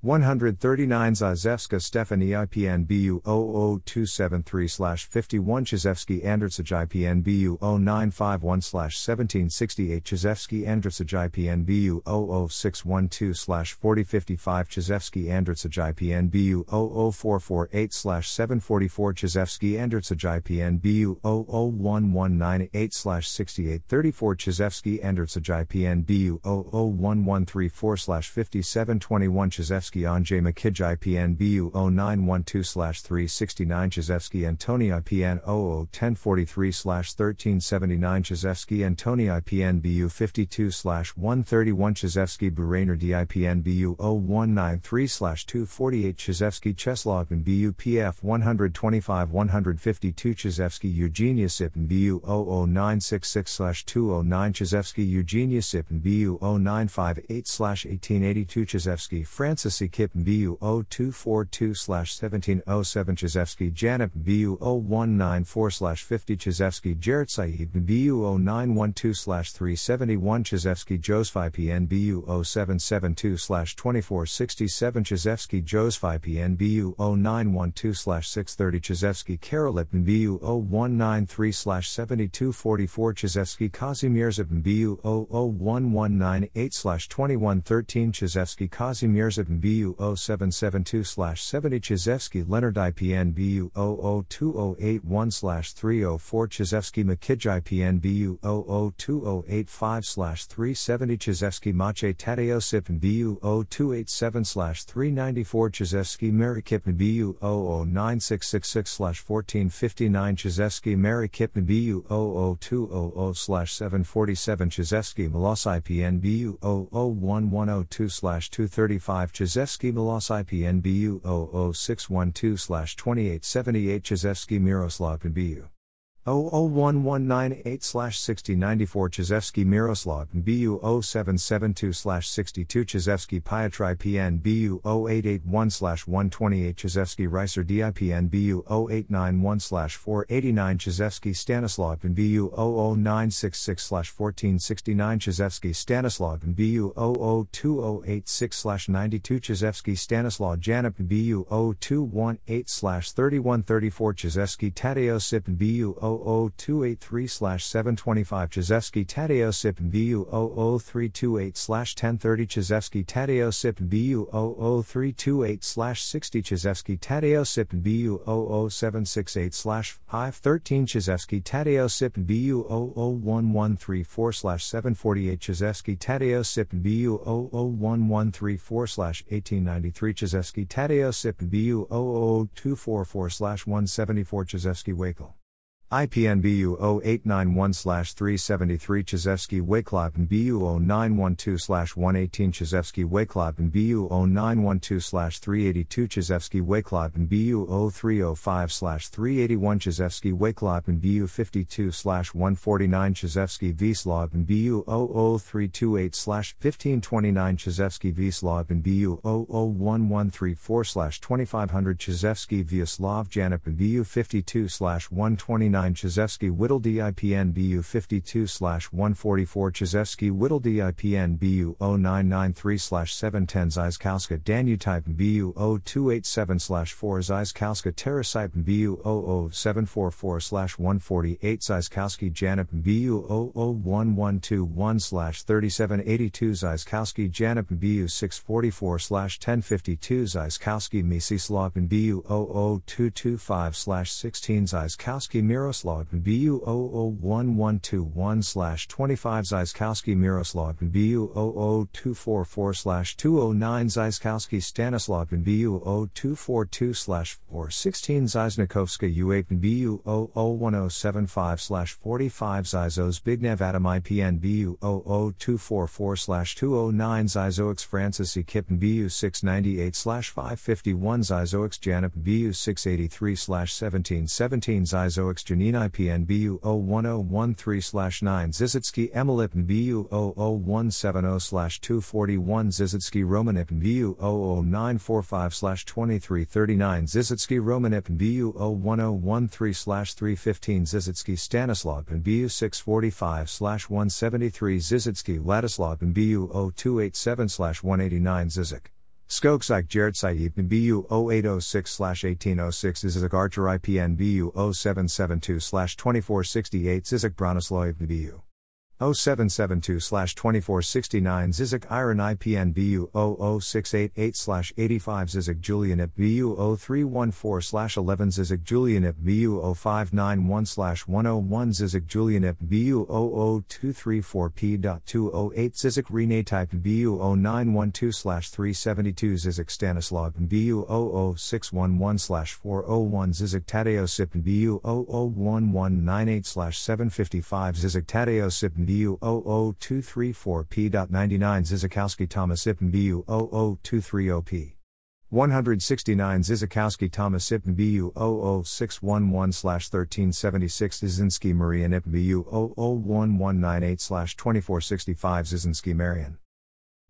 139 Zizevska Stephanie IPN BU 00273 51 Chizevsky Andrzej IPN BU 0951 1768 Chizevsky Andrzej IPN BU 00612 4055 Chizevsky Andrzej IPN BU 00448 744 Chizevsky Andrzej IPN BU 00198 6834 Chizevsky Andrzej IPN BU 00134 5721 Chizevsky Chizevsky Andrzej Makij IPN BU 0912 369 Chizevsky Antoni IPN 001043 1379 Chizevsky Antoni IPN BU 52 131 Chizevsky Burainer DIPN BU 0193 248 Chizevsky Cheslav BU PF 125 152 Chizevsky Eugenia Sipin BU 00966 209 Chizevsky Eugenia Sipin BU 0958 1882 Chizevsky Francis Chelsea Kip BU 0242 1707 Chizevsky Janip BU 0194 50 Chizevsky Jarrett Saeed BU 0912 371 Chizevsky Josephi PN BU 0772 2467 Chizevsky Josephi PN BU 0912 630 Chizevsky Karolip BU 0193 7244 Chizevsky Kazimierz BU 00198 2113 Chizevsky Kazimierz BU 0772 70 Chizevsky Leonard IPN BU 002081 304 Chizevsky Makij IPN BU 002085 370 Chizevsky Mache Tadeo Sipin BU 0287 394 Chizevsky Mary Kipin BU 00966 1459 Chizevsky Mary Kipin BU 00200 747 Chizevsky Malos IPN BU 00110 235 Chizevsky Chizevsky Milos IPN BU 00612 2878 Chizevsky Miroslav BU 001198 6094 Chizevsky Miroslav BU 0772 62 Chizevsky Pietri PN BU 0881 128 Chizevsky Reiser DIPN BU 0891 489 Chizevsky Stanislav BU 00966 1469 Chizevsky Stanislav BU 00286 92 Chizevsky Stanislaw Janip BU 0218 3134 Chizevsky Tadeo Sip BU 00283 725 Chizevsky Tadeo Sip BU 00328 1030 Chizevsky Tadeo Sip BU 00328 60 Chizevsky Tadeo Sip BU 00768 513 Chizevsky Tadeo Sip BU 00134 748 Chizevsky Tadeo Sip BU 00134 1893 Chizevsky Tadeo Sip BU 00244 174 Chizevsky Wakel IPN BU 0891 373 Chizevsky Waklapen BU 0912 118 Chizevsky Waklapen BU 0912 382 Chizevsky Waklapen BU 0305 381 Chizevsky Waklapen BU 52 149 Chizevsky Vslapen BU 00328 1529 Chizevsky Vslapen BU 00134 2500 Chizevsky Vyaslav Janipin BU 52 129 9 Chizevsky Whittle DIPN BU 52 144 Chizevsky Whittle DIPN BU 0993 710 Zizkowska Danutype BU 0287 4 Zizkowska Terrasype BU 00744 148 Zizkowski Janip BU 00121 3782 Zizkowski Janip BU 644 1052 Zizkowski Misislav BU 00225 16 Zizkowski Miro Miroslav BU 001121 slash 25 Zyskowski Miroslav BU 00244 slash 209 Zyskowski Stanislav BU 0242 slash 416 Zyznikovska U8 BU 001075 slash 45 Zyzos Bignev Adam IPN BU 00244 slash 209 Zyzoix Francis E. Kippen BU 698 slash 551 Zyzoix Janip BU 683 slash 1717 Zyzoix Janine IPN BU01013 9 Zizitsky Emilipn BU00170 241 Zizitsky Romanipn BU 00945 slash 2339 Zizitsky Romanipn BU 01013 slash 315 Zizitsky Stanislav BU 645 slash 173 Zizitsky Ladislav BU0287 189 Zizik. Skokzik Jared Saib BU 0806 1806 Zizik Archer IPN BU 0772 2468 Zizik Bronislav BU 0772 2469 Zizik Iron IPN BU 00688 85 Zizik Julianip BU 0314 11 Zizik Julianip BU 0591 101 Zizik Julianip BU 00234P.208 Zizik Rene Type BU 0912 372 Zizik Stanislav BU 00611 401 Zizik Tadeo Sip BU 001198 755 Zizik Tadeo Sip BU 00234P.99 Zizikowski Thomas Ipn BU 00230P. 169 Zizikowski Thomas Ipn BU 00611 1376 Zizinski Marian Ipn BU 001198 2465 Zizinski Marian.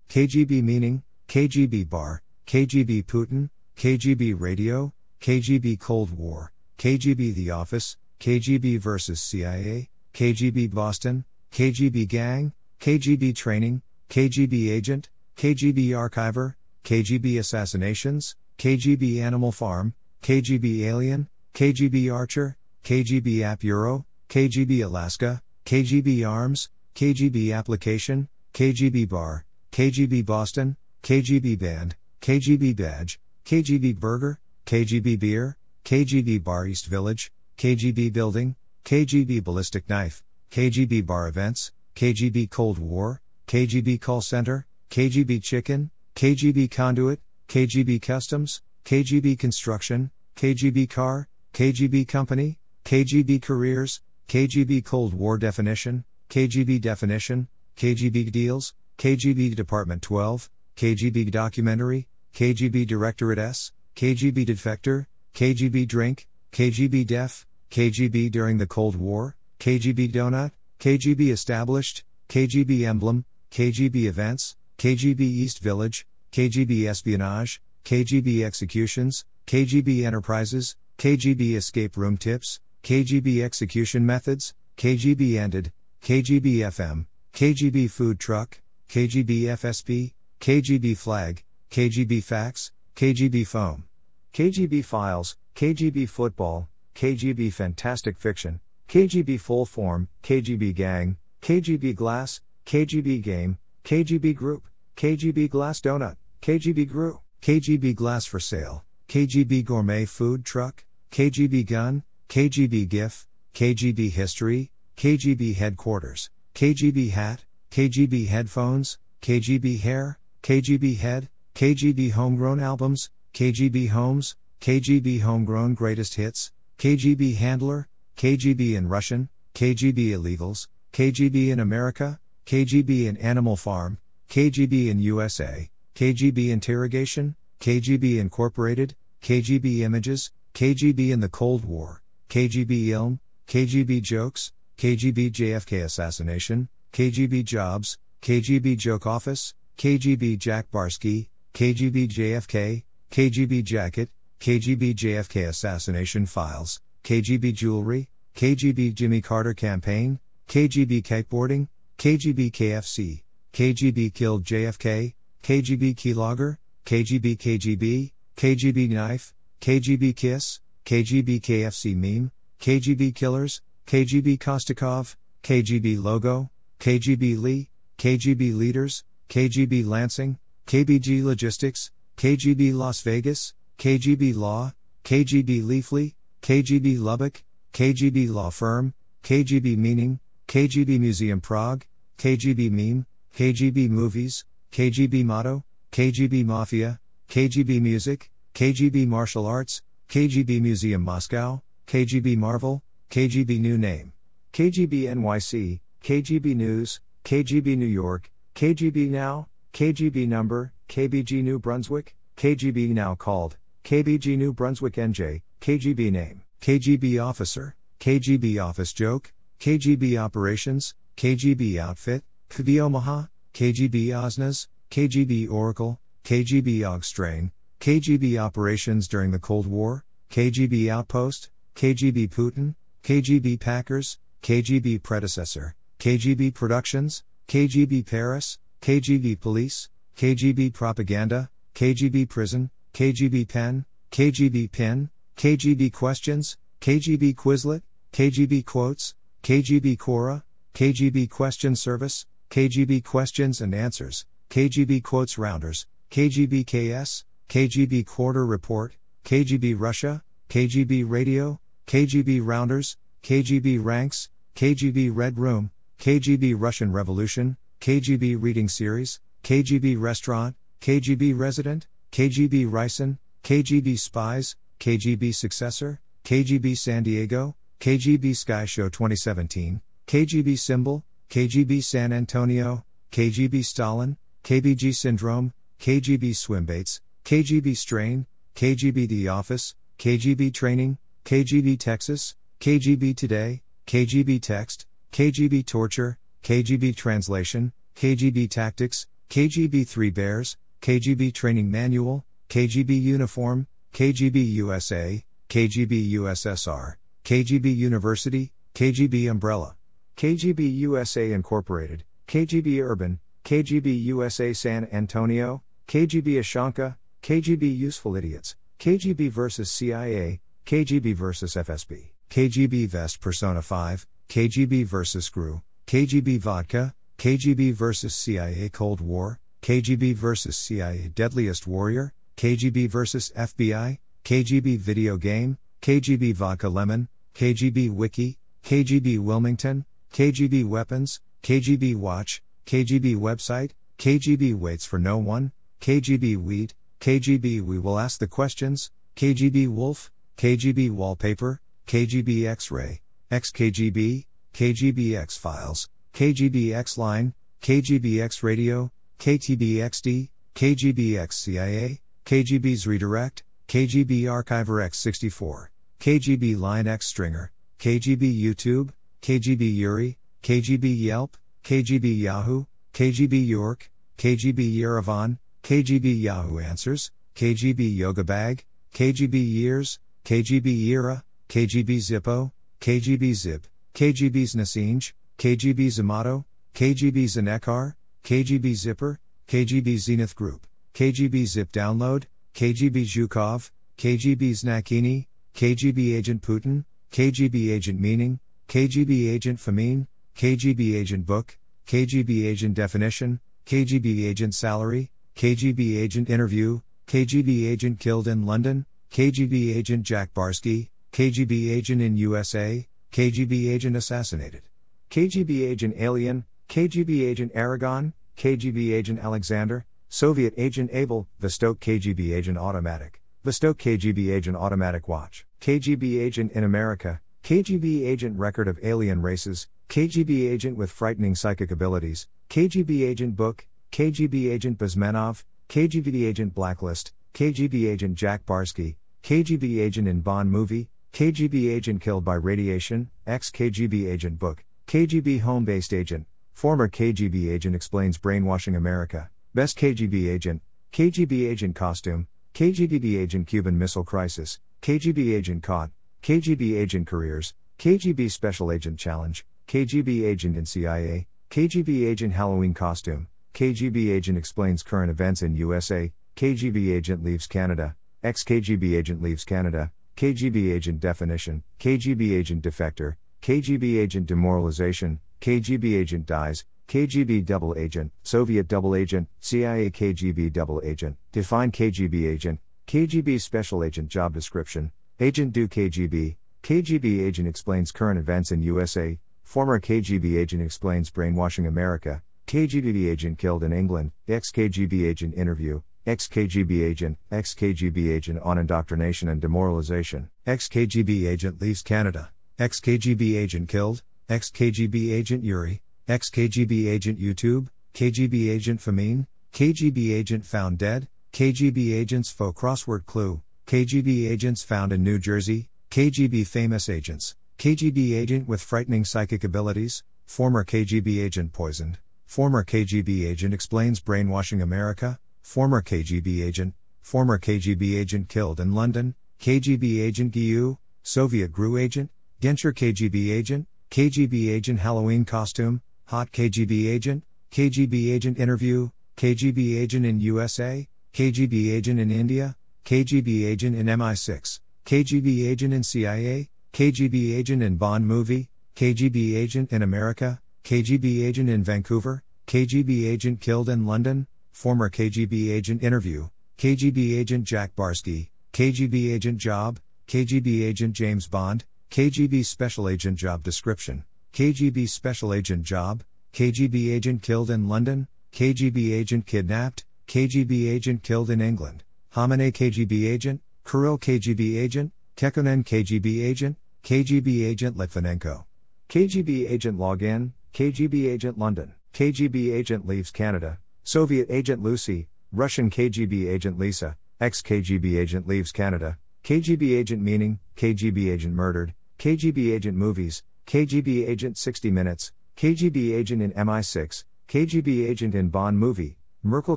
KGB meaning, KGB bar, KGB Putin, KGB radio, KGB Cold War, KGB The Office, KGB vs CIA, KGB Boston, KGB gang, KGB training, KGB agent, KGB archiver, KGB assassinations, KGB animal farm, KGB alien, KGB archer, KGB app Euro, KGB Alaska, KGB arms, KGB application, KGB bar, KGB Boston, KGB band, KGB badge, KGB burger, KGB beer, KGB bar East Village, KGB building, KGB ballistic knife, KGB bar events, KGB Cold War, KGB call center, KGB chicken, KGB conduit, KGB customs, KGB construction, KGB car, KGB company, KGB careers, KGB Cold War definition, KGB definition, KGB deals, KGB Department 12, KGB documentary, KGB Directorate S, KGB defector, KGB drink, KGB def, KGB during the Cold War, KGB Donut, KGB Established, KGB Emblem, KGB Events, KGB East Village, KGB Espionage, KGB Executions, KGB Enterprises, KGB Escape Room Tips, KGB Execution Methods, KGB Ended, KGB FM, KGB Food Truck, KGB FSB, KGB Flag, KGB Fax, KGB Foam, KGB Files, KGB Football, KGB Fantastic Fiction, KGB Full Form, KGB Gang, KGB Glass, KGB Game, KGB Group, KGB Glass Donut, KGB Grew, KGB Glass for Sale, KGB Gourmet Food Truck, KGB Gun, KGB GIF, KGB History, KGB Headquarters, KGB Hat, KGB Headphones, KGB Hair, KGB Head, KGB Homegrown Albums, KGB Homes, KGB Homegrown Greatest Hits, KGB Handler, KGB in Russian, KGB Illegals, KGB in America, KGB in Animal Farm, KGB in USA, KGB Interrogation, KGB Incorporated, KGB Images, KGB in the Cold War, KGB Ilm, KGB Jokes, KGB JFK Assassination, KGB Jobs, KGB Joke Office, KGB Jack Barsky, KGB JFK, KGB Jacket, KGB JFK Assassination Files, KGB Jewelry, KGB Jimmy Carter Campaign, KGB Kiteboarding, KGB KFC, KGB Killed JFK, KGB Keylogger, KGB KGB, KGB Knife, KGB Kiss, KGB KFC Meme, KGB Killers, KGB Kostikov, KGB Logo, KGB Lee, KGB Leaders, KGB Lansing, KBG Logistics, KGB Las Vegas, KGB Law, KGB Leafly, KGB Lubbock, KGB law firm, KGB meaning, KGB Museum Prague, KGB meme, KGB movies, KGB motto, KGB mafia, KGB music, KGB martial arts, KGB Museum Moscow, KGB Marvel, KGB new name, KGB NYC, KGB News, KGB New York, KGB Now, KGB Number, KBG New Brunswick, KGB Now called, KBG New Brunswick NJ, KGB Name, KGB Officer, KGB Office Joke, KGB Operations, KGB Outfit, KGB Omaha, KGB Osnas, KGB Oracle, KGB Ogstrain, KGB Operations during the Cold War, KGB Outpost, KGB Putin, KGB Packers, KGB Predecessor, KGB Productions, KGB Paris, KGB Police, KGB Propaganda, KGB Prison, KGB Pen, KGB Pin, KGB Questions, KGB Quizlet, KGB Quotes, KGB Quora, KGB Question Service, KGB Questions and Answers, KGB Quotes Rounders, KGB KS, KGB Quarter Report, KGB Russia, KGB Radio, KGB Rounders, KGB Ranks, KGB Red Room, KGB Russian Revolution, KGB Reading Series, KGB Restaurant, KGB Resident, KGB Ryson, KGB Spies, KGB Successor, KGB San Diego, KGB Sky Show 2017, KGB Symbol, KGB San Antonio, KGB Stalin, KBG Syndrome, KGB Swimbaits, KGB Strain, KGB The Office, KGB Training, KGB Texas, KGB Today, KGB Text, KGB Torture, KGB Translation, KGB Tactics, KGB Three Bears, KGB Training Manual, KGB Uniform, KGB USA, KGB USSR, KGB University, KGB Umbrella, KGB USA Incorporated, KGB Urban, KGB USA San Antonio, KGB Ushanka, KGB Useful Idiots, KGB vs CIA, KGB vs FSB, KGB Vest Persona 5, KGB vs GRU, KGB Vodka, KGB vs CIA Cold War, KGB vs CIA Deadliest Warrior, KGB vs FBI, KGB Video Game, KGB Vodka Lemon, KGB Wiki, KGB Wilmington, KGB Weapons, KGB Watch, KGB Website, KGB Waits for No One, KGB Weed, KGB We Will Ask the Questions, KGB Wolf, KGB Wallpaper, KGB X Ray, XKGB, KGB X Files, KGB X Line, KGB X Radio, KTB XD, KGB X CIA, KGB's Redirect, KGB Archiver X64, KGB Line X Stringer, KGB YouTube, KGB Yuri, KGB Yelp, KGB Yahoo, KGB York, KGB Yerevan, KGB Yahoo Answers, KGB Yoga Bag, KGB Years, KGB Era, KGB Zippo, KGB Zip, KGB Znasinj, KGB Zamato, KGB Zanekar, KGB Zipper, KGB Zenith Group, KGB Zip Download, KGB Zhukov, KGB Znakini, KGB Agent Putin, KGB Agent Meaning, KGB Agent Famine, KGB Agent Book, KGB Agent Definition, KGB Agent Salary, KGB Agent Interview, KGB Agent Killed in London, KGB Agent Jack Barsky, KGB Agent in USA, KGB Agent Assassinated, KGB Agent Alien, KGB Agent Aragon, KGB Agent Alexander, Soviet Agent Abel, Vostok KGB Agent Automatic, Vostok KGB Agent Automatic Watch, KGB Agent in America, KGB Agent Record of Alien Races, KGB Agent with Frightening Psychic Abilities, KGB Agent Book, KGB Agent Bezmenov, KGB Agent Blacklist, KGB Agent Jack Barsky, KGB Agent in Bond Movie, KGB Agent Killed by Radiation, ex KGB Agent Book, KGB Home Based Agent, former KGB Agent Explains Brainwashing America, Best KGB Agent, KGB Agent Costume, KGB Agent Cuban Missile Crisis, KGB Agent Caught, KGB Agent Careers, KGB Special Agent Challenge, KGB Agent in CIA, KGB Agent Halloween Costume, KGB Agent Explains Current Events in USA, KGB Agent Leaves Canada, ex KGB Agent Leaves Canada, KGB Agent Definition, KGB Agent Defector, KGB Agent Demoralization, KGB Agent Dies, KGB Double Agent, Soviet Double Agent, CIA KGB Double Agent, Define KGB Agent, KGB Special Agent Job Description, Agent Do KGB, KGB agent explains current events in USA. Former KGB agent explains brainwashing America. KGB agent killed in England. Ex KGB agent interview. Ex KGB agent, ex KGB agent on indoctrination and demoralization. Ex KGB agent leaves Canada. Ex KGB agent killed. Ex KGB agent Yuri. Ex KGB agent YouTube. KGB agent Famine. KGB agent found dead. KGB agents faux crossword clue. KGB agents found in New Jersey. KGB famous agents. KGB agent with frightening psychic abilities. Former KGB agent poisoned. Former KGB agent explains brainwashing America former KGB agent, former KGB agent killed in London, KGB agent Giyu, Soviet GRU agent, Genscher KGB agent, KGB agent Halloween costume, hot KGB agent, KGB agent interview, KGB agent in USA, KGB agent in India, KGB agent in MI6, KGB agent in CIA, KGB agent in Bond movie, KGB agent in America, KGB agent in Vancouver, KGB agent killed in London, former KGB agent interview, KGB agent Jack Barsky, KGB agent job, KGB agent James Bond, KGB special agent job description, KGB special agent job, KGB agent killed in London, KGB agent kidnapped, KGB agent killed in England, Khamenei KGB agent, Kirill KGB agent, Kekkonen KGB agent, KGB agent Litvinenko. KGB agent login, KGB agent London, KGB agent leaves Canada, Soviet agent Lucy, Russian KGB agent Lisa, ex KGB agent leaves Canada, KGB agent meaning, KGB agent murdered, KGB agent movies, KGB agent 60 Minutes, KGB agent in MI6, KGB agent in Bond movie, Merkel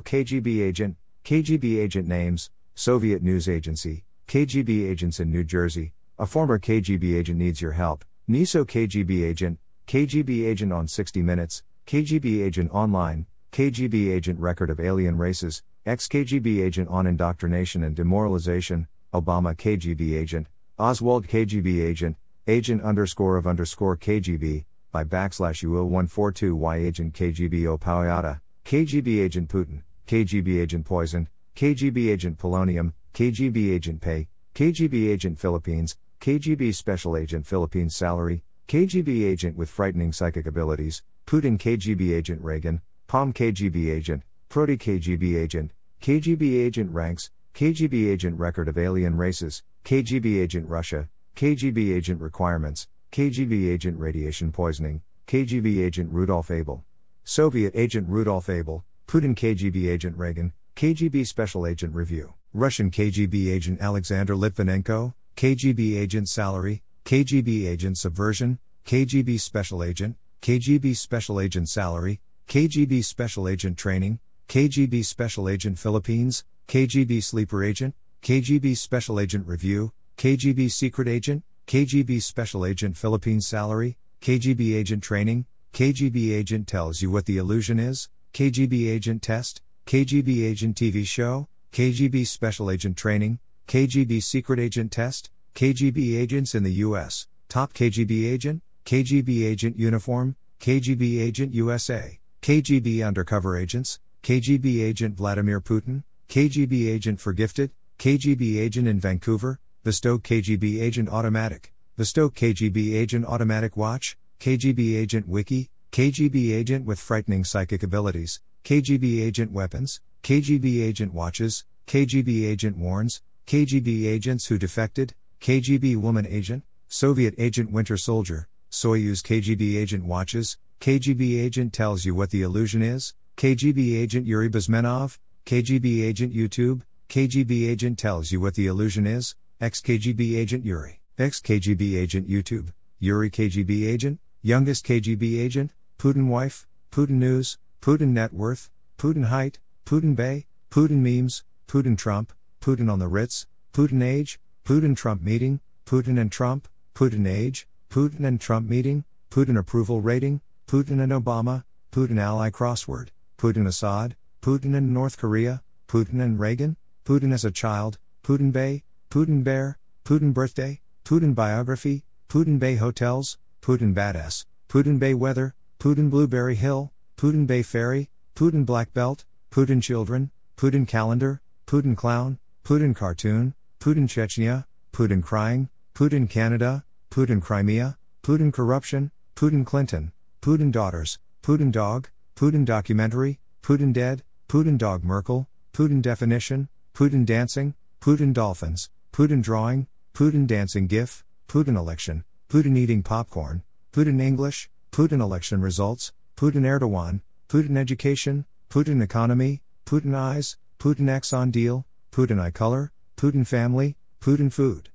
KGB agent, KGB agent names, Soviet news agency, KGB agents in New Jersey, a former KGB agent needs your help, NISO KGB agent, KGB agent on 60 Minutes, KGB agent online, KGB agent record of alien races, ex KGB agent on indoctrination and demoralization, Obama KGB agent, Oswald KGB agent, agent underscore of underscore KGB, by backslash U0142Y agent KGB Opawayata, KGB agent Putin, KGB agent poisoned, KGB agent polonium, KGB agent pay, KGB agent Philippines, KGB special agent Philippines salary, KGB agent with frightening psychic abilities, Putin KGB agent Reagan, POM KGB agent, Prodi KGB agent, KGB agent ranks, KGB agent record of alien races, KGB agent Russia, KGB agent requirements, KGB agent radiation poisoning, KGB agent Rudolf Abel, Soviet agent Rudolf Abel, Putin KGB agent Reagan, KGB special agent review, Russian KGB agent Alexander Litvinenko, KGB agent salary, KGB agent subversion, KGB special agent, KGB special agent salary, KGB Special Agent Training, KGB Special Agent Philippines, KGB Sleeper Agent, KGB Special Agent Review, KGB Secret Agent, KGB Special Agent Philippines Salary, KGB Agent Training, KGB Agent Tells You What the Illusion Is, KGB Agent Test, KGB Agent TV Show, KGB Special Agent Training, KGB Secret Agent Test, KGB Agents in the U.S., Top KGB Agent, KGB Agent Uniform, KGB Agent USA. KGB undercover agents, KGB agent Vladimir Putin, KGB agent for Gifted, KGB agent in Vancouver, Vostok KGB agent automatic, Vostok KGB agent automatic watch, KGB agent wiki, KGB agent with frightening psychic abilities, KGB agent weapons, KGB agent watches, KGB agent warns, KGB agents who defected, KGB woman agent, Soviet agent winter soldier, Soyuz KGB agent watches, KGB agent tells you what the illusion is, KGB agent Yuri Bezmenov, KGB agent YouTube, KGB agent tells you what the illusion is, ex KGB agent Yuri, ex KGB agent YouTube, Yuri KGB agent, youngest KGB agent, Putin wife, Putin news, Putin net worth, Putin height, Putin bay, Putin memes, Putin Trump, Putin on the Ritz, Putin age, Putin Trump meeting, Putin and Trump, Putin age, Putin and Trump meeting, Putin approval rating, Putin and Obama, Putin ally crossword, Putin Assad, Putin and North Korea, Putin and Reagan, Putin as a child, Putin Bay, Putin Bear, Putin birthday, Putin biography, Putin Bay hotels, Putin badass, Putin Bay weather, Putin Blueberry Hill, Putin Bay ferry, Putin black belt, Putin children, Putin calendar, Putin clown, Putin cartoon, Putin Chechnya, Putin crying, Putin Canada, Putin Crimea, Putin corruption, Putin Clinton, Putin daughters, Putin dog, Putin documentary, Putin dead, Putin dog Merkel, Putin definition, Putin dancing, Putin dolphins, Putin drawing, Putin dancing gif, Putin election, Putin eating popcorn, Putin English, Putin election results, Putin Erdogan, Putin education, Putin economy, Putin eyes, Putin Exxon deal, Putin eye color, Putin family, Putin food.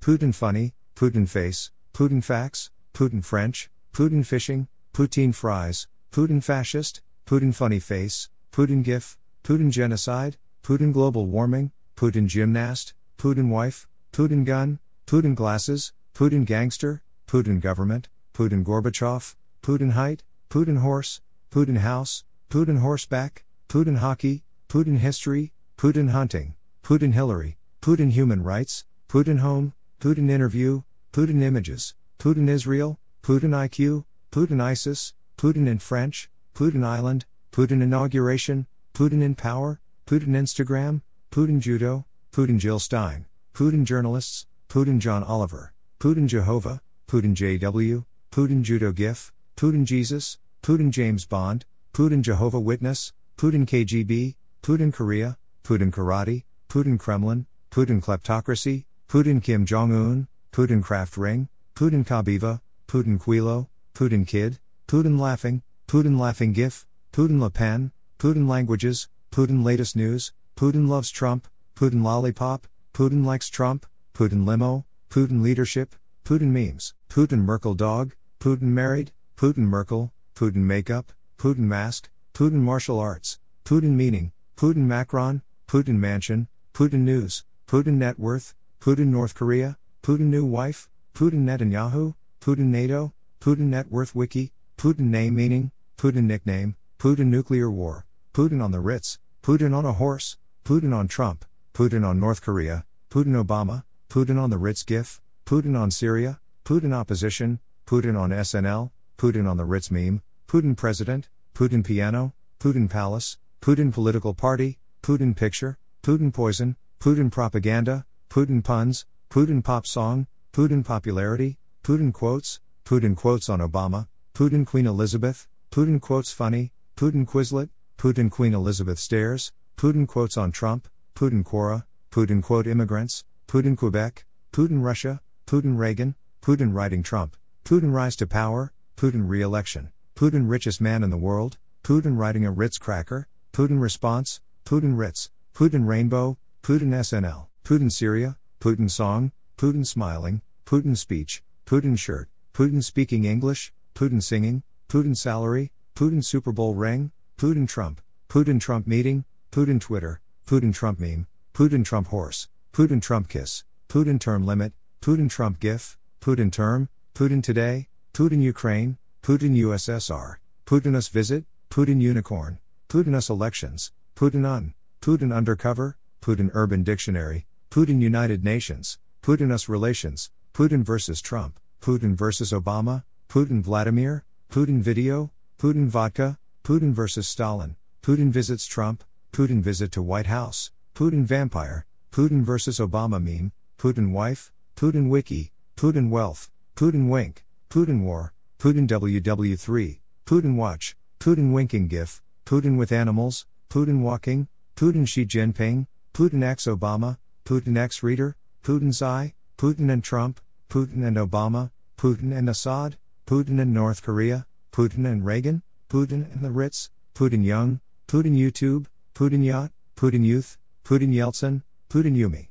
Putin funny, Putin face, Putin facts, Putin French, Putin fishing, Putin fries, Putin fascist, Putin funny face, Putin gif, Putin genocide, Putin global warming, Putin gymnast, Putin wife, Putin gun, Putin glasses, Putin gangster, Putin government, Putin Gorbachev, Putin height, Putin horse, Putin house, Putin horseback, Putin hockey, Putin history, Putin hunting, Putin Hillary, Putin human rights, Putin home, Putin interview, Putin images, Putin Israel, Putin IQ, Putin ISIS, Putin in French, Putin Island, Putin inauguration, Putin in power, Putin Instagram, Putin judo, Putin Jill Stein, Putin journalists, Putin John Oliver, Putin Jehovah, Putin JW, Putin judo gif, Putin Jesus, Putin James Bond, Putin Jehovah Witness, Putin KGB, Putin Korea, Putin Karate, Putin Kremlin, Putin kleptocracy, Putin Kim Jong Un, Putin Kraft Ring, Putin Kabaeva, Putin Quilo, Putin Kid, Putin Laughing, Putin Laughing GIF, Putin Le Pen, Putin Languages, Putin Latest News, Putin Loves Trump, Putin Lollipop, Putin Likes Trump, Putin Limo, Putin Leadership, Putin Memes, Putin Merkel Dog, Putin Married, Putin Merkel, Putin Makeup, Putin Mask, Putin Martial Arts, Putin Meaning, Putin Macron, Putin Mansion, Putin News, Putin Net Worth, Putin North Korea, Putin New Wife, Putin Netanyahu, Putin NATO, Putin Net Worth Wiki, Putin Name Meaning, Putin Nickname, Putin Nuclear War, Putin on the Ritz, Putin on a horse, Putin on Trump, Putin on North Korea, Putin Obama, Putin on the Ritz GIF, Putin on Syria, Putin opposition, Putin on SNL, Putin on the Ritz meme, Putin president, Putin piano, Putin palace, Putin political party, Putin picture, Putin poison, Putin propaganda, Putin puns, Putin pop song, Putin popularity, Putin quotes, Putin quotes on Obama, Putin Queen Elizabeth, Putin quotes funny, Putin Quizlet, Putin Queen Elizabeth Stairs, Putin quotes on Trump, Putin Quora, Putin quote immigrants, Putin Quebec, Putin Russia, Putin Reagan, Putin writing Trump, Putin rise to power, Putin re election, Putin richest man in the world, Putin writing a Ritz cracker, Putin response, Putin Ritz, Putin rainbow, Putin SNL, Putin Syria, Putin song, Putin smiling, Putin speech, Putin shirt, Putin speaking English, Putin singing, Putin salary, Putin Super Bowl ring, Putin Trump, Putin Trump meeting, Putin Twitter, Putin Trump meme, Putin Trump horse, Putin Trump kiss, Putin term limit, Putin Trump gif, Putin term, Putin today, Putin Ukraine, Putin USSR, Putin us visit, Putin unicorn, Putin us elections, Putin un, Putin undercover, Putin urban dictionary, Putin United Nations, Putin us relations, Putin versus Trump, Putin versus Obama, Putin Vladimir, Putin video, Putin vodka, Putin versus Stalin, Putin visits Trump, Putin visit to White House, Putin vampire, Putin versus Obama meme, Putin wife, Putin wiki, Putin wealth, Putin wink, Putin war, Putin WW3, Putin watch, Putin winking gif, Putin with animals, Putin walking, Putin Xi Jinping, Putin X Obama, Putin X reader, Putin's eye, Putin and Trump, Putin and Obama, Putin and Assad, Putin and North Korea, Putin and Reagan, Putin and the Ritz, Putin Young, Putin YouTube, Putin Yacht, Putin Youth, Putin Yeltsin, Putin Yumi.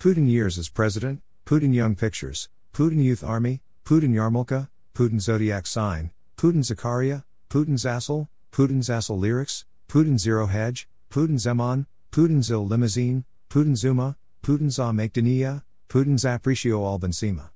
Putin Years as President, Putin Young Pictures, Putin Youth Army, Putin Yarmulka, Putin Zodiac Sign, Putin Zakaria, Putin Zassel, Putin Zassel Lyrics, Putin Zero Hedge, Putin Zeman, Putin Zil Limousine, Putin Zuma, Putin Za Putin Zapricio Albansima.